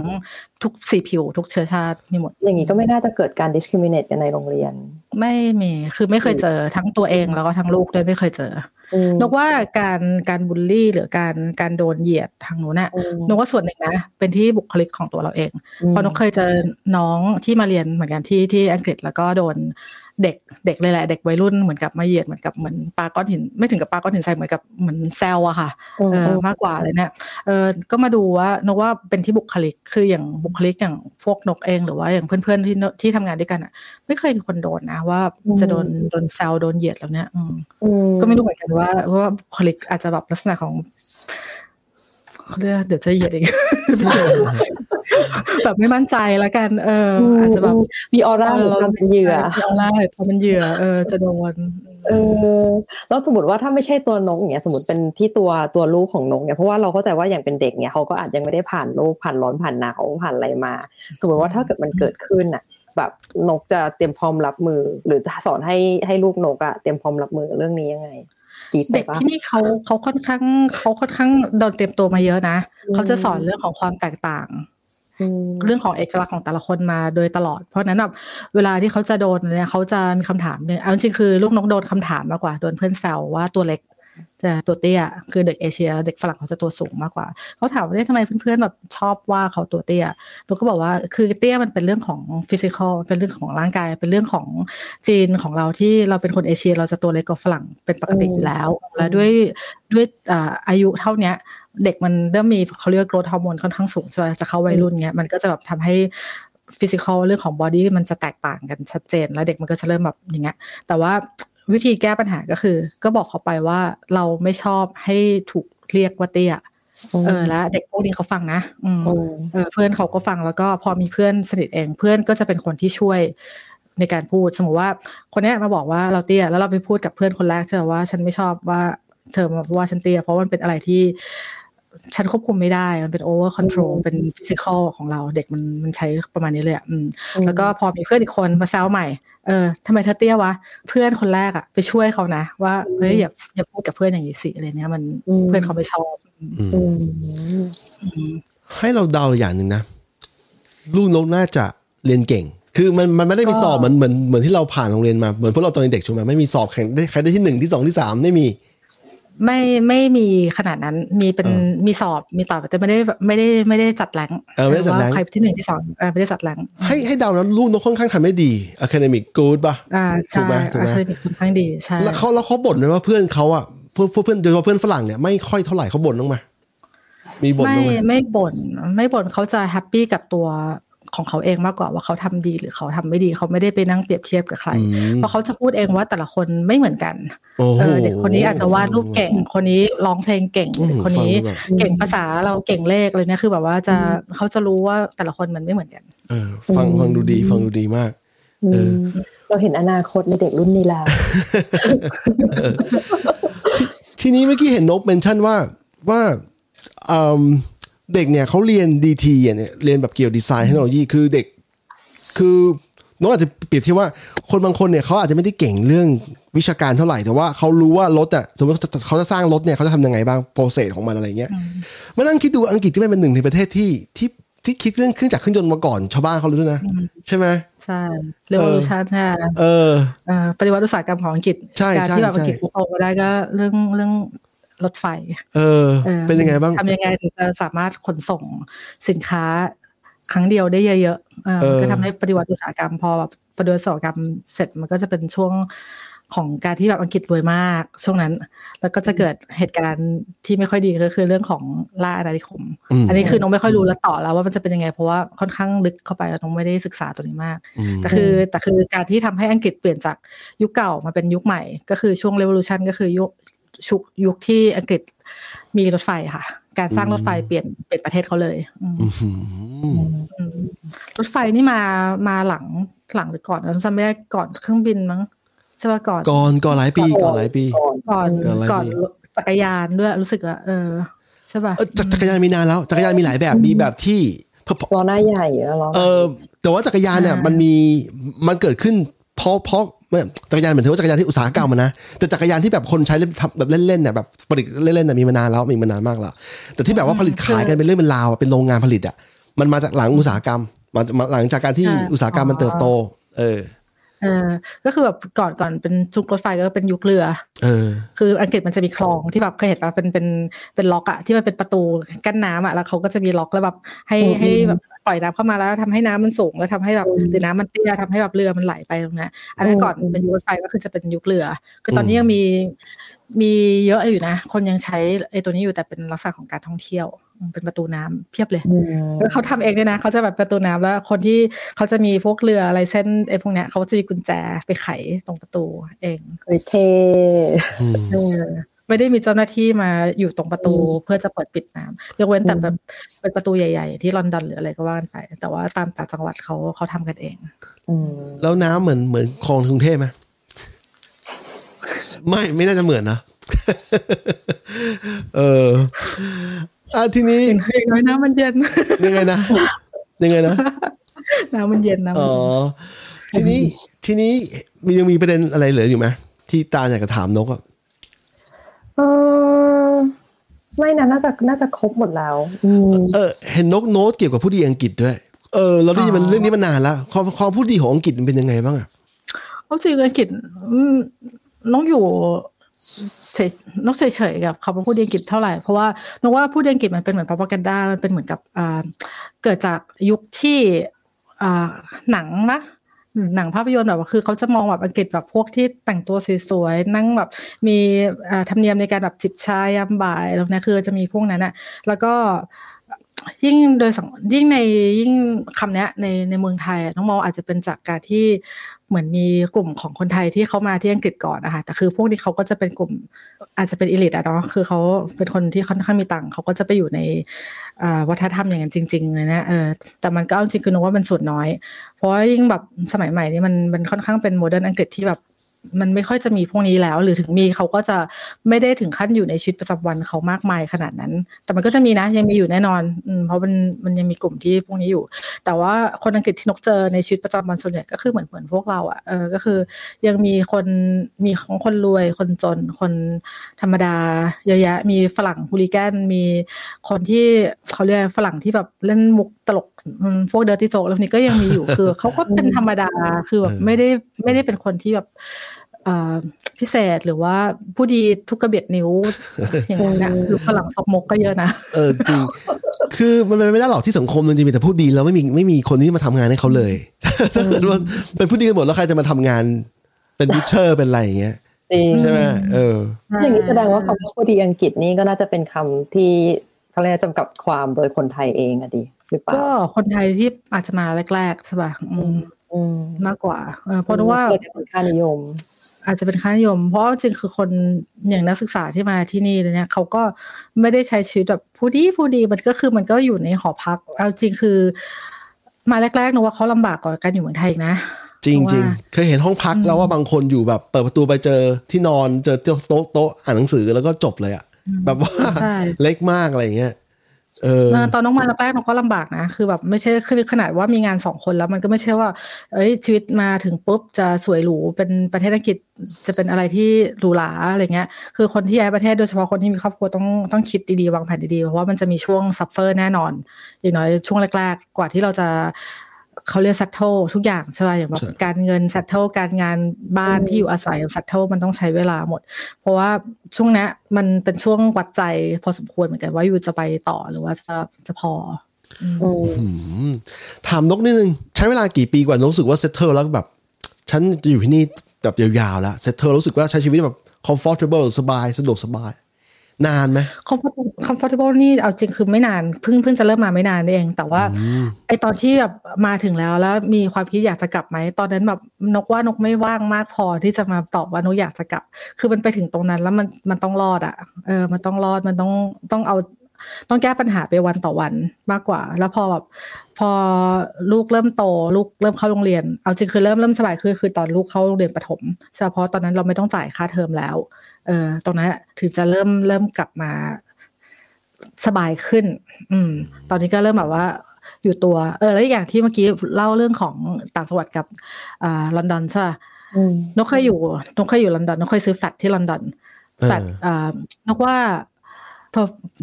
ทุกสีผิวทุกเชื้อชาติมีหมด อย่างนี้ก็ไม่น่าจะเกิดการ discriminate กันในโรงเรียน ไม่มีคือไม่เคยเจอทั้งตัวเองแล้วก็ทั้งลูกด้วยไม่เคยเจออืมนกว่าการการบูลลี่หรือการการโดนเหยียดทางนู้นน่ะอืมนกว่าส่วนหนึ่งนะเป็นที่บุคลิกของตัวเราเองเพราะนกเคยเจอน้องที่มาเรียนเหมือนกันที่ที่อังกฤษแล้วก็โดน เด็กเด็กเลยแหละเด็กวัยรุ่นเหมือนกับมาเหยียดเหมือนกับเหมือนปาก้อนหิน ไม่ถึงกับปาก้อนหินใส่เหมือนกับเหมือนแซวอะค่ะอืมเออมากกว่าเลยเนี่ยเออก็มาดูว่านกว่าเป็นที่บุคลิกคืออย่างบุคลิกอย่างพวกนกเอง หรือว่าอย่างเพื่อนๆที่นที่ทำงานด้วยกันอะไม่เคยมีคนโดนนะว่าจะโดนโดนแซวโดนเหยียดแล้วเนี่ยอืมอืมก็ไม่รู้เหมือนกันว่าว่าบุคลิกอาจจะแบบลักษณะของ เขาเรียกเดี๋ยวจะเหยียดอีกแบบไม่มั่นใจแล้วกัน เออ อาจจะแบบมีออร่าของความเป็นเหยื่อมีออร่าพอมันเหยื่อเออจะโดนเออแล้วสมมติว่าถ้าไม่ใช่ตัวนกเนี่ยสมมติเป็นที่ตัวตัวลูกของนกเนี่ยเพราะว่าเราเข้าใจว่าอย่างเป็นเด็กเนี่ยเขาก็อาจยังไม่ได้ผ่านโลกผ่านร้อนผ่านหนาวผ่านอะไรมา สมมติว่าถ้าเกิดมันเกิดขึ้นอะ แบบนกจะเตรียมพร้อมรับมือ หรือสอนให้ให้ลูกนกอะเตรียมพร้อมรับมือเรื่องนี้ยังไงดีไป เด็กปะที่นี่เขาเขาค่อนข้างเขาค่อนข้างโดนเตรียมตัวมาเยอะนะอืมเขาจะสอนเรื่องของความแตกต่างอืมเรื่องของเอกลักษณ์ของแต่ละคนมาโดยตลอด เพราะฉะนั้นแบบเวลาที่เขาจะโดนเนี่ยเขาจะมีคำถามเนี่ยเอาจริงๆคือลูกนกโดนคำถามมากกว่าโดนเพื่อนแซวว่าตัวเล็ก จะตัวเตี้ย คือเด็กเอเชีย เด็กฝรั่งเขาจะตัวสูงมากกว่า เขาถามว่าเอ๊ะทำไมเพื่อนๆแบบชอบว่าเขาตัวเตี้ยนกก็บอกว่า คือเตี้ยมันเป็นเรื่องของ physical เป็นเรื่องของร่างกาย เป็นเรื่องของจีนของเราที่เราเป็นคนเอเชีย เราจะตัวเล็กกว่าฝรั่งเป็นปกติอยู่แล้ว และด้วยด้วยอายุเท่าเนี้ยเด็กมันเริ่มมีเขาเรียกว่า growth ฮอร์โมนค่อนข้างสูงใช่ไหมจะเข้าวัยรุ่นเงี้ย มันก็จะแบบทำให้ physical เรื่องของ body มันจะแตกต่างกันชัดเจน แล้วเด็กมันก็จะเริ่มแบบอย่างเงี้ยแต่ว่า วิธีแก้ปัญหาก็คือ ก็บอกเขาไปว่าเราไม่ชอบให้ถูกเรียกว่าเตี้ยเออแล้วเด็กพวกนี้เขาฟังนะอืมอืมเออเพื่อนเขาก็ฟังแล้วก็พอมีเพื่อนสนิทเองเพื่อนก็จะเป็นคนที่ช่วยในการพูดสมมติว่าคนเนี้ยมาบอกว่าเราเตี้ยแล้วเราไปพูดกับเพื่อนคนแรกใช่ไหมว่าฉันไม่ชอบว่าเธอมาว่าฉันเตี้ยเพราะมันเป็นอะไรที่ ฉันควบคุมไม่ได้ มันเป็น over control เป็น physical ของเราเด็กมันมันใช้ประมาณนี้เลยอะอืมแล้วก็พอมีเพื่อนอีกคนมาแซวใหม่ เออทำไมเธอเตี้ยวะ เพื่อนคนแรกอะไปช่วยเขานะ ว่าเฮ้ยอย่าอย่าพูดกับเพื่อนอย่างนี้สิอะไรเนี้ยมันอืมเพื่อนเขาไม่ชอบอืมให้เราเดาอย่างหนึ่งนะลูกนกน่าจะเรียนเก่ง คือมันมันไม่ได้มีสอบเหมือนเหมือนเหมือนที่เราผ่านโรงเรียนมาเหมือนพวกเราตอนเด็กใช่ไหมไม่มีสอบแข่งได้ใครได้ที่หนึ่งที่สองที่สามไม่มี ไม่ไม่มีขนาดนั้นมีเป็นเออมีสอบมีต่อแต่ไม่ได้ไม่ได้ไม่ได้จัดแรงค์เออไม่ได้จัดแรงค์ว่าใครที่หนึ่งที่สองเออไม่ได้จัดแรงค์ให้ให้เดาแล้วลลูกนกค่อนข้างทำได้ดี academic good ป่ะอ่าถูใช่ไหมถูกไหม academicิกค่อนข้างดีใช่แล้วเขาแล้วเขาบ่นไหมว่าเพื่อนเขาอะเพื่อนเพื่อนโดยเฉพาะเพื่อนฝรั่งเนี่ยไม่ค่อยเท่าไหร่เขาบ่นบ้างไหมมีบ่นไม่บ้างไหมไม่บ่นไม่บ่นเขาจะ happy กับตัว ของเขาเองมากกว่าว่าเขาทำดีหรือเขาทำไม่ดีเขาไม่ได้ไปนั่งเปรียบเทียบกับใครอืมเพราะเขาจะพูดเองว่าแต่ละคนไม่เหมือนกันโอ้โหเออเด็กคนนี้อาจจะวาดรูปเก่งคนนี้ร้องเพลงเก่งอืมเด็กคนนี้ฟังดูแบบเก่งภาษาเราเก่งเลขเลยเนี่ยคือแบบว่าจะเขาจะรู้ว่าแต่ละคนมันไม่เหมือนกัน เออ ฟังฟังดูดีฟังดูดีมากเออเราเห็นอนาคตในเด็กรุ่นนี้แล้วทีนี้เมื่อกี้เห็นนกเมนชั่นว่าว่าอืม เด็กเนี่ยเขาเรียนดีทีเนี่ยเรียนแบบเกี่ยวดีไซน์เทคโนโลยีคือเด็กคือนกอาจจะเปรียบเทียบว่าคนบางคนเนี่ยเขาอาจจะไม่ได้เก่งเรื่องวิชาการเท่าไหร่ แต่ว่าเขารู้ว่ารถอะสมมติเขาจะเขาจะสร้างรถเนี่ยเขาจะทำยังไงบ้างโปรเซสของมันอะไรเงี้ยมานั่งคิดดูอังกฤษที่เป็นหนึ่งในประเทศที่ที่ที่คิดเรื่องเครื่องจักรเครื่องยนต์มาก่อนชาวบ้านเขาเลยด้วยนะ ใช่ไหมใช่เรียกว่าวิชาใช่เออเอ่อปฏิวัติอุตสาหกรรมของอังกฤษใช่การใช่ที่แบบใช่อังกฤษโตมาได้ก็เรื่องเรื่อง รถไฟเออออ เป็นยังไงบ้างทำยังไงถึงจะสามารถขนส่งสินค้าครั้งเดียวได้เยอะๆเออเออก็ทำให้ปฏิวัติอุตสาหกรรม พอแบบปฏิวัติอุตสาหกรรมเสร็จมันก็จะเป็นช่วงของการที่แบบอังกฤษรวยมาก ช่วงนั้น แล้วก็จะเกิดเหตุการณ์ที่ไม่ค่อยดีก็คือเรื่องของล่าอาณานิคมอืมอันนี้คือน้องไม่ค่อยรู้แล้วต่อแล้วว่ามันจะเป็นยังไง เพราะว่าค่อนข้างลึกเข้าไปน้องไม่ได้ศึกษาตัวนี้มากอืมแต่คือแต่คือการที่ทำให้อังกฤษเปลี่ยนจากยุคเก่ามาเป็นยุคใหม่ ก็คือช่วง revolution ก็คือยุค ชุกยุคที่อังกฤษมีรถไฟค่ะ การสร้างรถไฟเปลี่ยนเปลี่ยนประเทศเขาเลยอืมอื้อหืออืมรถไฟนี่มามาหลังหลังหรือก่อนจำไม่ได้ก่อนเครื่องบินมั้งใช่ป่ะก่อนก่อนก่อนหลายปีก่ก่ออนนหลายปี ก่อนก่อนอะไรก่อนพี่จักรยานด้วยรู้สึกว่าเออใช่ป่ะเออจักจักรยานมีนานแล้วจักรยานมีหลายแบบมีแบบที่พอล้อหน้าใหญ่แล้วล้อหเอน้าอแต่ว่าจักรยานเนี่ยอ่ามัมันมีมันเกิดขึ้นเพราะเพราะไม่ จักรยานเหมือนถือว่าจักรยานที่อุตสาหกรรมอะนะแต่จักรยานที่แบบคนใช้เล่นทำแบบเล่นๆเนี่ยแบบผลิตเล่นๆเนี่ยมีมานานแล้วมีมานานมากแล้วแต่ที่แบบว่าผลิตขายกันเป็นเรื่องเป็นราวอะเป็นโรงงานผลิตอะมันมาจากหลังอุตสาหกรรมมามาหลังจากการที่อ่าอุตสาหกรรมมันเติบโต เออเออก็คือแบบก่อนก่อนเป็นชุกรถไฟก็เป็นยุคเรือ เออ คืออังกฤษมันจะมีคลองที่แบบเคยเห็นป่ะเป็นเป็นเป็นล็อกอะที่มันเป็นประตูกั้นน้ำอะแล้วเขาก็จะมีล็อกแล้วแบบให้ให้แบบป ล่อยน้ำเข้ามาแล้วทำให้น้ำมันสูงแล้วทำให้แบบหรือน้ำมันเตี้ยทำให้แบบเรือมันไหลไปตรงนั้นอันนั้นก่อนเป็นยุครถไฟก็คือจะเป็นยุคเรือ คือตอนนี้ยังมีมีเยอะอยู่นะ คนยังใช้ไอ้ตัวนี้อยู่แต่เป็นลักษณะของการท่องเที่ยวอืมเป็นประตูน้ำเพียบเลยอืมแล้วเขาทำเองด้วยนะเขาจะแบบประตูน้ำแล้วคนที่เขาจะมีพวกเรืออะไรเส้นไอ้พวกเนี้ยเขาจะมีกุญแจไปไขตรงประตูเองเฮ้ยเท่อืมเออ ไม่ได้มีเจ้าหน้าที่มาอยู่ตรงประตูเพื่อจะเปิดปิดน้ำยกเว้นแต่แบบเป็นประตูใหญ่ ๆ ที่ลอนดอนหรืออะไรก็ว่ากันไป แต่ว่าตามต่างจังหวัดเขาเขาทำกันเองอืมแล้วน้ำเหมือนเหมือนคลองกรุงเทพไหมไม่ไม่น่าจะเหมือนนะเอออะทีนี้อย่างน้อยน้ำมันเย็นยังไงนะยังไงนะน้ำมันเย็นน้ำมันอ๋อเย็นทีนี้ทีนี้มียังมีประเด็นอะไรเหลืออยู่ไหมที่ตาอยากจะถามนกอะ เออไม่นะน่าจะน่าจะครบหมดแล้วอืมเออ เห็นนกโน้ตเกี่ยวกับผู้ดีอังกฤษด้วย เออ เราได้ยินมันเรื่องนี้มานานแล้วความความผู้ดีของอังกฤษมันเป็นยังไงบ้างอะเอาจริงอังกฤษอืมน้องอยู่เฉยน้องเฉยๆกับคำว่าพูดอังกฤษเท่าไหร่ เพราะว่าน้องว่าพูดอังกฤษมันเป็นเหมือน propaganda มันเป็นเหมือนกับอ่าเกิดจากยุคที่อ่าหนังนะ หนังภาพยนตร์แบบว่าคือเขาจะมองแบบอังกฤษแบบพวกที่แต่งตัวสวยๆนั่งแบบมีธรรมเนียมในการแบบจิบชายยามบ่ายแล้วนะคือจะมีพวกนั้นอะแล้วก็ ยิ่งโดยสังยิ่งในยิ่งคำเนี้ยในในเมืองไทยน้องมองอาจจะเป็นจากการที่เหมือนมีกลุ่มของคนไทยที่เขามาที่อังกฤษก่อนนะคะแต่คือพวกนี้เขาก็จะเป็นกลุ่มอาจจะเป็นอิลิทอะเนาะคือเขาเป็นคนที่ค่อนข้างมีตังค์เขาก็จะไปอยู่ในวัฒนธรรมอย่างนั้นจริงๆเลยนะเออแต่มันก็เอาจริงคือนึกว่ามันส่วนน้อย เพราะยิ่งแบบสมัยใหม่นี้มันมันค่อนข้างเป็นโมเดิร์นอังกฤษที่แบบ มันไม่ค่อยจะมีพวกนี้แล้ว หรือถึงมีเขาก็จะไม่ได้ถึงขั้นอยู่ในชีวิตประจำวันเขามากมายขนาดนั้น แต่มันก็จะมีนะยังมีอยู่แน่นอนอืมเพราะมันมันยังมีกลุ่มที่พวกนี้อยู่ แต่ว่าคนอังกฤษที่นกเจอในชีวิตประจำวันส่วนใหญ่ก็คือเหมือนเหมือนพวกเราอะ่ะเออก็คือยังมีคนมีของคนรวยคนจน คนธรรมดาเยอะแยะ มีฝรั่งฮูลิแกนมีคนที่เขาเรียกฝรั่งที่แบบเล่นมุกตลกพวกเดอร์ติโจกแล้วนี้ก็ยังมีอยู่คือเขาก็เป็นธรรมดาคือแบบไม่ได้ไม่ได้เป็นคนที่แบบ พิเศษหรือว่าผู้ดีทุกกระเบียดนิ้วอย่างนั้นนะคือฝรั่งซอกมกก็เยอะนะเออจริงคือมันเป็นไม่ได้หรอกที่สังคมมันจะมีแต่พูดดีแล้วไม่มีไม่มีคนที่มาทำงานให้เขาเลยถ้าเกิดว่าเป็นผู้ดีกันหมดแล้วใครจะมาทำงาน เป็นวิเชอร์เป็นอะไรอย่างเงี้ยจริงใช่ไหมเอออย่างนี้แสดงว่าคำว่าพอดีอังกฤษนี่ก็น่าจะเป็นคำที่เขาเรียกจำกัดความโดยคนไทยเองอะดีหรือเปล่าก็คนไทยที่อาจจะมาแรกๆใช่ป่ะอืมอืมมากกว่าเออเพราะนึกว่าเกิดจากค่านิยม อาจจะเป็นค่านิยม เพราะจริงคือคนอย่างนักศึกษาที่มาที่นี่เนี่ยเขาก็ไม่ได้ใช้ชีวิตแบบผู้ดีผู้ดีมันก็คือมันก็อยู่ในหอพักเอาจริงคือ มาแรกๆนึกว่าเขาลำบากกว่ากันอยู่เมืองไทยอีกนะจริงเพจริราะงว่าเคยเห็นห้องพักแล้วว่าบางคนอยู่แบบเปิดประตูไปเจอที่นอนเจอโต๊ะโต๊ะอ่านหนังสือแล้วก็จบเลยอะแบบว่าใช่เล็กมากอะไรอย่างเงี้ย เออตอนน้องมาแรกๆน้องก็ลำบากนะ คือแบบไม่ใช่คือขนาดว่ามีงานสองคนแล้วมันก็ไม่ใช่ว่า เอ้ยชีวิตมาถึงปุ๊บจะสวยหรูเป็นประเทศอังกฤษจะเป็นอะไรที่หรูหราอะไรเงี้ย คือคนที่ย้ายประเทศโดยเฉพาะคนที่มีครอบครัวต้องต้องคิดดีๆวางแผนดีๆเพราะว่ามันจะมีช่วง suffer แน่นอนอย่างน้อยช่วงแรก ๆ กว่าที่เราจะ เขาเรียก settle ทุกอย่างใช่ไหมอย่างแบบใช่การเงิน settle การงานบ้านที่อยู่อาศัย settle มันต้องใช้เวลาหมด เพราะว่าช่วงเนี้ยมันเป็นช่วงวัดใจพอสมควรเหมือนกันว่า you จะไปต่อหรือว่าจะจะพออืมอืมถามนกนิดนึง ใช้เวลากี่ปีกว่านกรู้สึกว่า settle แล้วแบบ ฉันจะอยู่ที่นี่แบบยาวๆแล้ว settle รู้สึกว่าใช้ชีวิตแบบ comfortable สบายสะดวกสบาย นานไหม comfortable comfortable นี่เอาจริงคือไม่นานเพิ่งเพิ่งจะเริ่มมาไม่นานนี่เอง แต่ว่าไอตอนที่แบบมาถึงแล้วแล้วมีความคิดอยากจะกลับไหม ตอนนั้นแบบนกว่านกไม่ว่างมากพอที่จะมาตอบว่านกอยากจะกลับ คือมันไปถึงตรงนั้นแล้วมันมันต้องรอดอะเออมันต้องรอดมันต้องต้องเอาต้องแก้ปัญหาไปวันต่อวันมากกว่า แล้วพอแบบพอลูกเริ่มโตลูกเริ่มเข้าโรงเรียน เอาจริงคือเริ่มเริ่มสบายคือคือตอนลูกเข้าโรงเรียนประถมเฉพาะตอนนั้นเราไม่ต้องจ่ายค่าเทอมแล้ว เออตรงนั้นถึงจะเริ่มเริ่มกลับมาสบายขึ้น อืม ตอนนี้ก็เริ่มแบบว่าอยู่ตัว เออ แล้วอีกอย่างที่เมื่อกี้เล่าเรื่องของต่างจังหวัดกับอ่าลอนดอนใช่ปะอืมนกเคยอยู่นกเคยอยู่ลอนดอนนกเคยซื้อแฟลตที่ลอนดอนเออแฟลตอ่านกว่าพอ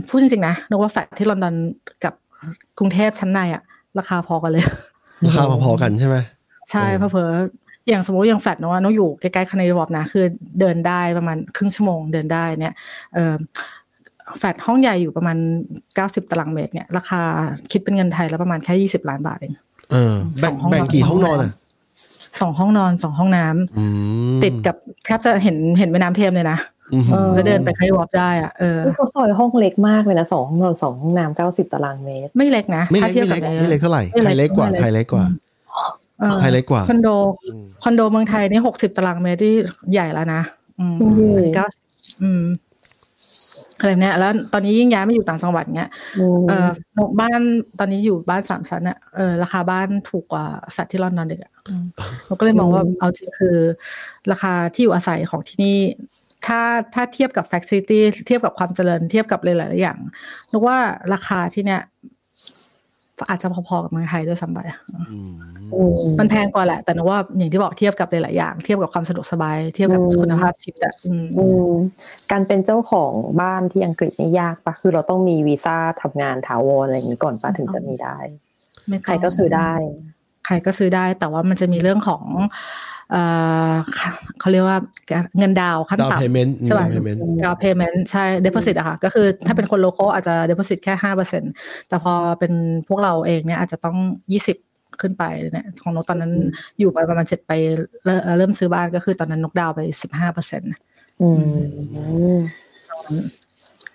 พูดจริงๆนะนกว่าแฟลตที่ลอนดอนกับกรุงเทพชั้นในอะราคาพอกันเลย ราคาพอๆกันใช่ไหมใช่เออเพอๆ อย่างสมมติอย่างแฟลตเนอะนกอยู่ใกล้ๆ Canary Wharf นะคือเดินได้ประมาณครึ่งชั่วโมงเดินได้เนี่ยเออแฟลตห้องใหญ่อยู่ประมาณเก้าสิบตารางเมตรเนี่ยราคาคิดเป็นเงินไทยแล้วประมาณแค่ยี่สิบล้านบาทเองเออแบ่งสองห้องแบ่งกี่ห้องนอนอะสองห้องนอนสองห้องน้ำอืมติดกับแทบจะเห็นเห็นแม่น้ำเทมส์เลยนะอืมเออแล้วเดินไป Canary Wharf ได้อะเออนี่เขาซอยห้องเล็กมากเลยนะสองห้องนอนสองห้องน้ำเก้าสิบตารางเมตร ไม่เล็กนะไม่ถ้าเล็กเทียบไม่กับเล็กในไม่เล็กเท่าไหร่ไม่ไทเล็กไทยเล็กกว่าไม่เล็กไทยเล็กกว่าเออ ไทยเล็กกว่าคอนโดคอนโดเมืองไทยนี่หกสิบตารางเมตรที่ใหญ่แล้วนะอืมจริงดิเก้าอืมอะไรเนี้ยแล้วตอนนี้ยิ่งย้ายมาอยู่ต่างจังหวัดเนี้ยอืมเออบ้านตอนนี้อยู่บ้านสามชั้นอะเออราคาบ้านถูกกว่าแฟลตที่ลอนดอนเด็กอะอืมเราก็เลยมองว่าเอาจริงคือ ราคาที่อยู่อาศัยของที่นี่ ถ้าถ้าเทียบกับ facility เทียบกับความเจริญเทียบกับหลายๆอย่างนกว่าราคาที่เนี้ย อาจจะพอๆกับเมืองไทยด้วยซ้ำไปอืมมันแพงกว่าแหละ แต่นกว่าอย่างที่บอกเทียบกับหลายๆอย่าง เทียบกับความสะดวกสบาย เทียบกับอืมคุณภาพชีวิตอะอืมอืมการเป็นเจ้าของบ้านที่อังกฤษนี่ยากปะคือเราต้องมีวีซ่าทำงานถาวรอะไรอย่างนี้ก่อนปะถึงจะมีได้ไม่ต้องใครก็ซื้อได้ ใครก็ซื้อได้ แต่ว่ามันจะมีเรื่องของ เออเขาเรียกว่าเงินดาวน์ขั้นดาวต่ำเพย์เมนต์ใช่ป่ะดาวเพย์เมนต์ดาวเพย์เมนต์ใช่ deposit อะค่ะก็คือถ้าเป็นคนโล c a l อาจจะ deposit แค่ห้าเปอร์เซ็นแต่พอเป็นพวกเราเองเนี่ยอาจจะต้องยี่สิบขึ้นไปเนี่ยของนกตอนนั้นอยู่ไปประมาณเจ็ดไปเริ่มเริ่มซื้อบ้านก็คือตอนนั้นนกดาวน์ไปสิบห้าเปอร์เซ็นต์อืม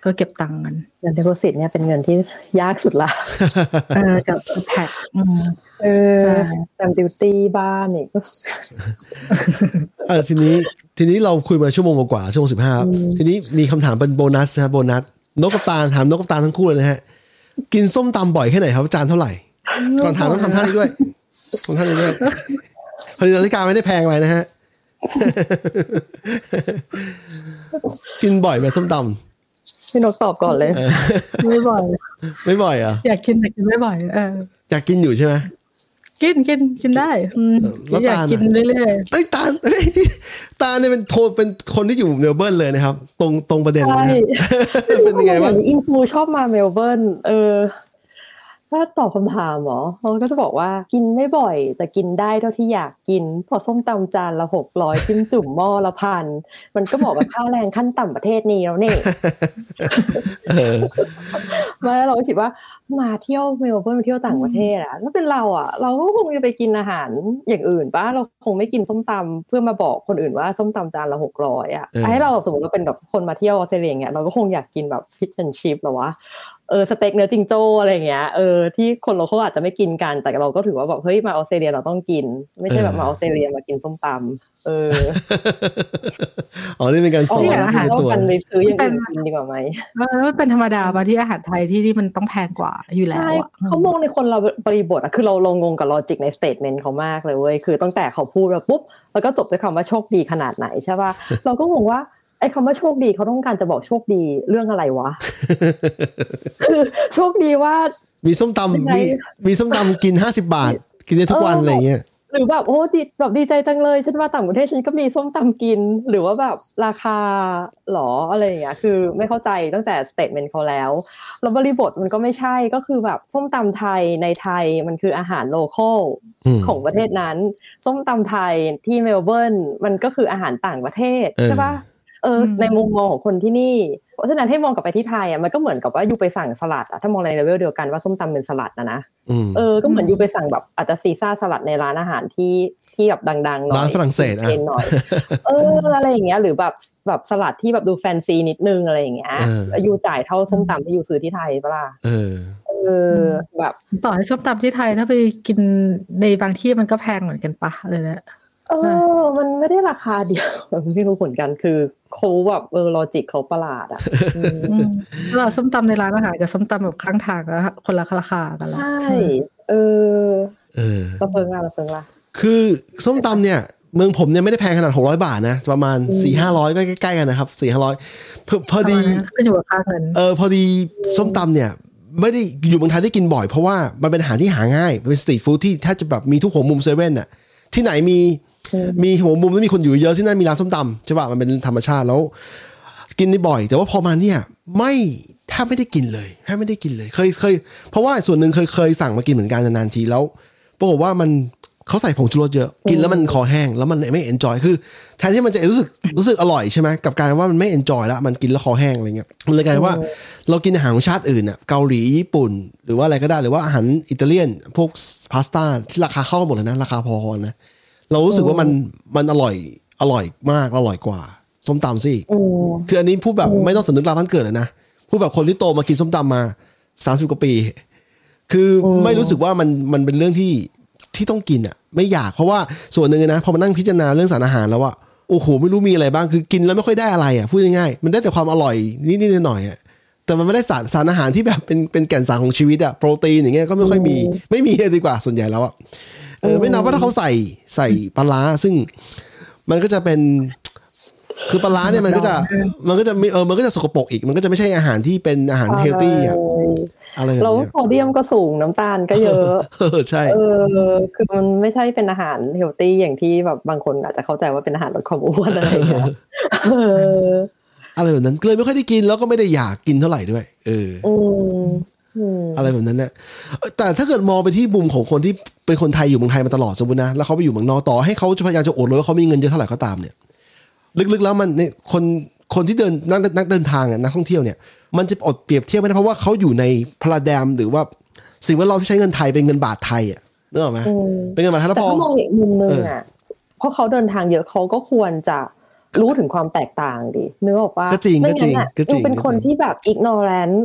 ก็เก็บตังค์กันเงินเด p o สิตเนี่ยเป็นเงินที่ยากสุดละเออกับแท็กอืมเออใช่แตมดิวตี้บ้านอีกเออทีนี้ทีนี้เราคุยมาชั่วโมงกว่าๆชั่วโมงสิบห้าทีนี้มีคำถามเป็นโบนัสนะฮะโบนัสนกกับตาลถามนกกับตาลทั้งคู่เลยนะฮะ กินส้มตำบ่อยแค่ไหนครับจานเท่าไหร่ ก่อนถามต้องทำท่านี้ด้วยทำท่านี้ด้วยพอดีนาฬิกาไม่ได้แพงอะไรนะฮะ กินบ่อยไหมส้มต พี่นกตอบก่อนเลย ไม่บ่อยำไม่บ่อยเหรอะอยากกินแต่กินไม่บ่อยเอออยากกินอยู่ใช่ไหมกินกินกินได้อืมแล้วอยากตาลกินอะเรื่อยเอ้ยตาลเอ้ยตาลเนี่ยเป็นโทรเป็นคนที่อยู่เมลเบิร์นเลยนะครับ ตรงตรงประเด็นใช่เลยนะเป็นยังไงบ้างอินฟูชอบมาเมลเบิร์นเออ ถ้าตอบคำถามเหรอเขาก็จะบอกว่ากินไม่บ่อย แต่กินได้เท่าที่อยากกิน พอส้มตำจานละหกร้อยจิ้มจุ่มหม้อละพันมันก็บอกกับค่าแรงขั้นต่ำประเทศนี้แล้วนี่เออมาแล้วเราก็คิดว่ามาเที่ยวเมลเบิร์นมาเที่ยวต่างประเทศอะถ้าเป็นเราอะเราก็คงจะไปกินอาหารอย่างอื่นปะเราคงไม่กินส้มตำเพื่อมาบอกคนอื่นว่าส้มตำจานละหกร้อยอะเออให้เราสมมติเราเป็นแบบคนมาเที่ยวออสเตรเลียเนี่ยเราก็คงอยากกินแบบ fish and chips หรอวะ เออสเต็กเนื้อจิงโจ้อะไรอย่างเงี้ยเออที่คนเราเขาอาจจะไม่กินกัน แต่เราก็ถือว่าแบบเฮ้ยมาออสเตรเลียเราต้องกิน ไม่ใช่แบบมาออสเตรเลียมากินส้มตำเอออ๋อนี่เป็นการสอนเอาในอาหารตัวกันไปซื้ออย่างอื่นกินดีกว่าไหมๆเออแล้วมันเป็นธรรมดามาที่อาหารไทยที่ที่มันต้องแพงกว่าอยู่แล้วใช่อะเขามองในคนเราบริบทอะคือเราลงงงกับ logic ใน statement เขามากเลยเว้ยคือตั้งแต่เขาพูดแล้วปุ๊บแล้วก็จบด้วยคำว่าโชคดีขนาดไหนใช่ป่ะเราก็งงว่า ไอ้คำว่าโชคดีเขาต้องการจะบอกโชคดีเรื่องอะไรวะ คือโชคดีว่า มีส้มยังไงตำมีมีส้มตำกินห้าสิบบาท กินได้ทุกวันเออออะไรอย่างเงี้ยหรือแบบโอ้ดีแบบดีใจจังเลย ฉันมาต่างประเทศฉันก็มีส้มตำกิน หรือว่าแบบราคาหรออะไรอย่างเงี้ยคือไม่เข้าใจตั้งแต่ statement เขาแล้วแล้วบริบทมันก็ไม่ใช่ก็คือแบบส้มตำไทยในไทยมันคืออาหาร local อืมของประเทศนั้น ส้มตำไทยที่เมลเบิร์นมันก็คืออาหารต่างประเทศเออใช่ปะ เอออในมุมมองของคนที่นี่ เพราะฉะนั้นให้มองกลับไปที่ไทยอะมันก็เหมือนกับว่า you ไปสั่งสลัดอะถ้ามองในเลเวลเดียวกันว่าส้มตำเป็นสลัดนะนะอืมเออก็เหมือน you ไปสั่งแบบอาจจะ Caesar salad ในร้านอาหารที่ที่แบบดังๆหน่อยร้านฝรั่งเศสอะเชนหน่อยเอออะไรอย่างเงี้ยหรือแบบแบบสลัดที่แบบดูแฟนซีนิดนึงอะไรอย่างเงี้ยเออแล้ว you จ่ายเท่าส้มตำที่ you ซื้อที่ไทยปะล่ะเออเออแบบต่อให้ส้มตำที่ไทยถ้าไปกินในบางที่มันก็แพงเหมือนกันปะเลยนะ เออ มันไม่ได้ราคาเดียวไม่รู้เหมือนกันคือเขาแบบเออลอจิกเขาประหลาดอะอืมอืมแล้วส้มตำในร้านอาหารกับส้มตำแบบข้างทางแล้วคนละราคากันละใช่เออ เออระเพิงอะระเพิงละคือส้มตำเนี่ย เมืองผมเนี่ยไม่ได้แพงขนาดหกร้อยบาทนะ ประมาณสี่ห้าร้อยก็ใกล้ๆกันนะครับสี่ห้าร้อยพอดีก็อยู่กับค่าเงินเออพอดีส้มตำเนี่ยไม่ได้อยู่เมืองไทยได้กินบ่อยเพราะว่ามันเป็นอาหารที่หาง่ายเป็นสตรีทฟู้ดที่แทบจะแบบมีทุกหัวมุมเซเว่นน่ะที่ไหนมี มีหัวมุมแล้วมีคนอยู่เยอะที่นั่นมีร้านส้มตำใช่ป่ะมันเป็นธรรมชาติแล้ว กินได้บ่อย แต่ว่าพอมาเนี่ย ไม่แทบไม่ได้กินเลยแทบไม่ได้กินเลย เคยเคย เพราะว่าส่วนหนึ่งเคยเคยสั่งมากินเหมือนกันนานๆทีแล้วปรากฏว่ามันเขาใส่ผงชูรสเยอะ กินแล้วมันคอแห้งแล้วมันไม่เอนจอยคือ แทนที่มันจะรู้สึกรู้สึกอร่อยใช่ไหมกับกายเป็นว่ามันไม่เอนจอยแล้วมันกินแล้วคอแห้งอะไรเงี้ยมันเลยกลายว่า เรากินอาหารของชาติอื่นอะเกาหลีญี่ปุ่น หรือว่าอะไรก็ได้หรือว่าอาหารอิตาเลียน พวกพาสต้าที่ราคาเข้าหมดเลยนะราคาพอๆนะ เรารู้สึกว่ามันมันอร่อยอร่อยมากอร่อยกว่า ส้มตำสิอืมคืออันนี้พูดแบบไม่ต้องสำนึกรับพันเกิดเลยนะพูดแบบคนที่โตมากินส้มตำมาสามสิบกว่าปี คืออไม่รู้สึกว่ามันมันเป็นเรื่องที่ที่ต้องกินอะ ไม่อยากเพราะว่าส่วนหนึ่งนะพอมานั่งพิจารณาเรื่องสารอาหารแล้วว่าโอ้โหไม่รู้มีอะไรบ้างคือกินแล้วไม่ค่อยได้อะไรอะพูดง่ายๆมันได้แต่ความอร่อยนิดๆหน่อยๆอะแต่มันไม่ได้สารสารอาหารที่แบบเป็นเป็นแก่นสารของชีวิตอะโปรตีนอย่างเงี้ยก็ไม่ค่อยมีไม่มีเลยดีกว่าส่วนใหญ่แล้วอะ เออไม่นับว่าถ้าเขาใส่ใส่ปลาร้าซึ่งมันก็จะเป็น คือปลาร้าเนี่ยมันก็จะมันก็จะมีเออมันก็จะสกปรกอีก มันก็จะไม่ใช่อาหารที่เป็นอาหารเฮลตี้อะอะไรแบบแล้วเนี้ยโซเดียมก็สูงน้ำตาลก็เยอะเออใช่เออคือมันไม่ใช่เป็นอาหารเฮลตี้อย่างที่แบบบางคนอาจจะเข้าใจว่าเป็นอาหารลดความอ้วนอะไรอย่างเงี้ยเอออะไรแบบนั้นเลยไม่ค่อยได้กินแล้วก็ไม่ได้อยากกินเท่าไหร่ด้วย เออ อืมอืมอะไรแบบนั้นเนี่ยเออแต่ถ้าเกิดมองไปที่มุมของคนที่เป็นคนไทยอยู่เมืองไทยมาตลอดสมมตินะ แล้วเขาไปอยู่เมืองนอกต่อให้เขาจะพยายามจะอวดเลยว่าเขามีเงินเยอะเท่าไหร่ก็ตามเนี่ย ลึกๆแล้วมันเนี่ยคนคนที่เดินนักนักเดินทางอะนักท่องเที่ยวเนี่ยมันจะอดเปรียบเทียบไม่ได้เพราะว่าเขาอยู่ในพลาแดมหรือว่าสิ่งแวดล้อมที่ใช้เงินไทยเป็นเงินบาทไทยอะนึกออกไหมอืมเป็นเงินบาทไทยแล้วแต่พอถ้ามองอีกมุมนึงเอออ่อะเพราะเขาเดินทางเยอะเขาก็ควรจะรู้ถึงความแตกต่างดินึกออกปะก็จริงไม่ก็จริงงั้นอะก็จริงยูเป็นคนที่แบบ ignorant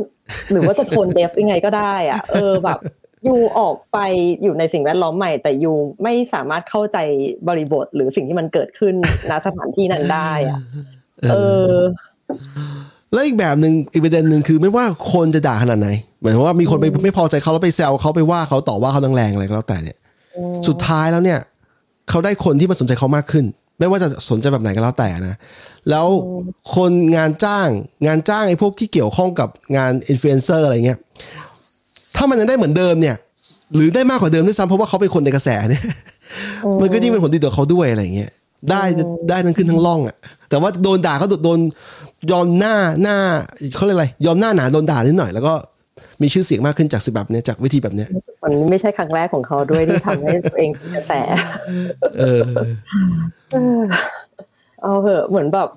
หรือว่าจะโทนเดฟยังไงก็ได้อะเออแบบยูออกไปอยู่ในสิ่งแวดล้อมใหม่ แต่ยูไม่สามารถเข้าใจบริบทหรือสิ่งที่มันเกิดขึ้นณสถานที่นั้นได้อะเออ แล้วอีกแบบหนึ่งอีกประเด็นหนึ่งคือไม่ว่าคนจะด่าขนาดไหนหมายถึงว่ามีคนไปไม่พอใจเขาแล้วไปแซวเขาไปว่าเขาต่อว่าเขาแรงๆอะไรก็แล้วแต่เนี่ย สุดท้ายแล้วเนี่ย เขาได้คนที่มาสนใจเขามากขึ้น ไม่ว่าจะสนใจแบบไหนก็แล้วแต่นะ แล้วคนงานจ้างงานจ้างไอ้พวกที่เกี่ยวข้องกับงานอินฟลูเอนเซอร์อะไรเงี้ย ถ้ามันยังได้เหมือนเดิมเนี่ย หรือได้มากกว่าเดิมด้วยซ้ำเพราะว่าเขาเป็นคนในกระแสเนี่ย มันก็ยิ่งเป็นผลดีต่อเขาด้วยอะไรเงี้ย ได้ได้ทั้งขึ้นทั้งล่องอะ แต่ว่าโดนด่าเขาโดนยอมหน้าหน้าเขาเรียกอะไร ยอมหน้าหนาโดนด่านิดหน่อยแล้วก็ มีชื่อเสียงมากขึ้นจากสิแบบเนี้ยจากวิธีแบบเนี้ยมันไม่ใช่ครั้งแรกของเขาด้วยที่ทำให้ตัวเองเป็นกระแสเออเออเอาเหอะเหมือนแบบ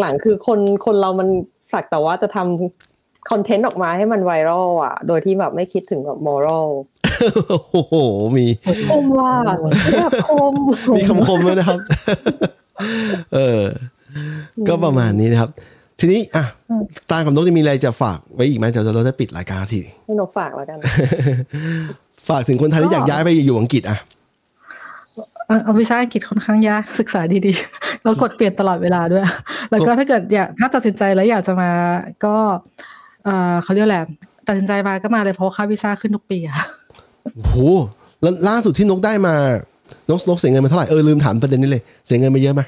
หลังๆคือคนคนเรามันสักแต่ว่าจะทำคอนเทนต์ออกมาให้มันไวรัลอะ โดยที่แบบไม่คิดถึงแบบมอรัลโอ้โห มีคมว่าแบบคม มีคำคมด้วยนะครับ เออ ก็ประมาณนี้นะครับ ทีนี้อะตากับนกจะมีอะไรจะฝากไว้อีกไหมเดี๋ยวเราจะปิดรายการทีให้นกฝากแล้วกัน ฝากถึงคนไทยที่อยากย้ายไปอยู่อังกฤษอะเอาเอาวีซ่าอังกฤษค่อนข้างยากศึกษาดีๆแล้วกดเปลี่ยนตลอดเวลาด้วย แล้วก็ถ้าเกิดอยากถ้าตัดสินใจแล้วอยากจะมาก็เออเขาเรียกแหละไรตัดสินใจมาก็มาเลยเพราะว่าค่าวีซ่าขึ้นทุกปีอะโอ้โหแล้วล่าสุดที่นกได้มานกนกเสียเงินมาเท่าไหร่เออลืมถามประเด็นนี้เลย เสียเงินมาเยอะไหม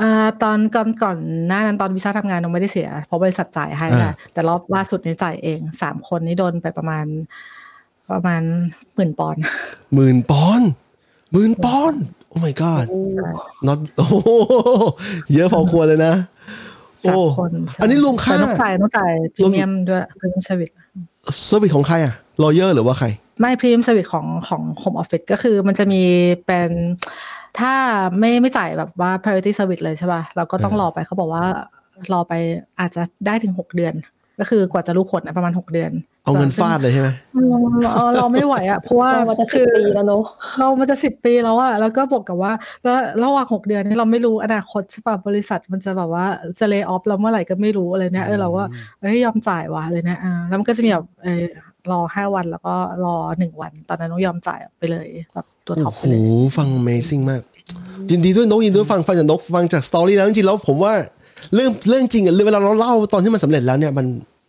อ่าตอนก่อนก่อนหน้านั้นตอนวีซ่าทำงานนงไม่ได้เสีย เพราะบริษัทจ่ายให้ค่ะแต่รอบล่าสุดนี่จ่ายเองสามคนนี่โดนไปประมาณ ประมาณหมื่นปอนด์หมื่นปอนด์หมื่นปอนด์โอ้ my god ใช่ not โอ้โหเยอะพอควรเลยนะสามโอ้คนใช่อันนี้รวมค่าแต่ต้องจ่ายต้องจ่ายพรีเมียมด้วย premium service service ของใครอะ lawyer หรือว่าใคร ไม่ premium service ของของ Home Office ก็คือมันจะมีเป็น ถ้าไม่ไม่จ่ายแบบว่า priority service เลยใช่ป่ะเราก็ต้องรอไปเขาบอกว่ารอไปอาจจะได้ถึงหกเดือน ก็คือกว่าจะรู้ผลนะประมาณหกเดือน เอาเงินฟาดเลยใช่ไหมเออเราไม่ไหวอะเพราะว่าเรามาจะคือสิบปีแล้วเนอะเรามันจะสิบปีแล้วอะแล้วก็บอกกับว่า แล้วระหว่างหกเดือนนี้เราไม่รู้อนาคตใช่ป่ะบริษัทมันจะแบบว่าจะเล y off เราเมื่อไหร่ก็ไม่รู้อะไรเนี่ยเออเราก็เอ้ยยอมจ่ายวะอะไรเนี่ยอ่าแล้วมันก็จะมีแบบเออ รอห้าวันแล้วก็รอหนึ่งวัน ตอนนั้นต้องยอมจ่ายไปเลยแบบตัวท็อปโอ้ไปโหเลยฟัง Amazing มาก ยินดีด้วยนกยินดีด้วยฟังฟังจากนกฟังจากสตอรี่แล้วจริงๆแล้วผมว่าเรื่องเรื่องจริงอะเวลาเราเล่าตอนที่มันสำเร็จแล้วเนี่ยมัน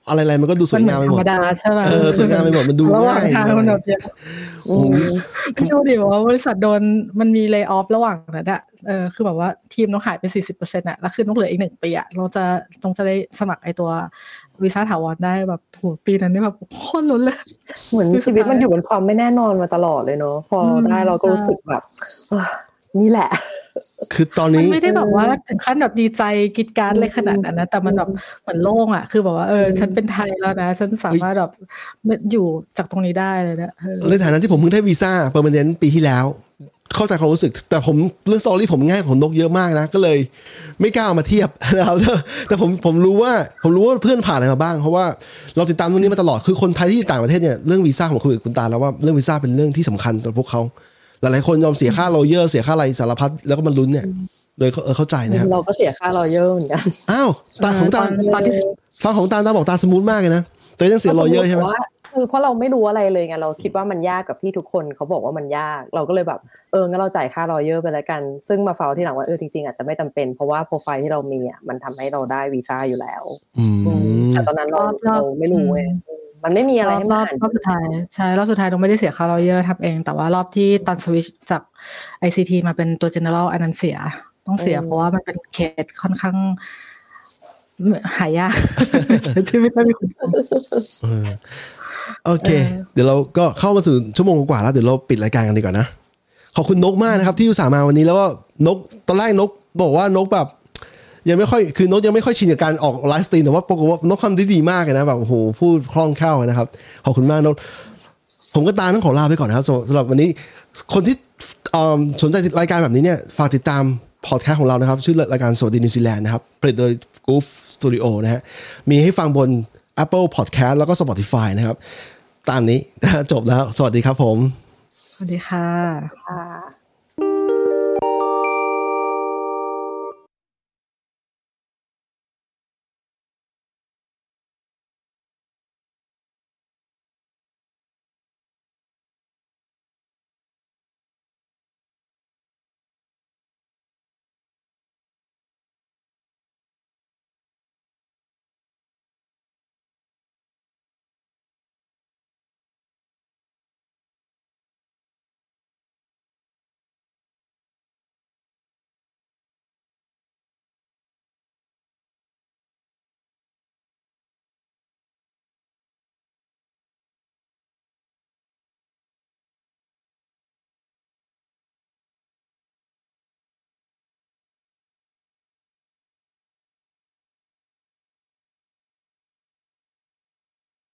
อะไรอะไรมันก็ดูสวยงามไปธรหมรดมดาใช่ไหมเออสวยงามไปหมดมันดูระหว่างง่ายทางมันแบบเดียวโอ้โหพี่ดูดิว่าบริษัทโดนมันมีเล y off ระหว่างนั้นอะเออคือแบบว่าทีมต้องหายไปสี่สิบเปอร์เซ็นต์อะแล้วคือต้องเหลืออีกหนึ่งปีอะเราจะต้องจะได้สมัครไอตัววีซ่าถาวรได้แบบโหปีนั้นนี่แบบโคตรลุ้นเลยเหมือนชีวิตมันอยู่บนความไม่แน่นอนมาตลอดเลยเนอะพออมได้เราก็รู้สึกแบบเอ้อนี่แหละ คือตอนมันนี้ไม่ได้แบบว่าถึงขั้นแบบดีใจกรีดกรารเลยขนาดนั้นนะแต่มันแบบเหมือนโล่งอะคือแบบว่าเออฉันเป็นไทยแล้วนะ ฉันสามารถแบบอยู่จากตรงนี้ได้เลยนะเออในฐานะที่ผมเพิ่งได้วีซ่า permanent ปีที่แล้ว เข้าใจความรู้สึก แต่ผมเรื่อง story ผมง่ายของนกเยอะมากนะ ก็เลย ไม่กล้าเอามาเทียบนะครับแต่แต่ผมผมรู้ว่าผมรู้ว่าเพื่อนผ่านอะไรมาบ้าง เพราะว่าเราติดตามตรงนี้มาตลอดคือคนไทยที่อยู่ต่างประเทศเนี่ยเรื่องวีซ่าผมคุยกับคุณตาลแล้วว่าเรื่องวีซ่าเป็นเรื่องที่สำคัญต่อพวกเขา หลายๆคนยอมเสียค่า lawyer เสียค่าอะไรสารพัดแล้วก็มันลุ้นเนี่ยโดยเขาเออเข้าใจนะครับเราก็เสียค่า lawyer เหมือนกันอ้าวตาของตาตอนตอนที่ฟังของตาตาบอกตาสมูทมากเลยนะแต่ยังเสียโรเยอร์ใช่ไหมว่าคือเพราะเราไม่รู้อะไรเลยไงเราคิดว่ามันยากกับที่ทุกคนเขาบอกว่ามันยาก เราก็เลยแบบเอองั้นเราจ่ายค่ารอเยอร์ไปแล้วกัน ซึ่งมาเฝ้าที่หลังว่าเออจริงๆอาจจะไม่จำเป็นเพราะว่าโปรไฟล์ที่เรามีอะมันทำให้เราได้วีซ่าอยู่แล้วอืมแต่ตอนนั้นเรารอบเราไม่รู้ไง มันไม่มีอะไรรอบให้รมาอบอ่านรอบสุดท้ายใช่รอบสุดท้ายต้องไม่ได้เสียค่ารอเยอร์ทำเอง แต่ว่ารอบที่ตอนสวิชจาก ICT มาเป็นตัว general อันนั้นเสีย ต้องเสียเพราะว่ามันเป็นเคสค่อนข้างหายากที่ไม่ค่อยมีคนเออโอเค เดี๋ยวเราก็เข้ามาสู่ชั่วโมงกว่าแล้วเดี๋ยวเราปิดรายการกันดีกว่านะขอบคุณนกมากนะครับ ที่อุตส่าห์มาวันนี้แล้วก็นกตอนแรกนกบอกว่านกแบบ ยังไม่ค่อยคือนกยังไม่ค่อยชินกับการออก live stream แต่ว่าปรากฏว่านกทำได้ดีมากเลยนะแบบโอ้โหพูดคล่องแคล่วนะครับขอบคุณมากนกผมก็ตาต้องขอลาไปก่อนนะครับสำหรับวันนี้คนที่สนใจรายการแบบนี้เนี่ยฝากติดตามพอดแคสต์ของเรานะครับ ชื่อรายการสวัสดีนิวซีแลนด์นะครับผลิตโดย Goof Studio นะฮะมีให้ฟังบน Apple Podcast แล้วก็ Spotify นะครับ ตามนี้จบแล้ว สวัสดีครับผม สวัสดีค่ะค่ะ